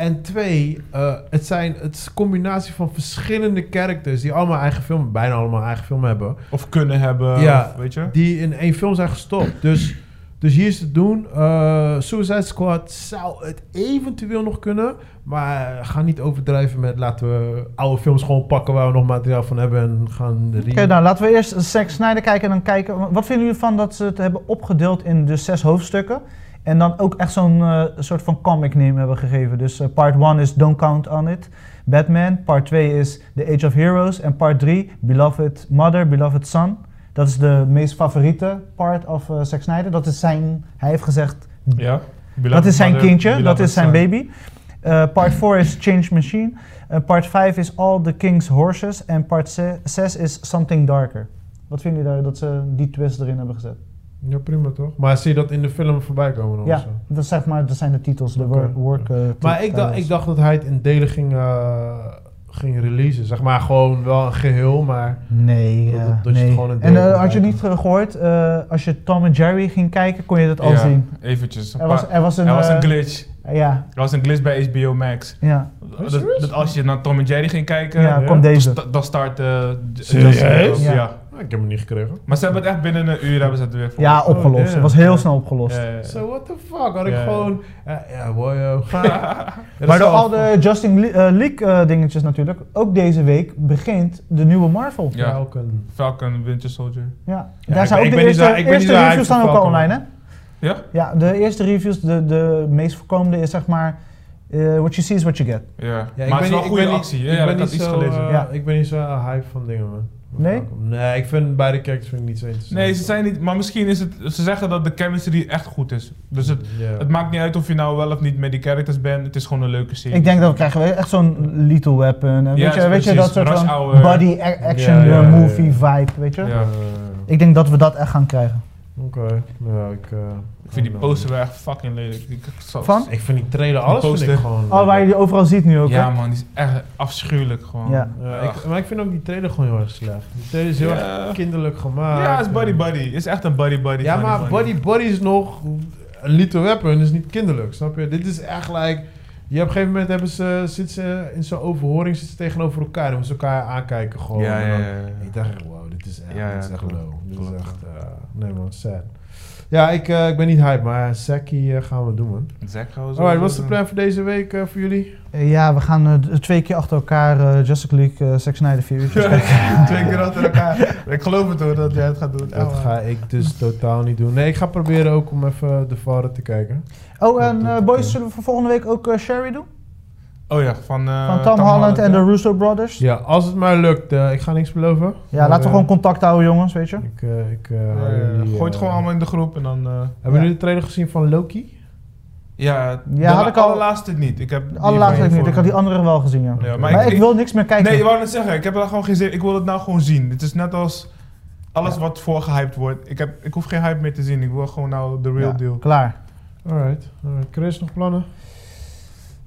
En twee, eh, het, zijn, het is een combinatie van verschillende characters... die allemaal eigen film, bijna allemaal eigen film hebben... Of kunnen hebben, Ja. of, weet je. die in één film zijn gestopt. Dus, dus hier is het doen. Eh, Suicide Squad zou het eventueel nog kunnen. Maar ga niet overdrijven met laten we oude films gewoon pakken waar we nog materiaal van hebben en gaan Oké, nou laten we eerst Zack Snyder kijken en dan kijken. Wat vinden jullie ervan dat ze het hebben opgedeeld in de zes hoofdstukken? En dan ook echt zo'n eh, soort van comic name hebben gegeven. Dus eh, part 1 is Don't Count on It, Batman. Part 2 is The Age of Heroes. En part 3, Beloved Mother, Beloved Son. Dat is de meest favoriete part of eh Zack Snyder. Dat is zijn, hij heeft gezegd, Ja. dat is zijn Mother, kindje, dat is zijn baby. Part 4 is Change Machine. Part 5 is All the King's Horses. En part 6 is Something Darker. Wat vinden jullie daar dat ze die twist erin hebben gezet? Ja, prima toch? Maar zie je dat in de film voorbij komen dan? Ja, dat, zeg maar, dat zijn de titels, de Oké. work. eh, Maar ik dacht, ik dacht dat hij het in delen ging, eh, ging releasen. Zeg maar gewoon wel een geheel, maar... Nee, Dat- eh, dat- dat je het nee. gewoon een En had je niet ge- gehoord, eh, als je Tom en Jerry ging kijken, kon je dat al Ja, zien. eventjes. Een Er was, paar- er was een... er was een glitch. Ja, Er was een glitch bij HBO Max. ja. Dat, als je naar Tom en Jerry ging kijken, ja, komt dan, deze. sta- dan start League. Ja. Ik heb hem niet gekregen. Maar ze hebben het echt binnen een uur hebben ze het weer voor. Ja, opgelost. damn. Het was heel snel opgelost. Ja, ja, ja. So what the fuck? Had ik gewoon... Ja, ja boy. (laughs) Maar door al de Justin Le- eh, League eh, dingetjes natuurlijk, ook deze week begint de nieuwe Marvel. Ja. Falcon. Falcon, Winter Soldier. Ja, Ja, daar ik zijn ben- ook ik de ben niet eerste, zo- ben zo reviews staan ook al online, hè? Ja? Ja, de eerste reviews, de, de meest voorkomende is zeg maar, eh, what you see is what you get. Ja. Ja, maar het is wel niet- goede ben actie. Ja, ik ben niet zo, gelezen. Ja. Ik ben niet zo hype van dingen, man. Nee? Nee, ik vind beide characters vind ik niet zo interessant. Nee, ze zijn niet. Maar misschien is het. Ze zeggen dat de chemistry echt goed is. Dus het, Ja. het maakt niet uit of je nou wel of niet met die characters bent. Het is gewoon een leuke serie. Ik denk dat we krijgen echt zo'n Lethal Weapon. en weet, je, Ja, weet je, dat soort van body action Ja, ja, ja, ja. movie vibe, weet je? Ja. Ik denk dat we dat echt gaan krijgen. Oké, nou ik... eh, Ik vind die poster wel echt fucking lelijk. Ik, ik zal- Van? Ik vind die trailer, alles vind ik gewoon... Oh, waar je die overal ziet nu ook, hè? Ja man, die is echt afschuwelijk gewoon. Ja. Ja, ik, maar ik vind ook die trailer gewoon heel erg slecht. Die trailer is heel Ja. erg kinderlijk gemaakt. Ja, het is buddy buddy. Het is echt een buddy buddy. Ja, maar Body is nog... Een Little Weapon is niet kinderlijk, snap je? Dit is echt like... Je op een gegeven moment hebben ze, zitten ze in zo'n overhoring zitten ze tegenover elkaar. Dan moeten ze elkaar aankijken gewoon. Ja, En ja, dan- ja, ja. Ik dacht wow, dit is echt, Ja, ja, dit is echt low. Dit is echt... eh, nee man, sad. Ja, ik, eh, ik ben niet hype, maar Saki eh, gaan we doen man. Zack gaan we zo Alright, wat is de plan voor deze week eh, voor jullie? Ja, we gaan twee keer achter elkaar eh, Justice League, eh Zack Snyder vier uurtjes (laughs) kijken. (laughs) Twee keer achter elkaar. Ik geloof het hoor dat jij het gaat doen. Dat Oh, ga ik dus (laughs) totaal niet doen. Nee, ik ga proberen ook om even de vader te kijken. Oh, en eh, boys, zullen we voor volgende week ook eh, Sherry doen? Oh ja, van, eh, Van Tom, Holland en de ja. Russo Brothers? Ja, Ja, als het maar lukt. eh, ik ga niks beloven. Maar, laten we eh, gewoon contact houden, jongens, weet je? Ik, eh, ik, eh, Ja, ja, ja. jullie, Gooi het eh, gewoon allemaal in de groep en dan... eh, Hebben Ja. jullie de trailer gezien van Loki? ja, de Ja, had ik al- allerlaatste niet. Ik heb allerlaatste niet, ik had die andere wel gezien, ja. Ja, maar maar ik, ik- wil niks meer kijken. Nee, je wou net zeggen, ik heb er gewoon geen zin Ik wil het nou gewoon zien. Het is net als alles Ja. wat voorgehyped wordt. Ik, heb, ik hoef geen hype meer te zien. Ik wil gewoon nou de real Ja, deal. Klaar. Alright. Alright. Chris, nog plannen?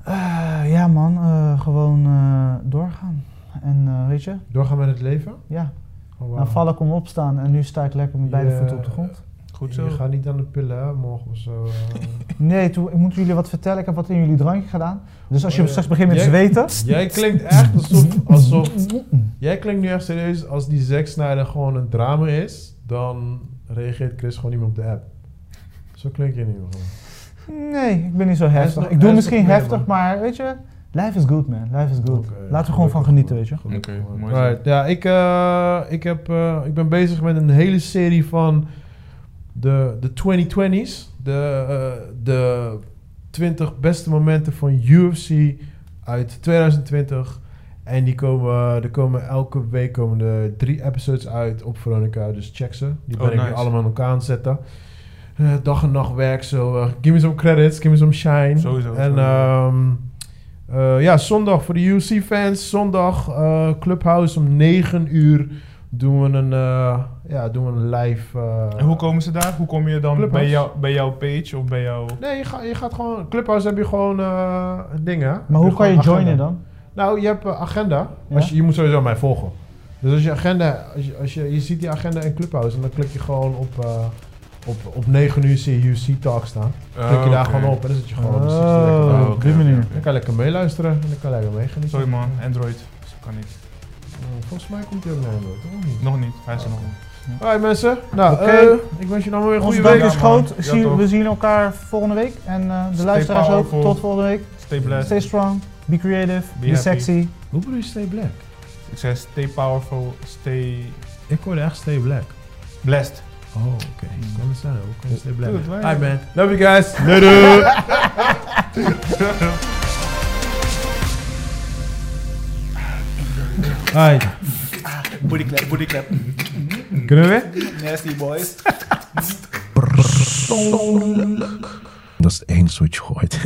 Eh, ja man, eh, gewoon eh, doorgaan. En eh, weet je, Doorgaan met het leven? ja. Oh, wow. Nou vallen kom opstaan en nu sta ik lekker met beide Je- voeten op de grond. Goed zo. Je gaat niet aan de pillen, hè, morgen of zo. (laughs) Nee, toen, ik moet jullie wat vertellen. Ik heb wat in jullie drankje gedaan. Dus als je Oh, ja. straks begint met Jij- zweten... (laughs) Jij klinkt echt alsof, alsof... Jij klinkt nu echt serieus als die Zack Snyder gewoon een drama is. Dan reageert Chris gewoon niet meer op de app. Zo klink je niet meer gewoon. Nee, ik ben niet zo heftig. nog- ik doe misschien heftig, man. maar weet je... Life is good, man. Life is good. Laten we gewoon van genieten, weet je. Oké, mooi. Right. Ja, ik, eh, ik, heb, eh, ik ben bezig met een hele serie van de, de 2020's. De, eh, de 20 beste momenten van UFC uit 2020. En die komen, er komen elke week komen er drie episodes uit op Veronica. Dus check ze. Die ben Oh, ik nu allemaal aan elkaar aan het zetten. Eh, dag en nacht werk zo. eh, give me some credits, give me some shine. Sowieso, En ehm, eh, ja, zondag voor de UFC-fans. Zondag eh, Clubhouse om 9 uur doen we een, eh, ja, doen we een live... En hoe komen ze daar? Hoe kom je dan Clubhouse. bij, jou, bij jouw page of bij jou... Nee, je, gaat je gaat gewoon... Clubhouse heb je gewoon eh dingen. Maar hoe kan je joinen dan? Nou, je hebt agenda. Ja? Als je, je moet sowieso mij volgen. Dus als je agenda... Als je, als je, je ziet die agenda in Clubhouse en dan klik je gewoon op... eh, op, op 9 uur zie je UFC Talk staan. Oh, Klik je daar gewoon op en dan zit je gewoon... je lekker Oh. Oh, op die oké, manier. Dan kan je lekker meeluisteren en dan kan je lekker meegenieten. Sorry man, Android. Dus dat kan niet. Eh, volgens mij komt hij ook naar Android, toch? Niet? Nog niet, hij is er nog niet. Alright mensen, nou, Oké. eh, ik wens jullie allemaal weer een goede week. is groot. Ja, we zien elkaar volgende week. En eh, de Stay luisteraars ook. Tot volgende week. Stay blessed. Stay strong. Be creative. Be, sexy. Hoe bedoel je stay black? Ik zei stay powerful, stay Ik hoorde echt stay black. blessed. Oh, oké. Kan je stay black? Doe het, wij- Alright man, love you guys. Later. Alright, Booty clap, booty clap. kunnen we? Nasty boys. Dat is wat je gooit.